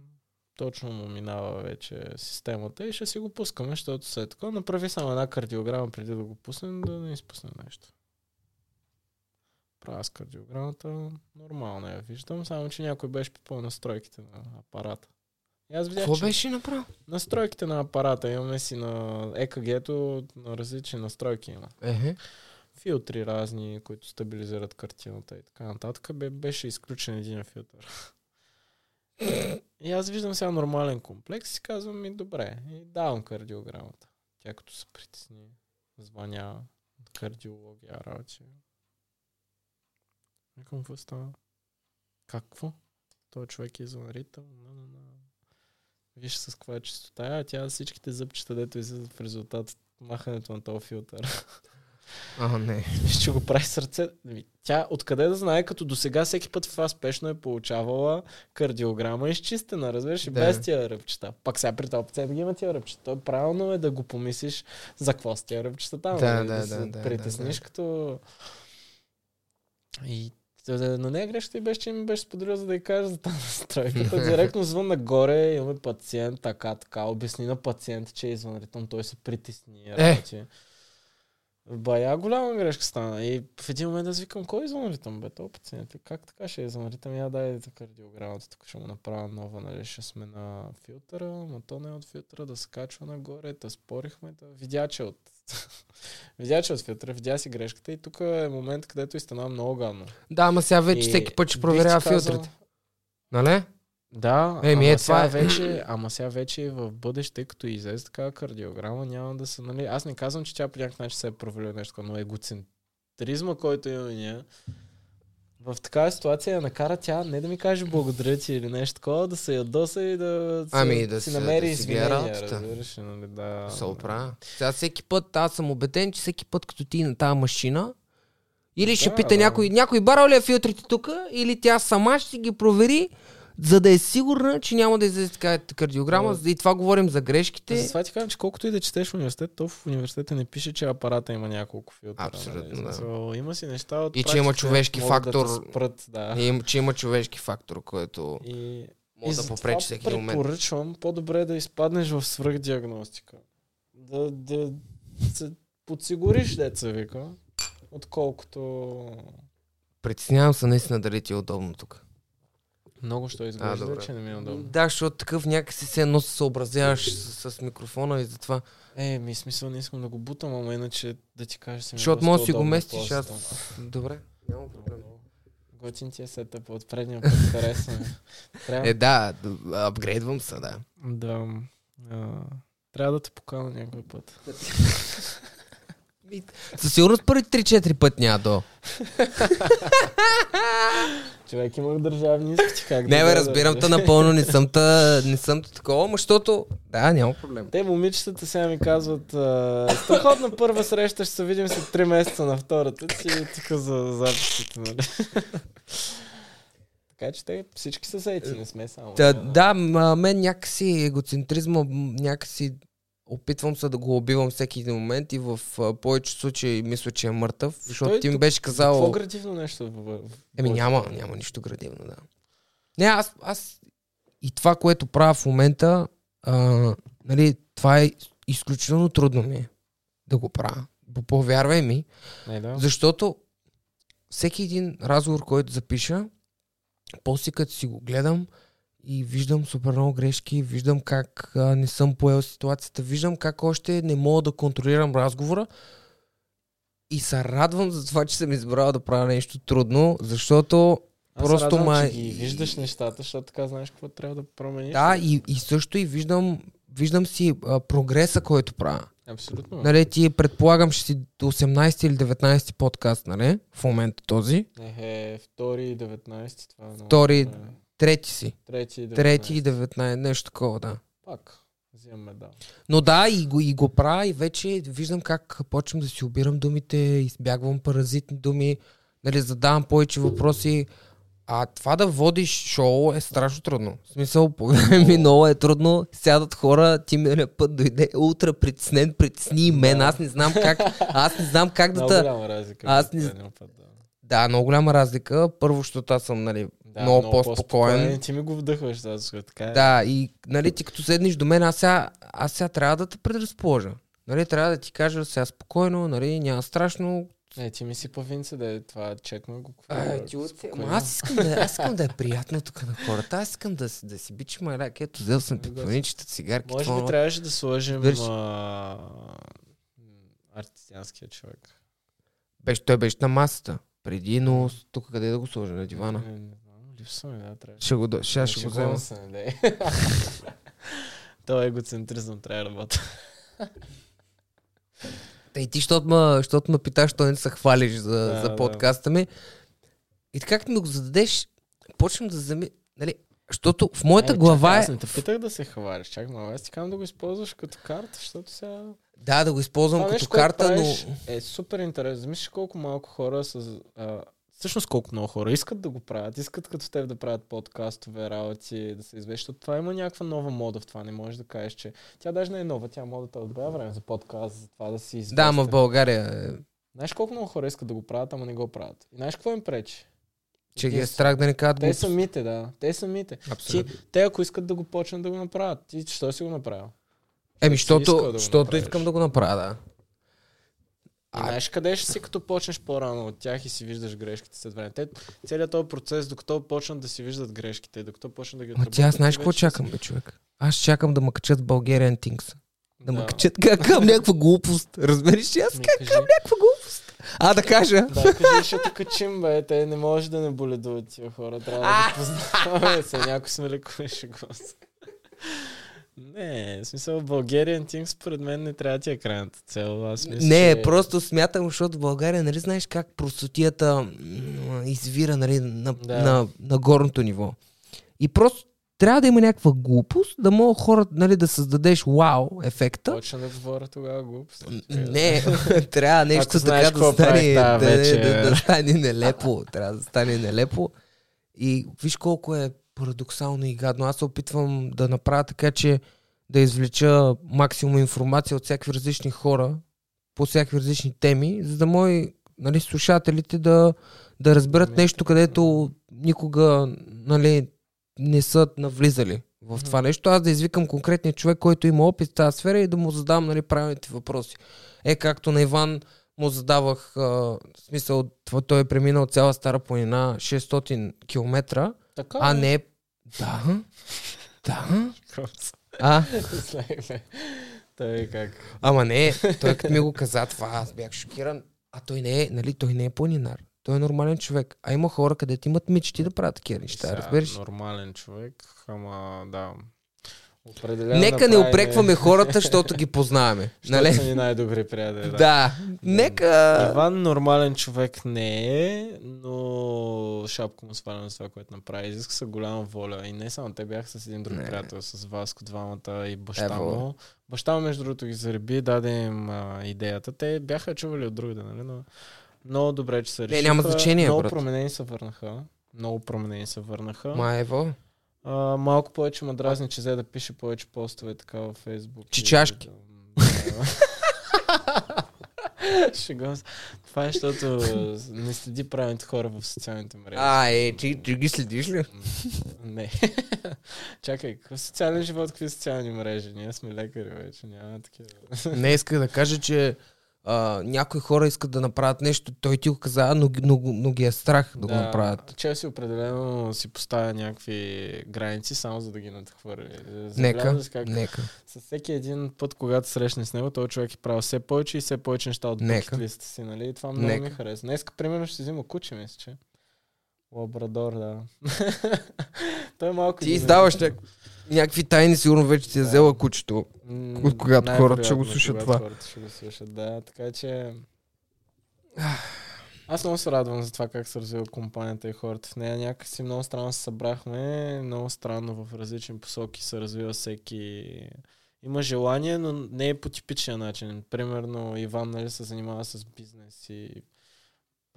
Точно му минава вече системата и ще си го пускаме, защото се е така. Направи само една кардиограма преди да го пуснем, да не изпусне нещо. Правя с кардиограмата, нормално я виждам, само че някой беше пипал настройките на апарата. И аз видях, Какво че беше направо? настройките на апарата имаме си на ЕКГ-то на различни настройки има. Ехе. Филтри разни, които стабилизират картината и така нататък. Бе, беше изключен един филтър. и аз виждам сега нормален комплекс и казвам ми добре. И давам кардиограмата. Тя като се притесни, звъня кардиология работи. Викам, какво става? Какво? Той човек е извън ритъм. На, на, на. Виж с каква е чистота, а тя всичките зъбчета, дето излизат в резултат от махането на този филтър. А, не. Че го прави сърце. Тя откъде да знае, като до сега всеки път това спешно е получавала кардиограма изчистена, разбираш, Да. без тия ръбчета. Пак сега при този пациент ги има тия ръбчета. Правилно е да го помислиш за какво с тия ръбчета там. Да, нали, да, се да, да, притесниш да, да. като... И да, да, на нея грешката и беше, че ми беше споделил, за да й кажа за тази настройката. Директно звън нагоре, имаме пациент, така, така, обясни на пациента, че е извън ритъм, той се притесни. Е. Работи. Бая голяма грешка стана. И в един момент аз викам, кой е извън ритъм, бе, този пациент? И Как така ще е извън ритъм? Я дай кардиограмата, тук ще му направя нова, нали, ще сме на филтъра, но то не е от филтъра, да се качва нагоре, да спорихме, да видя, че е от... видя, че е от филтъра, видя си грешката и тук е момент, където и стана много гадно. Да, ама сега вече И всеки път ще проверява ти казал- филтрите. Нали? Да, Еми, ама, е, сега е. вече, ама сега вече и в бъдеще, като излезе такава кардиограма, няма да се, нали, аз не казвам, че тя по някакъв начин се е провалила нещо, но егоцентризма, който имаме ние, в такава ситуация я накара тя не да ми каже благодаря ти или нещо такова, да се ядоса и да, Ами, да си се- намери да извинения, разбираш, ли, нали, да. се оправя. Сега всеки път, аз съм убеден, че всеки път, като ти на тази машина, или ще Да, пита да. някой, някой барал ли е филтрите тук, или тя сама ще ги провери, за да е сигурна, че няма да излезе така кардиограма. Да. И това говорим за грешките. Затова ти казвам, че колкото и да четеш в университет, то в университета не пише, че апарата има няколко. Абсолютно, нали? да. Смисъл, Има си неща от И че има човешки Да фактор. те спрат, да. И, че има човешки фактор, който И, може да затова попречи всеки момент. Препоръчвам по-добре да изпаднеш в свръхдиагностика. Да, да се подсигуриш, деца вика, отколкото Притеснявам се наистина дали ти е удобно тук. Много що изглежда, добре. че не ми е удобно. Да, защото такъв някакси се едно се съобразяваш с, с микрофона и затова. Е, ми смисъл не искам да го бутам, ама иначе да ти кажа се е Защото може да си го местиш. Аз... Добре. Няма проблем. Готин ти е сетъп от предния път, харесва. Трябва, Е, да, апгрейдвам се, да. да, а, трябва да те покана някой път. Със сигурност първи 3-4 пъти няма до. Човек имах държавни изпити, как Не, да бе, да- разбирам те напълно, не съм та, не съм та такова, ма защото... Да, няма проблем. Те момичетата сега ми казват страхотна първа среща, ще се видим след 3 месеца на втората ти тук за записите, нали? така че те всички са сейци, не сме само. Да, ма, мен някакси егоцентризма, някакси опитвам се да го убивам всеки един момент и в а, повечето случаи мисля, че е мъртъв, защото той ти ми беше Какво казал... градивно нещо? Еми няма, няма нищо градивно, да. Не, аз, аз и това, което правя в момента, а, нали, това е изключително трудно ми е да го правя. По- Повярвай ми, Не, да. защото всеки един разговор, който запиша, после като си го гледам и виждам супер много грешки, виждам как а, не съм поел ситуацията, виждам как още не мога да контролирам разговора и се радвам за това, че съм избрал да правя нещо трудно, защото Аз Просто радвам, май- че ги виждаш нещата, защото така знаеш какво трябва да промениш. да, и, и също и виждам, виждам си а, прогреса, който правя. Абсолютно. Нали, ти предполагам, ще си 18 или 19 подкаст, нали? В момента този. Ехе, втори и 19, това е много. Втори-. Трети си. Трети и 19. Трети и 19, нещо такова, да. Пак, взимам медал. Но да, и го, и го правя и вече виждам как почвам да си обирам думите, избягвам паразитни думи, нали, задавам повече въпроси. А това да водиш шоу е страшно трудно. В смисъл, повярвай ми, много е трудно. Сядат хора, ти миналия път дойде ултра притеснен, притесни мен. Да. Аз не знам как, аз не знам как да Много голяма разлика. Аз не- предния път, да. Да, много голяма разлика. Първо, защото аз съм, нали, Да, много по-спокоен. Ти ми го вдъхваш сутрин, така е. Да, и нали, ти като седнеш до мен, аз сега, аз сега трябва да те предразположа. Нали, трябва да ти кажа сега спокойно, нали, няма страшно. Е, ти ми си павинце да е това, чекна го. какво Ай, е, ти от... аз искам, да, аз искам да е приятно тук на хората. Аз искам да, да си бичи маляк. Ето, взел съм Ами, да. пепелничета, цигарки. Може това, би трябваше да сложим Разбираш. а... артистянския човек. Беше, той беше на масата. Преди, но тук къде да го сложа? На дивана. Не, не знам, липсва ми, да, трябваше. Ще го, ще, ще го взема. Се, не. Това егоцентризъм трябва да работи. Та и ти, защото ме, защото ме питаш, що не се хвалиш за, Да, за подкаста ми. И така като ми го зададеш, почвам да зами... Нали, защото в моята Е, глава чакай, е... Аз не те питах да се хвалиш. Чакай, малко, аз ти казвам да го използваш като карта, защото сега... Да, да го използвам Това като нещо, карта, но... Е супер интересно. Замислиш колко малко хора с... А, всъщност колко много хора искат да го правят. Искат като теб да правят подкастове, работи, да се извещат. Това има някаква нова мода в това. Не можеш да кажеш, че... Тя даже не е нова. Тя модата е от голямо време за подкаст, за това да си известен. Да, ама в България е, Знаеш колко много хора искат да го правят, ама не го правят. И знаеш какво им пречи? че ги е страх да не кажат Те самите, да. Те самите. Абсолютно. Те ако искат да го почнат да го направят, ти що си го направил? Еми, защото, да защото искам да го направя, да. А- знаеш къде ще си, като почнеш по-рано от тях и си виждаш грешките след време. Те, целият този процес, докато почнат да си виждат грешките, докато почнат да ги Ма отработват, ти аз знаеш какво чакам, бе, човек? Аз чакам да ме качат в Bulgarian Things. Да ме Да. качат как към някаква глупост. Разбереш ли? Аз как кажи. към някаква глупост. А, да кажа. Да, кажи, ще те качим, бе. Те не може да не боледуват тия хора. Трябва да ги познаваме. Се някой сме шегува се. Не, в смисъл, Bulgarian Team според мен не трябва да ти е крайната цел. Аз мисля, Не, че... просто смятам, защото в България, нали знаеш как простотията извира нали, на, Да. на, на горното ниво. И просто трябва да има някаква глупост, да могат хората нали, да създадеш вау ефекта. Почна да говоря тогава глупост. Не, трябва нещо така да стане, да, вечер. да, да стане нелепо. Трябва да стане нелепо. И виж колко е парадоксално и гадно. Аз се опитвам да направя така, че да извлеча максимум информация от всякакви различни хора по всякакви различни теми, за да мои нали, слушателите да, да разберат Ами, нещо, където никога нали, не са навлизали в това нещо. Аз да извикам конкретния човек, който има опит в тази сфера и да му задам нали, правилните въпроси. Е, както на Иван му задавах, а, в смисъл, той е преминал цяла Стара планина 600 км, Така, а бе. не... Да, да, а. Той как? ама не, той като ми го каза това, аз бях шокиран. А той не е, нали, той не е планинар. Той е нормален човек. А има хора, където имат мечти да правят такива неща, разбираш? Нормален човек, ама да. Определено Нека не направи- упрекваме хората, защото ги познаваме. Нали? са ни най-добри приятели. Да. Да. Нека... Иван нормален човек не е, но шапка му сваля на това, което направи. Изиска се голяма воля. И не само те бяха с един друг Не. приятел, с Васко, двамата и баща Ево. му. Баща му, между другото, ги зареби, даде им а, идеята. Те бяха чували от другаде, нали? Но много добре, че се решиха. няма значение, Много брат. променени се върнаха. Много променени се върнаха. Маево. А, малко повече ме дразни, че взе да пише повече постове така във Фейсбук. Чичашки. Шегувам се. Това е, защото не следи правилните хора в социалните мрежи. А, е, ти, ти ги следиш ли? Не. Чакай, какъв социален живот, какви социални мрежи? Ние сме лекари вече, няма такива. Не исках да кажа, че а, някои хора искат да направят нещо, той ти го каза, но, но, но ги е страх да, го направят. Челси определено си поставя някакви граници, само за да ги надхвърли. Нека, си как нека. с всеки един път, когато срещне с него, този човек е правил все повече и все повече неща от букет листа си, нали? И това много Нека. ми харесва. Днеска, примерно, ще си взима куче, мисля, че. Лабрадор, да. Той е малко... Ти един- издаваш ня... някакви тайни, сигурно вече ти е взела кучето. Кога- когато хората ще го слушат това. Хората ще го слушат, да. Така че... Аз много се радвам за това как се развива компанията и хората в нея. Някакси много странно се събрахме, много странно в различни посоки се развива всеки... Има желание, но не е по типичния начин. Примерно Иван нали, се занимава с бизнес и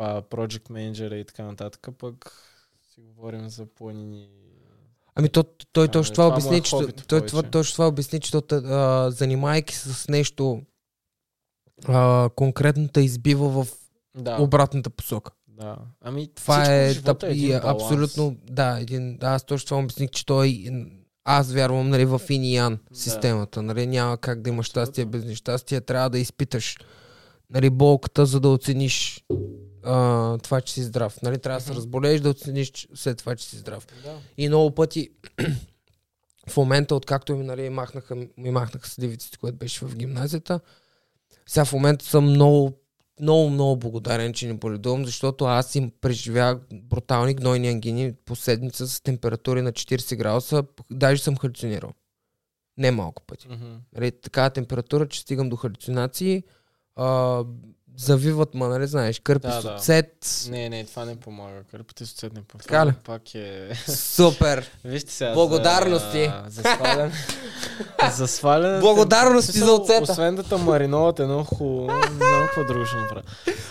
project менеджера и така нататък, пък си говорим за планини. Ами то, той А, точно това това е обясни, че той това, точно това обясни, че а, занимайки се с нещо а, конкретно те избива в Да, обратната посока. да. Ами, Това е, тъп, един е баланс. абсолютно, да, един, аз точно това обясних, че той, аз вярвам, нали, в ин и ян Да. системата, нали, няма как да имаш щастие без нещастие, трябва да изпиташ, нали, болката, за да оцениш а, това, че си здрав, нали, трябва да се разболееш, да оцениш след това, че си здрав. Да. И много пъти в момента, откакто ми, нали, махнаха, ми махнаха сливиците, което беше в гимназията, сега в момента съм много, много, много благодарен, че не боледувам, защото аз им преживях брутални гнойни ангини по седмица с температури на 40 градуса, даже съм халюцинирал. Не малко пъти. Мгм. Нали, такава температура, че стигам до халюцинации. А, завиват ма, нали знаеш, кърпи Да, с да. оцет. Не, не, това не помага. Кърпите с оцет не помага. Така ли? Пак е... Супер! Вижте сега. Благодарности. За, за сваляне. за сваляне. Благодарности за оцета. Освен да те мариноват едно хубаво, много по-друго ще направя.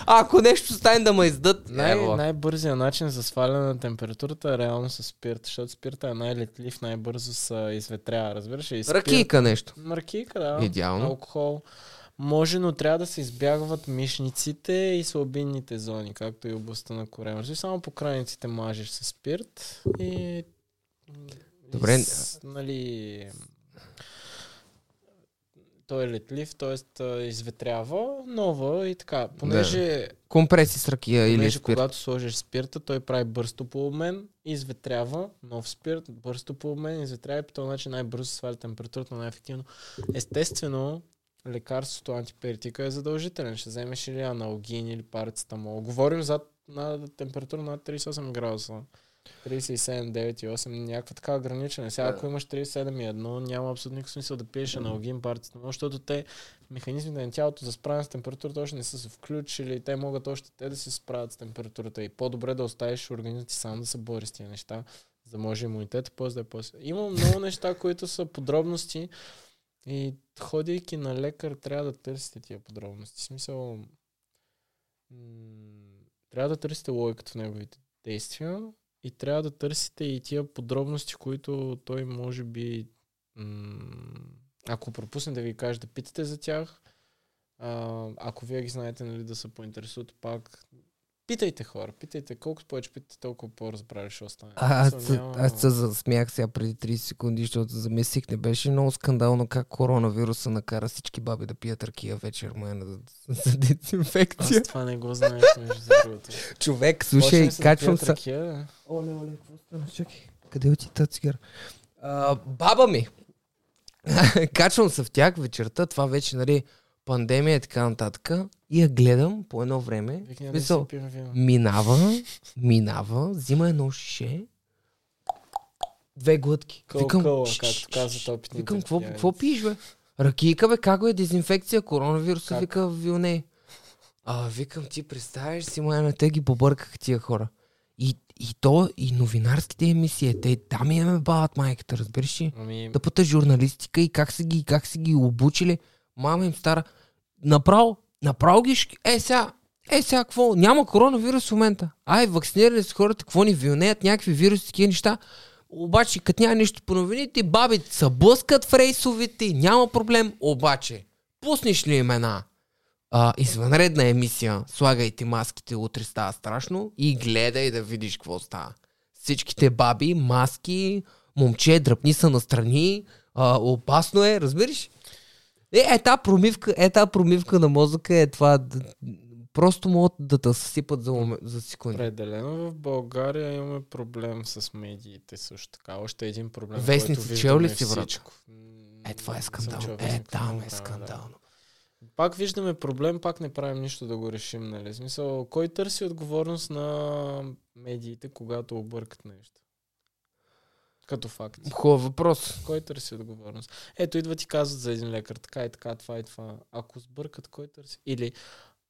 Ако нещо стане да ме издат, Най- ево. най-бързият начин за сваляне на температурата е реално с спирт, защото спирта е най-летлив, най-бързо се изветрява, разбираш? И спирт- Ракийка нещо. Ракийка, да. Идеално. Алкохол. Може, но трябва да се избягват мишниците и слабинните зони, както и областта на корема. Само по крайниците мажеш с спирт и... Добре. И с, нали... Той е летлив, т.е. изветрява нова и така. Понеже, Компреси с ракия или понеже спирт. когато сложиш спирта, той прави бърсто по обмен, изветрява нов спирт, бърсто по обмен, изветрява и по този начин най-бързо сваля температурата най-ефективно. Естествено, лекарството антиперитика е задължителен. Ще вземеш или аналгин или парацетамол. Говорим за на температура над 38 градуса. 37, 9 и 8, някаква така ограничена. Сега, ако имаш 37 и 1, няма абсолютно никакъв смисъл да пиеш аналгин, парацетамол, защото те, механизмите на тялото за справяне с температурата още не са се включили, те могат още те да се справят с температурата и по-добре да оставиш организмът ти сам да се бори с тия неща, за да може имунитета после да е после. Има много неща, които са подробности и ходейки на лекар трябва да търсите тия подробности. В смисъл, м- трябва да търсите логиката в неговите действия и трябва да търсите и тия подробности, които той може би, м- ако пропусне да ви каже да питате за тях, а, ако вие ги знаете, нали, да се поинтересувате пак, питайте хора, питайте, колкото повече питате, толкова по-разбрали ще остане. А, аз, няма- аз се засмях сега преди 30 секунди, защото замислих, не беше много скандално как коронавируса накара всички баби да пият ракия вечер, ме за, за дезинфекция. Аз това не го знаех, между другото. Човек, слушай, да качвам се. бе. Оле, оле, какво стана? Чакай. Къде оти тази цигара? Баба ми. Качвам се в тях вечерта, това вече, нали, пандемия и така нататък. И я гледам по едно време. Да Мисъл, минава, минава, взима едно шише, две глътки. Кълкъла, «Ш- както казват опитните Викам, какво, пияници». какво пиеш, бе? Ракийка, бе, как го е дезинфекция, коронавируса, Как? вика вилне. А, викам, ти представяш си, на те ги побърках тия хора. И, и то, и новинарските емисии, те там я ме бават майката, разбираш ли? Ами, Тъпата журналистика и как са ги, как са ги обучили. Мама им стара. Направо, направо ги. Е, сега, е, сега какво? Няма коронавирус в момента. Ай, вакцинирали с хората, какво ни вилнеят, някакви вируси, такива неща. Обаче, като няма нищо по новините, бабите се блъскат в рейсовете, няма проблем. Обаче, пуснеш ли им една а, извънредна емисия, слагайте маските, утре става страшно и гледай да видиш какво става. Всичките баби, маски, момче, дръпни са настрани, а, опасно е, разбираш? Е, е, та промивка, е, та промивка на мозъка е това. Просто могат да те съсипат за, момент, за секунди. Определено в България имаме проблем с медиите също така. Още един проблем. Вестници, чел ли си, брат? Е, това е скандално. Е, там е да. скандално. Пак виждаме проблем, пак не правим нищо да го решим, нали? Смисъл, кой търси отговорност на медиите, когато объркат нещо? Като факт. Хубав въпрос. Кой търси отговорност? Ето, идва ти казват за един лекар, така и така, това и това. Ако сбъркат, кой търси? Или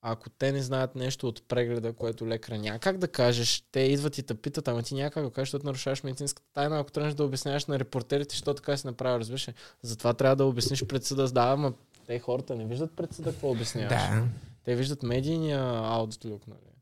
ако те не знаят нещо от прегледа, което лекаря няма как да кажеш, те идват и те питат, ама ти няма как да кажеш, защото нарушаваш медицинската тайна, ако тръгнеш да обясняваш на репортерите, що така си направил, разбираш? Затова трябва да обясниш пред съда. Да, ама те хората не виждат пред съда какво обясняваш. Да. Те виждат медийния аутлук, нали?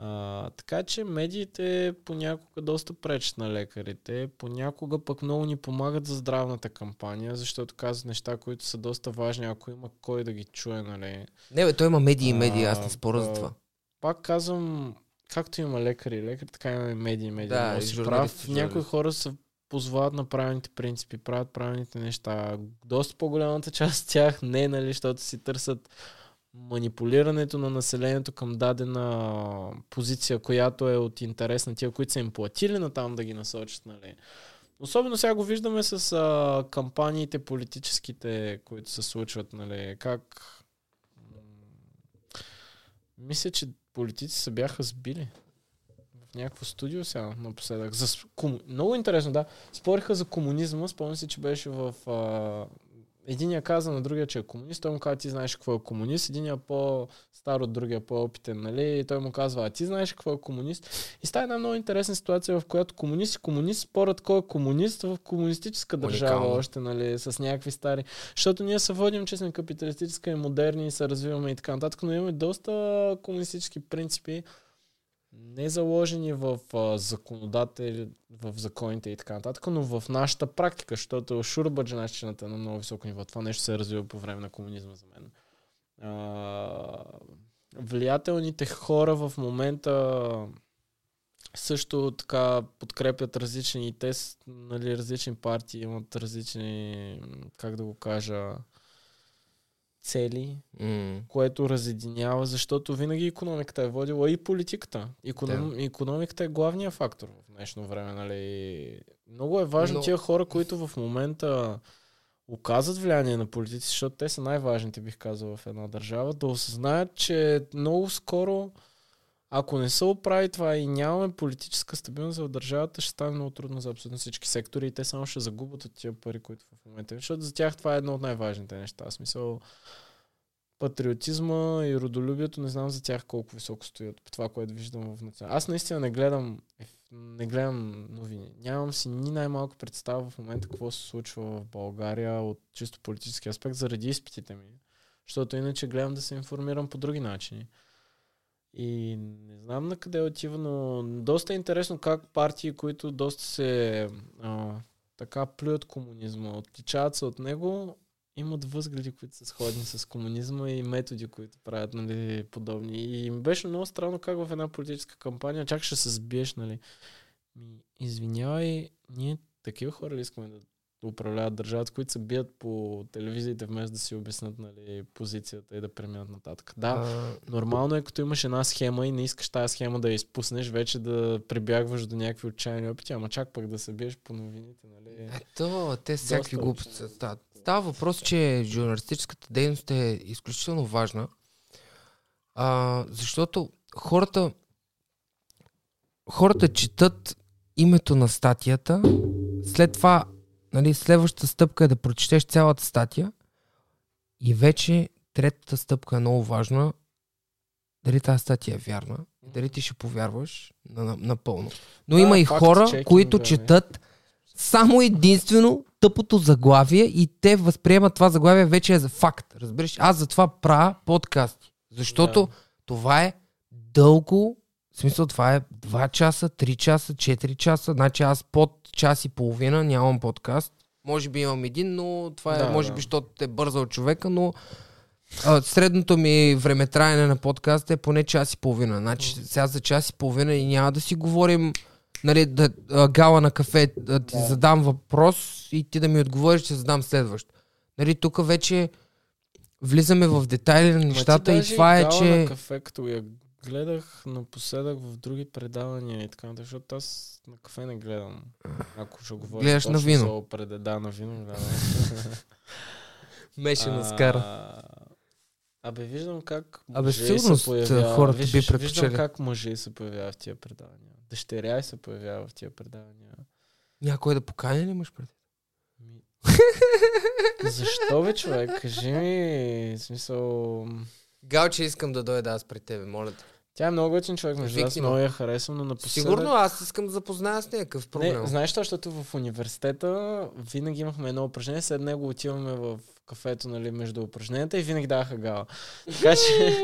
А, така че медиите понякога доста пречат на лекарите, понякога пък много ни помагат за здравната кампания, защото казват неща, които са доста важни, ако има кой да ги чуе, нали? Не, бе, той има медии и медии, аз не споря за това. Пак казвам, както има лекари и лекари, така има и медии и медии. Да, и си прав. Някои хора се позвават на правилните принципи, правят правилните неща. Доста по-голямата част от тях не, нали, защото си търсят манипулирането на населението към дадена позиция, която е от интерес на тия, които са им платили на там да ги насочат, нали. Особено сега го виждаме с а, кампаниите политическите, които се случват, нали, как мисля, че политици се бяха сбили в някакво студио сега напоследък. За, кому... Много интересно, да. Спориха за комунизма. Спомням си, че беше в... А... Единия каза на другия, че е комунист. Той му каза, ти знаеш какво е комунист. Единия по-стар от другия, по-опитен, нали? И той му казва, а ти знаеш какво е комунист. И става една много интересна ситуация, в която комунист и комунист спорят кой е комунист в комунистическа държава Уникално. още, нали? С някакви стари. Защото ние се водим, че сме капиталистическа и модерни и се развиваме и така нататък, но имаме доста комунистически принципи, не заложени в а, в законите и така нататък, но в нашата практика, защото шурбаджаначината е на много високо ниво. Това нещо се е развило по време на комунизма за мен. А, влиятелните хора в момента също така подкрепят различни и те, нали, различни партии имат различни, как да го кажа, цели, М. което разединява, защото винаги економиката е водила и политиката. Економ... Да. Економиката е главният фактор в днешно време. Нали? Много е важно Но- Но... тия хора, които в момента оказват влияние на политици, защото те са най-важните, бих казал, в една държава, да осъзнаят, че много скоро, ако не се оправи това и нямаме политическа стабилност в държавата, ще стане много трудно за абсолютно всички сектори и те само ще загубят от тия пари, които в момента защото за тях това е едно от най-важните неща. В смисъл, патриотизма и родолюбието, не знам за тях колко високо стоят по това, което виждам в национал. Аз наистина не гледам, не гледам новини. Нямам си ни най-малко представа в момента какво се случва в България от чисто политически аспект заради изпитите ми. Защото иначе гледам да се информирам по други начини. И не знам на къде отива, но доста е интересно как партии, които доста се а, така плюят комунизма, отличават се от него, имат възгледи, които са сходни с комунизма и методи, които правят нали, подобни. И ми беше много странно как в една политическа кампания чак ще се сбиеш, нали. Извинявай, ние такива хора ли искаме да управляват държавата, които се бият по телевизиите, вместо да си обяснат нали, позицията и да преминат нататък. Да, А, Нормално е, като имаш една схема и не искаш тази схема да я изпуснеш, вече да прибягваш до някакви отчаяни опити, ама чак пък да се биеш по новините, нали? Ето, те всякакви Доста глупости. стават. Става въпрос, че журналистическата дейност е изключително важна, а, защото хората хората четат името на статията, след това нали, следващата стъпка е да прочетеш цялата статия и вече третата стъпка е много важна дали тази статия е вярна, дали ти ще повярваш на, на, напълно. Но Да, има и хора, checking, които да, четат само единствено тъпото заглавие и те възприемат това заглавие вече е за факт. Разбираш? Аз затова правя подкасти. Защото Да. това е дълго, в смисъл това е 2 часа, 3 часа, 4 часа. Значи аз под час и половина нямам подкаст. Може би имам един, но това е, Да, може да. би, защото е бързал човека, но а, средното ми време траене на подкаст е поне час и половина. Значи сега за час и половина и няма да си говорим нали, да, а, гала на кафе, да ти Да. задам въпрос и ти да ми отговориш, ще задам следващ. Нали, тук вече влизаме в детайли на нещата и това е, че... На кафе, като я гледах напоследък в други предавания и така, защото аз на кафе не гледам. Ако ще говоря Гледаш на точно вино. за опреде, да, на вино гледам. Меше А, Абе, виждам как Абе, мъже сигурност, се появява. хората би Виж, Виждам как мъже се появяват в тия предавания. Дъщеря се появява в тия предавания. Някой да покани ли имаш преди? Защо бе, човек? Кажи ми, в смисъл... Галче, искам да дойда аз при тебе, моля те. Тя е много готин човек, между аз много я харесвам, но напоследък... Сигурно аз искам да запозная с нея. Какъв проблем? Не, знаеш защото в университета винаги имахме едно упражнение, след него отиваме в кафето, нали, между упражненията и винаги даха гала. Така че,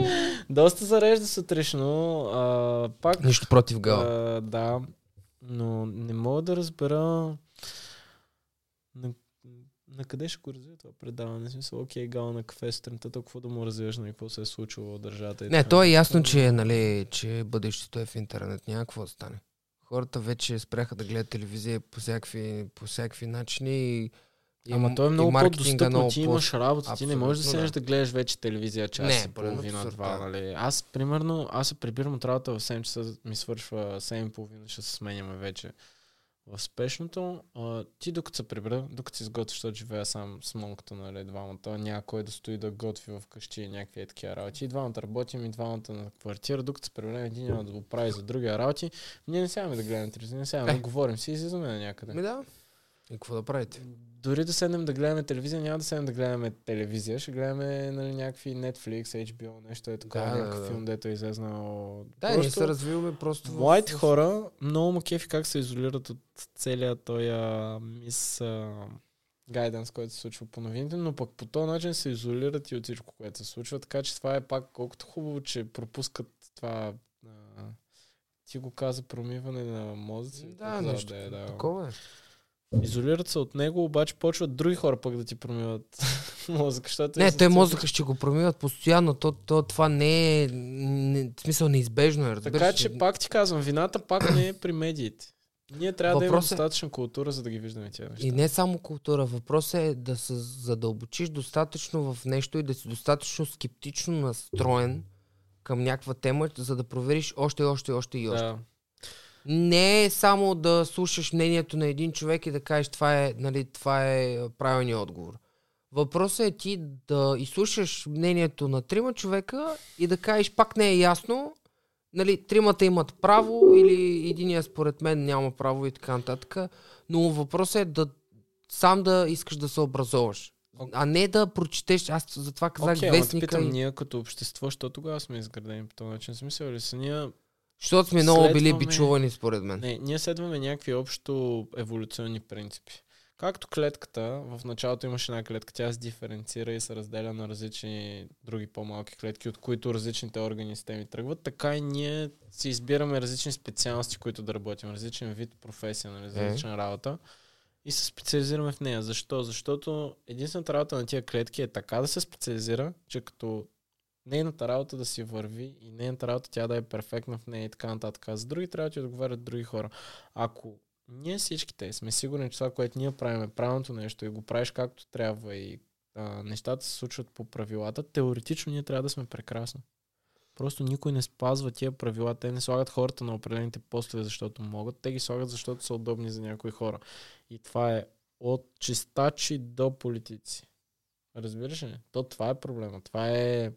доста зарежда сутрешно. А, пак, Нищо против Гала. а, да, но не мога да разбера на, на къде ще го развия това предаване. Смисъл, окей, гала на кафе сутринта, толкова да му развиваш на какво се е случило в държавата. Не, то е ясно, че, нали, че бъдещето е в интернет. Няма какво да стане. Хората вече спряха да гледат телевизия по всякакви, по всякакви начини и, и, Ама то е много по-достъпно. много Ти имаш работа, ти не можеш да седнеш да. да. гледаш вече телевизия час Не, и половина, два, нали. Аз, примерно, аз се прибирам от работа в 7 часа, ми свършва 7 и половина, ще се сменяме вече в спешното. А, ти докато се прибра, докато си изготвиш, защото живея сам с монката, нали, двамата, няма кой да стои да готви в къщи и някакви е такива работи. И двамата работим и двамата на квартира, докато се приберем един няма да го прави за другия работи. Ние не сядаме да гледаме телевизия, не сядаме Е. говорим си и излизаме на някъде. Ми да. И какво да правите? Дори да седнем да гледаме телевизия, няма да седнем да гледаме телевизия, ще гледаме нали, някакви Netflix, HBO, нещо е такова, Да, да, да, някакъв да. филм, дето е излезнал. Да, ние се развиваме просто Младите в- хора много му кефи как се изолират от целия този мис а, гайданс, който се случва по новините, но пък по този начин се изолират и от всичко, което се случва, така че това е пак колкото хубаво, че пропускат това а, ти го каза промиване на мозъци. Да, така нещо да е, да. такова е. Изолират се от него, обаче почват други хора пък да ти промиват мозъка. Защото Не, те цялото- мозъка ще го промиват постоянно. То, то, това не е... Не, в смисъл неизбежно е. Така че пак ти казвам, вината пак не е при медиите. Ние трябва да имаме Въпрос е- достатъчно култура, за да ги виждаме тия неща. И не само култура. Въпросът е да се задълбочиш достатъчно в нещо и да си достатъчно скептично настроен към някаква тема, за да провериш още, още, още и още. Да. Не е само да слушаш мнението на един човек и да кажеш това е, нали, това е правилният отговор. Въпросът е ти да изслушаш мнението на трима човека и да кажеш пак не е ясно, нали, тримата имат право или единия според мен няма право и така нататък. Но въпросът е да сам да искаш да се образоваш. А не да прочетеш, аз затова казах Окей, те вестника, питам, и... ние като общество, що тогава сме изградени по този начин? Смисъл ли са ние... защото сме много били следваме- бичувани според мен. Не, ние следваме някакви общо еволюционни принципи. Както клетката, в началото имаше една клетка, тя се диференцира и се разделя на различни други по-малки клетки, от които различните органи и системи тръгват, така и ние си избираме различни специалности, които да работим, различен вид професия, нали, за Е. различна работа и се специализираме в нея. Защо? Защото единствената работа на тия клетки е така да се специализира, че като нейната работа да си върви и нейната работа тя да е перфектна в нея и така нататък. За други трябва да ти отговарят други хора. Ако ние всичките сме сигурни, че това, което ние правим е правилното нещо и го правиш както трябва и а, нещата се случват по правилата, теоретично ние трябва да сме прекрасни. Просто никой не спазва тия правила. Те не слагат хората на определените постове, защото могат. Те ги слагат, защото са удобни за някои хора. И това е от чистачи до политици. Разбираш ли? То това е проблема. Това е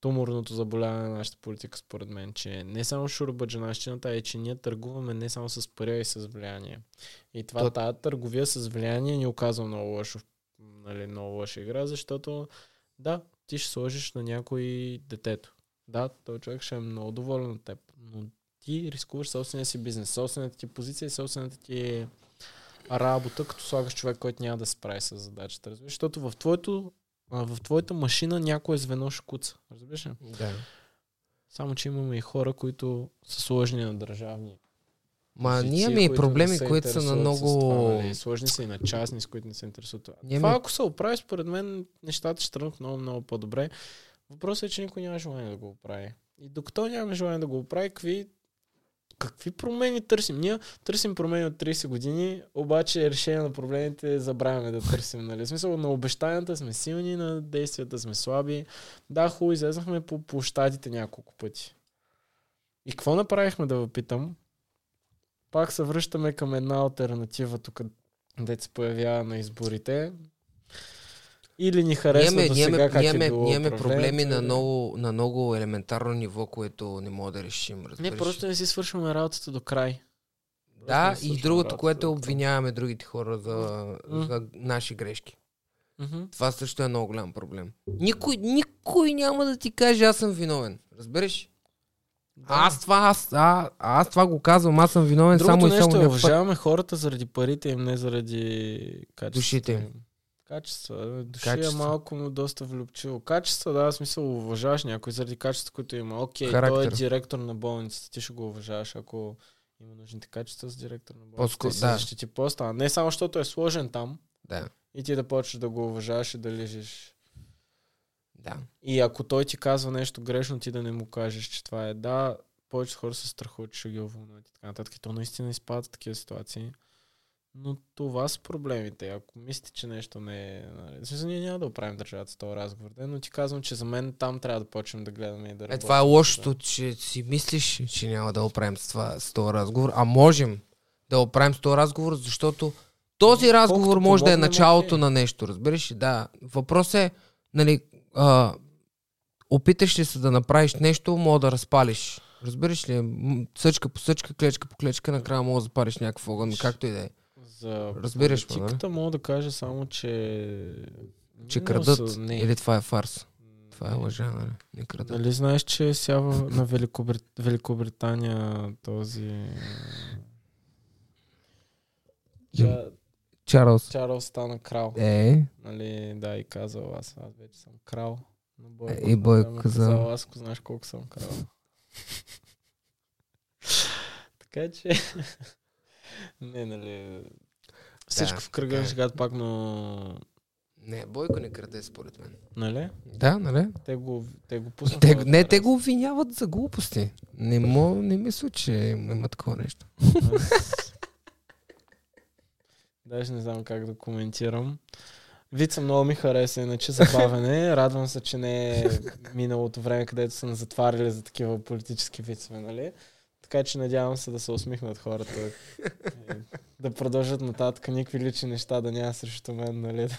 туморното заболяване на нашата политика, според мен, че не само шурбаджанащината, а е, че ние търгуваме не само с пари, а и с влияние. И това, То- тая търговия с влияние ни оказва много лошо, нали, много лоша игра, защото да, ти ще сложиш на някой детето. Да, този човек ще е много доволен от теб, но ти рискуваш собствения си бизнес, собствената ти позиция и собствената ти работа, като слагаш човек, който няма да се справи с задачата. Разбираш? Защото в, твоето, а, в твоята машина някое звено ще куца. Разбираш ли? Да. Само, че имаме и хора, които са сложни на държавни. Ма позиции, ние имаме и проблеми, които са на много... Това, нали? Сложни са и на частни, с които не се интересуват. това. Ние Това, имаме- ако се оправи, според мен, нещата ще тръгнат много, много по-добре. Въпросът е, че никой няма желание да го оправи. И докато нямаме желание да го оправи, какви какви промени търсим? Ние търсим промени от 30 години, обаче решение на проблемите забравяме да търсим. Нали? В смисъл на обещанията сме силни, на действията сме слаби. Да, хубаво, излезнахме по площадите няколко пъти. И какво направихме да въпитам? Пак се връщаме към една альтернатива тук, където се появява на изборите. Или ни харесва Ние до сега как ние е било ние имаме проблеми на много, на много елементарно ниво, което не мога да решим. Разбираш. Не, просто не си свършваме работата до край. Да, и другото, което обвиняваме другите хора за, М. за наши грешки. Мгм. Това също е много голям проблем. Никой, никой няма да ти каже, аз съм виновен. Разбираш? Да. Аз това, аз, а, аз това го казвам, аз съм виновен Другото само и нещо само е, някой път. уважаваме хората заради парите им, не заради качеството Душите им. Качества. Души Качества. е малко, но доста влюбчиво. Качества, да, смисъл уважаваш някой заради качество, което има. Окей, той е Характер. директор на болницата, ти ще го уважаваш, ако има нужните качества с директор на болницата. Си да. защити поста. А не само, защото е сложен там Да, и ти да почнеш да го уважаваш и да лежиш. да. И ако той ти казва нещо грешно, ти да не му кажеш, че това е да, повечето хора се страхуват, че ще ги уволнят и така нататък. И то наистина изпадат такива ситуации. Но това са проблемите. Ако мислите, че нещо не е... Нали, ние няма да оправим държавата с този разговор, да, но ти казвам, че за мен там трябва да почнем да гледаме и да Е, работим. това е лошото, че си мислиш, че няма да оправим с, това, с този разговор, а можем да оправим с този разговор, защото този разговор Колкото може да е помогнем, началото окей. на нещо, разбираш ли? Да. Въпрос е, нали, а, опиташ ли се да направиш нещо, мога да разпалиш. Разбираш ли? Съчка по съчка, клечка по клечка, накрая мога да запалиш някакъв огън, както и да е. За Разбираш ме, нали? политиката мога да кажа само, че... Че крадат. са- Не. Или това е фарс. Това е лъжа, нали? Не крадат. Нали знаеш, че сява на Великобрит... Великобритания този... Ча... Чарлз. Чарлз стана крал. Е, Нали, да, и казал аз, аз вече съм крал. Но Бойко, Е, и Бойко казал. казал, аз ако знаеш колко съм крал. така че... не, нали... Всичко Да, в кръга е. шегата пак, но... не, Бойко не краде според мен. Нали? Да, нали? Те го, те го пуснаха. Те, не, те го обвиняват за глупости. Не, мо, не мисля, че има такова нещо. Даже не знам как да коментирам. Вица много ми хареса, иначе забавене. Радвам се, че не е миналото време, където са затваряли за такива политически вицове, нали? Така че надявам се да се усмихнат хората. Да продължат нататък никакви лични неща да няма срещу мен, нали?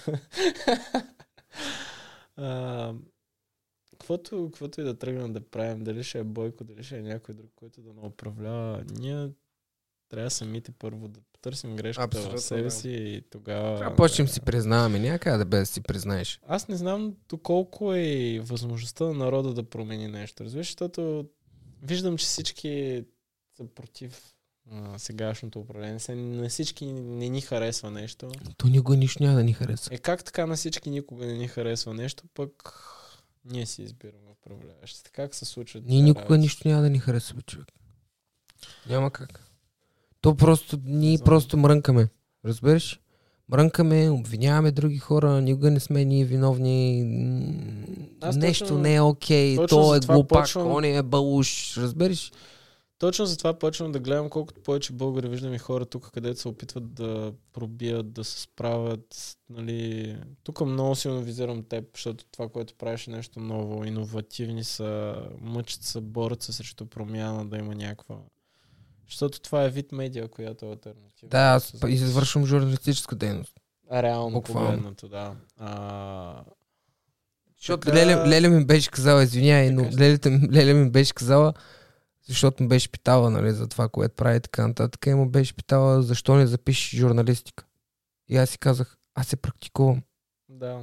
А, Каквото, каквото и да тръгнем да правим, дали ще е Бойко, дали ще е някой друг, който да не управлява, ние трябва самите първо да потърсим грешката Абсолютно, в себе си и тогава... Трябва почнем си признаваме. Някъде да бе да си признаеш. Аз не знам доколко е и възможността на народа да промени нещо. Разбираш, защото виждам, че всички са против а, сегашното управление. Се, на всички не ни харесва нещо. То никога нищо няма да ни хареса. Е как така на всички никога не ни харесва нещо, пък ние си избираме управляващите. Как се случва? Ние никога нищо няма да ни хареса, бе, човек. Няма как. То просто, ние Знам. просто мрънкаме. Разбираш? Мрънкаме, обвиняваме други хора, никога не сме ние виновни. Аз Нещо точно- не е окей, точно то е глупак, почвам- он е балуш. Разбираш? Точно затова почвам да гледам колкото повече българи виждам и хора тук, където се опитват да пробият, да се справят. Нали... Тук много силно визирам теб, защото това, което правиш е нещо ново. Иновативни са, мъчат се, борят се срещу промяна, да има някаква... Защото това е вид медиа, която е альтернатива. Да, аз извършвам журналистическа дейност. А, реално буквално. погледнато, да. А, Защото Така- Леля, Леля ми беше казала, извиняй, но. Леля, Леля ми беше казала, защото ме беше питала нали, за това, което прави и така нататък. И му беше питала, защо не запишеш журналистика. И аз си казах, аз се практикувам. да.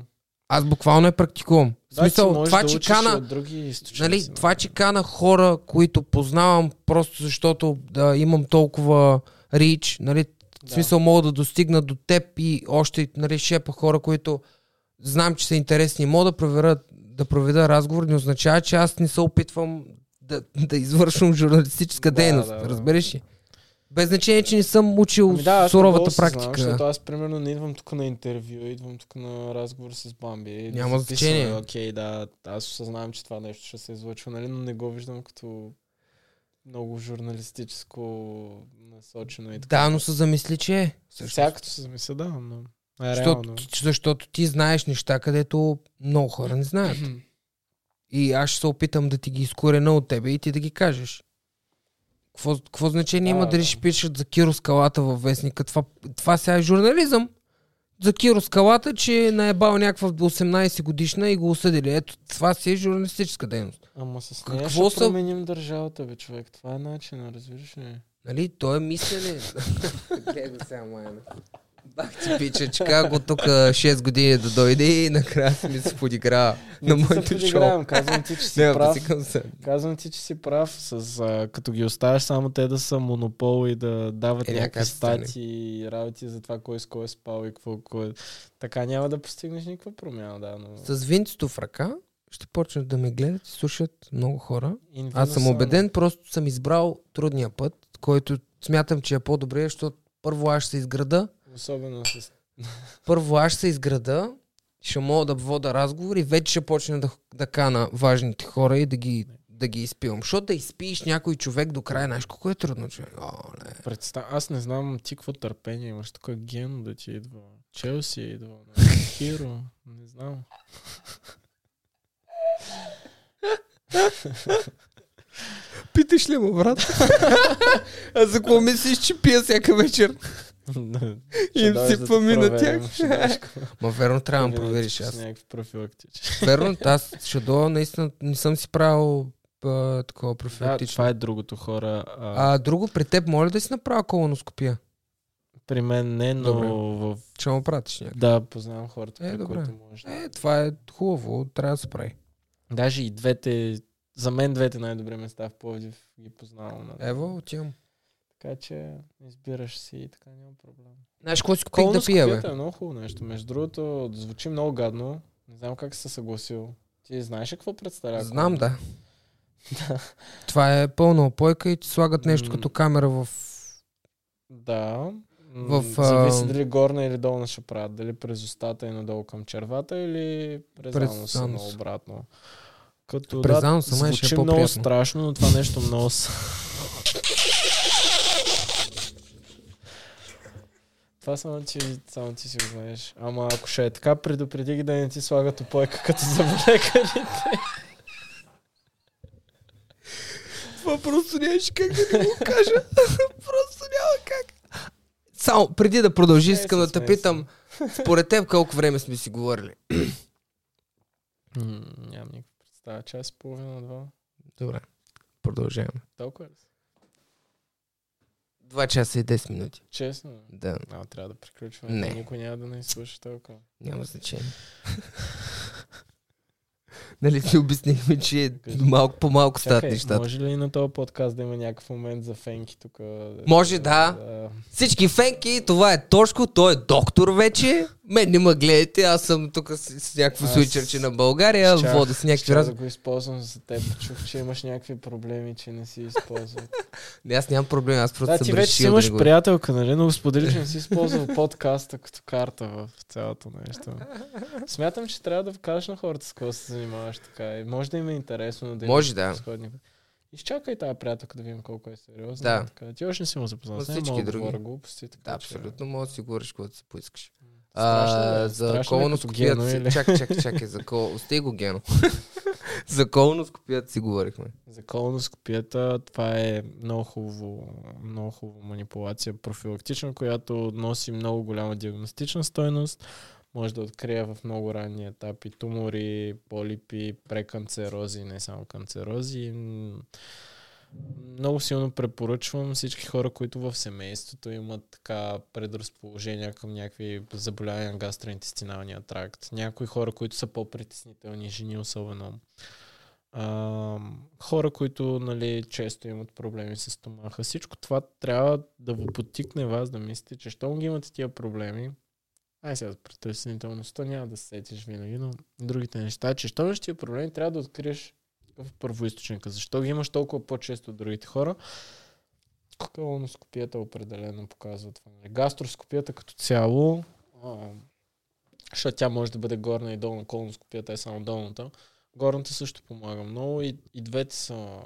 Аз буквално я практикувам. Да, смисъл, това, да че кана, други източници. нали, нали? това, че кана хора, които познавам, просто защото да, имам толкова рич, нали, в смисъл мога да достигна до теб и още нали, шепа хора, които знам, че са интересни. Мога да проверя, да проведа разговор, не означава, че аз не се опитвам да, да извършвам журналистическа Да, дейност. да, да. Разбираш ли? Без значение, че не съм учил Ами да, суровата осъзнавам, практика. Защото аз примерно не идвам тук на интервю, идвам тук на разговор с Бамби. да Няма значение. Окей, да, аз осъзнавам, че това нещо ще се излъчва, нали, но не го виждам като много журналистическо насочено и така. Да, но се замисли, че е. Всякото се замисля, да, но е Защото, защото ти знаеш неща, където много хора не знаят. И аз ще се опитам да ти ги изкорена от тебе и ти да ги кажеш. Какво, какво значение има Да, дали да. ще пишат за Киро Скалата във вестника? Това, това сега е журнализъм. За Киро Скалата, че е наебал някаква 18 годишна и го осъдили. Ето, това си е журналистическа дейност. Ама с нея Какво ще са- променим държавата, бе, човек. Това е начин, разбираш ли? Нали? То е мислене. Гледай го сега, майна. Бах ти пича, че как го тук 6 години да дойде и накрая ми се подигра на моето шоу. Казвам ти, че си Не, прав. Казвам ти, че си прав, с, а, като ги оставяш само те да са монопол и да дават Е, е, някакви стати и работи за това кой с кой е спал и какво, кой... Така няма да постигнеш никаква промяна, да, но... С винцето в ръка ще почнат да ме гледат и слушат много хора. In Аз съм убеден, просто съм избрал трудния път, който смятам, че е по-добре, защото първо аз ще се изграда, Особено с... първо аз се изграда, ще мога да вода разговори, вече ще почна да, да кана важните хора и да ги, да ги изпивам. Защото да изпиеш някой човек до края, знаеш колко е трудно, човек. О, не. Представ... Аз не знам ти какво търпение имаш. Тук е Гено да ти идва. Челси е идва. не? Хиро. Не знам. Питаш ли му, брат? а за какво мислиш, че пия всяка вечер? Им дойдеш сипвам те и на тях. Ма верно трябва да провериш с аз. Верно, аз ще дойда, наистина не съм си правил такова профилактично. това е другото хора. А, друго, при теб моля да си направя колоноскопия. при мен не, но Добре. в... Ще му пратиш някак. Да, познавам хората, Е, при добре. които може. Е, това е хубаво, трябва да се прави. Даже и двете, за мен двете най-добри места в Пловдив ги познавам. Нали? Ево, отивам. Така че избираш си и така няма проблем. Знаеш, какво си купих да пия, бе? Е много хубаво нещо. Между другото, звучи много гадно. Не знам как се съгласил. Ти знаеш ли какво представлява? Знам, да. Това е пълна опойка и ти слагат нещо като камера в... Да. В, Зависи а, дали горна или долна ще правят. Дали през устата и надолу към червата или през, През ануса, анус. но обратно. Като, През да, ануса ще е звучи много по-приятно. страшно, но това нещо много... Това само ти, само ти си го знаеш. Ама ако ще е така, предупреди ги да не ти слагат опойка като заболекарите. Това просто нямаше как да не го кажа. просто няма как. Само, преди да продължи, искам да те питам, според теб колко време сме си говорили? Нямам никаква представа. Час половина, два. Добре, продължаваме. Толкова ли? Са? Два часа и 10 минути. Честно? Да, А, трябва да приключваме. Не. Никой няма да не изслуша толкова. няма значение. нали ти обяснихме, че малко по малко стават Чакай, нещата. може ли на този подкаст да има някакъв момент за фенки тук? Може, да. Всички фенки, това е Тошко, той е доктор вече. Мен не ме гледайте, аз съм тук с, с някакво Аз свичърче на България, щях- вода с някакви раз... да го използвам за теб. Чух, че имаш някакви проблеми, че не си използвал. Не, аз нямам проблем, аз просто да, съм ти вече си имаш да приятелка, нали? Но сподели, че не си използвал подкаста като карта в цялото нещо. Смятам, че трябва да покажеш на хората с какво се занимаваш така. И може да им е интересно, но да Може, да. сходни. Изчакай тази приятелка да видим колко е сериозна. Да. Така. Ти още не си му нея, всички да други. говоря глупости. Така, Да, че- абсолютно мога да си говориш, когато си поискаш. А, е? за е колоноскопията си... Чакай, чакай, чакай, за кол... Остай го гено. за колоноскопията си говорихме. За колоноскопията това е много хубаво, много хубава манипулация профилактична, която носи много голяма диагностична стойност. Може да открие в много ранни етапи тумори, полипи, преканцерози, не само канцерози. Много силно препоръчвам всички хора, които в семейството имат така предразположения към някакви заболявания на гастроинтестиналния тракт. Някои хора, които са по-притеснителни, жени особено. А, хора, които нали, често имат проблеми с стомаха. Всичко това трябва да ви потикне вас да мислите, че щом ги имате тия проблеми, ай сега за притеснителността няма да се сетиш винаги, но другите неща, че щом имаш тия проблеми, трябва да откриеш е първоисточника. Защо ги имаш толкова по-често от другите хора? Колоноскопията определено показва това. нали. Гастроскопията като цяло, а, защото тя може да бъде горна и долна, колоноскопията е само долната. Горната също помага много и, и двете са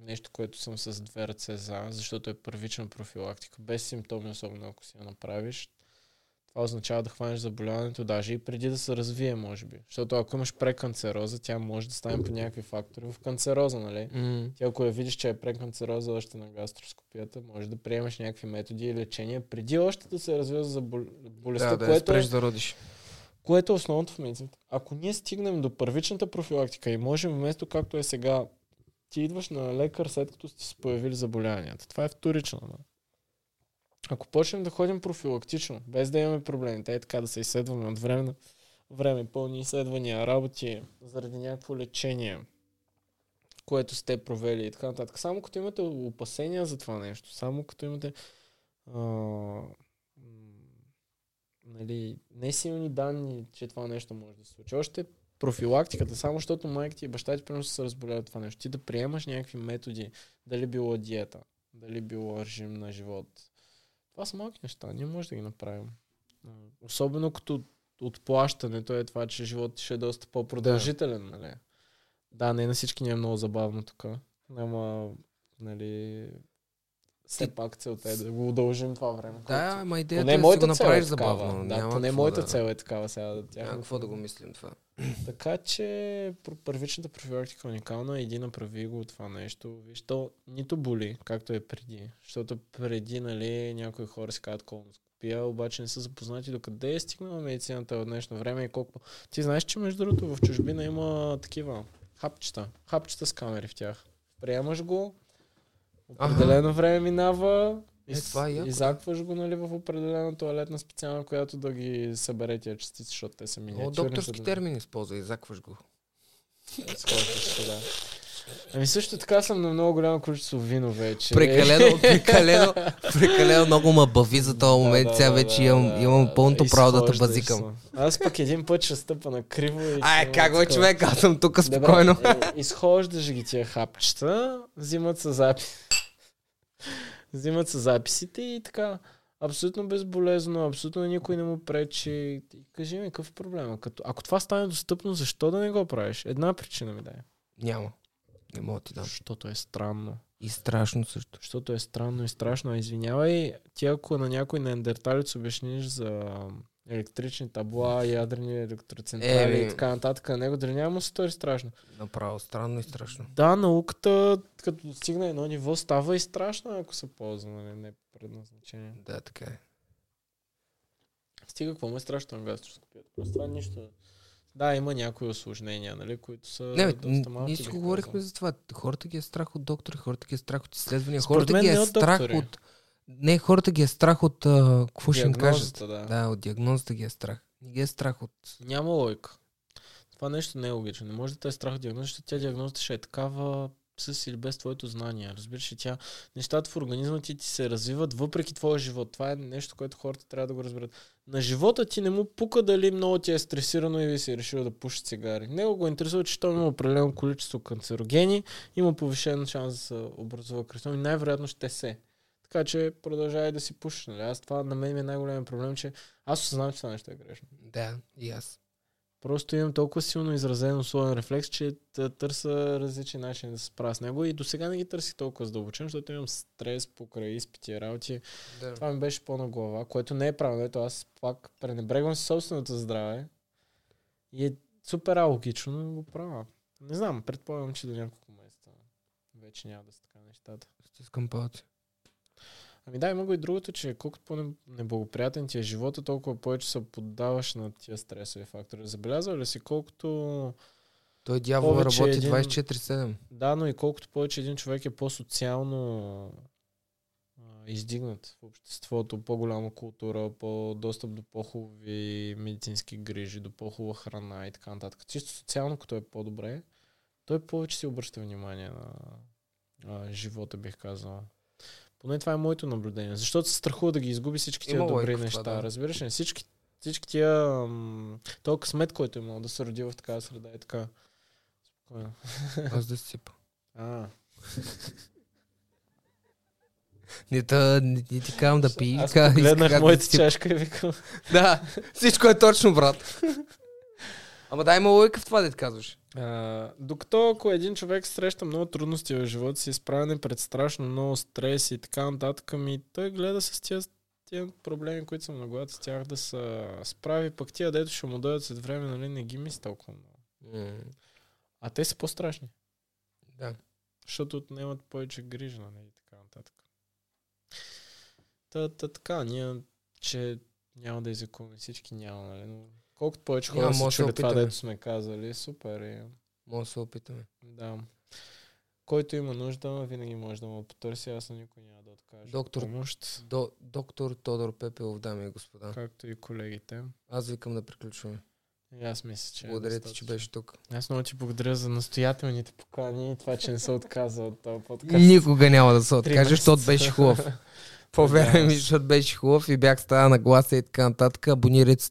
нещо, което съм с две ръце за, защото е първична профилактика, без симптоми, особено ако си я направиш. Това означава да хванеш заболяването даже и преди да се развие, може би. Защото ако имаш преканцероза, тя може да стане по някакви фактори в канцероза, нали? М. Ти ако я видиш, че е преканцероза още на гастроскопията, може да приемеш някакви методи и лечения преди още да се развива за бол... болестта, Да, да, което, спреш е, да родиш. което е основното в медицината. Ако ние стигнем до първичната профилактика и можем вместо както е сега, ти идваш на лекар след като сте се появили заболяванията. Това е вторично. Да? Ако почнем да ходим профилактично, без да имаме проблеми, те е така да се изследваме от време на време, пълни изследвания, работи, заради някакво лечение, което сте провели и така нататък. Само като имате опасения за това нещо, само като имате а, нали, несилни данни, че това нещо може да се случи. Още профилактиката, само защото майка ти и баща ти примерно се разболели от това нещо. Ти да приемаш някакви методи, дали било диета, дали било режим на живот. Това са малки неща, ние може да ги направим. Особено като отплащането е това, че животът ще е доста по-продължителен, нали? Да, не на всички ни е много забавно тук. Няма, нали... Все Ти- пак целта е да го удължим това време. Да, което- ама идеята поне е да моята го цел е направиш такава. забавно. Да, Няма поне моята да... цел е такава сега. Да, тя Няма какво да го мислим това. Така че първичната профилактика е уникална. Иди направи го това нещо. Виж, то нито боли, както е преди. Защото преди, нали, някои хора си казват колоноскопия, обаче не са запознати докъде е стигнала медицината в днешно време и колко... Ти знаеш, че между другото в чужбина има такива хапчета. Хапчета с камери в тях. Приемаш го, определено време минава, Е, из, това е яко, изакваш го нали, в определена туалетна специална, която да ги събере тия частици, защото те са миниатюрни. О, докторски да- термин използва, изакваш го. Схождаш, да. Ами също така съм на много голямо количество вино вече. Прекалено, прекалено, прекалено много ма бави за този момент. Да, да, Сега вече да, имам, да, имам пълното право да те базикам. Аз пък един път ще стъпа на криво и... Ай, как го човек, аз съм тук Добре, спокойно. е, изхождаш ги тия хапчета, взимат се записи. взимат се записите и така. Абсолютно безболезно, абсолютно никой не му пречи. Кажи ми, какъв е проблема? Като, ако това стане достъпно, защо да не го правиш? Една причина ми дай. Няма. Не мога да ти дам. Защото е странно. И страшно също. Защото е странно и страшно. А Извинявай, ти ако на някой неандерталец обясниш за електрични табла, ядрени електроцентрали Еми. и така нататък, на него дали няма му се стори страшно. Направо странно и страшно. Да, науката, като достигне едно ниво, става и страшно, ако се ползва, нали, не предназначение. Да, така е. Стига, какво му е страшно на гастроскопията? Просто това нищо. Да, има някои осложнения, нали, които са Не, доста малки. ние си говорихме за това. Хората ги е страх от доктори, хората ги е страх от изследвания, Според хората ги е страх доктори. от... Не, хората ги е страх от... а, Какво ще им кажат? Диагнозата, да. Да, от диагнозата ги е страх. Не ги е страх от... Няма логика. Това нещо не е логично. Не може да те е страх от диагноза, защото тя диагнозата ще е такава с или без твоето знание. Разбираш ли, тя, нещата в организма ти, ти се развиват въпреки твоя живот. Това е нещо, което хората трябва да го разберат. На живота ти не му пука дали много ти е стресирано и си е решил да пуши цигари. Него го интересува, че той има определено количество канцерогени, има повишен шанс да се образува карцином и най-вероятно ще се. Така че продължавай да си пушиш. Нали? Аз това на мен ми е най-големият проблем, че аз осъзнавам, че това нещо е грешно. Да, и аз. Просто имам толкова силно изразен условен рефлекс, че да търся различни начини да се справя с него и до сега не ги търсих толкова задълбочено, защото имам стрес покрай изпити и работи. Да. Това ми беше по-на глава, което не е правилно. Ето аз пак пренебрегвам собственото здраве и е супер алогично, но го правя. Не знам, предполагам, че до няколко месеца вече няма да са така нещата. Стискам палци. Ами да, има го и другото, че колкото по-неблагоприятен ти е живота, толкова повече се поддаваш на тия стресови фактори. Забелязал ли си колкото Той дявол работи един- 24-7. Да, но и колкото повече един човек е по-социално издигнат в обществото, по-голяма култура, по-достъп до по-хубави медицински грижи, до по-хубава храна и така нататък. Чисто социално, като е по-добре, той повече си обръща внимание на а, живота, бих казал. Поне това е моето наблюдение. Защото се страхува да ги изгуби всички тия добри неща. това, да. Разбираш ли? Всички, всички тия... Толкова късмет, който е имал да се роди в такава среда и така. Спокойно. Аз да си сипа. А, Не, та, не, не ти казвам да пи. Аз ка- погледнах да моята сипа. чашка и викам. Да, всичко е точно, брат. Ама дай има логика в това, да ти казваш. А, докато ако един човек среща много трудности в живота си, изправен пред страшно много стрес и така нататък, ми той гледа с тия, тия проблеми, които са много с тях да се справи, пък тия, дето ще му дойдат след време, нали, не ги мисли толкова много. А те са по-страшни, Да. защото отнемат повече грижа, нали, и така нататък. Та, та така, ние, че няма да излекуваме всички, няма, нали, но колкото повече хора Няма, са чули това, дето сме казали, супер е. Може да се опитаме. Да. Който има нужда, винаги може да му потърси. Аз на никой няма да откажа Доктор- помощ. До, доктор Тодор Пепелов, дами и господа. Както и колегите. Аз викам да приключваме. И аз мисля, че. е Благодаря ти, че беше тук. Аз много ти благодаря за настоятелните покани и това, че не се отказа от този подкаст. Никога няма да се откажа, защото беше хубав. Повярвай ми, защото беше хубав и бях става на гласа и така нататък. Абонирайте се,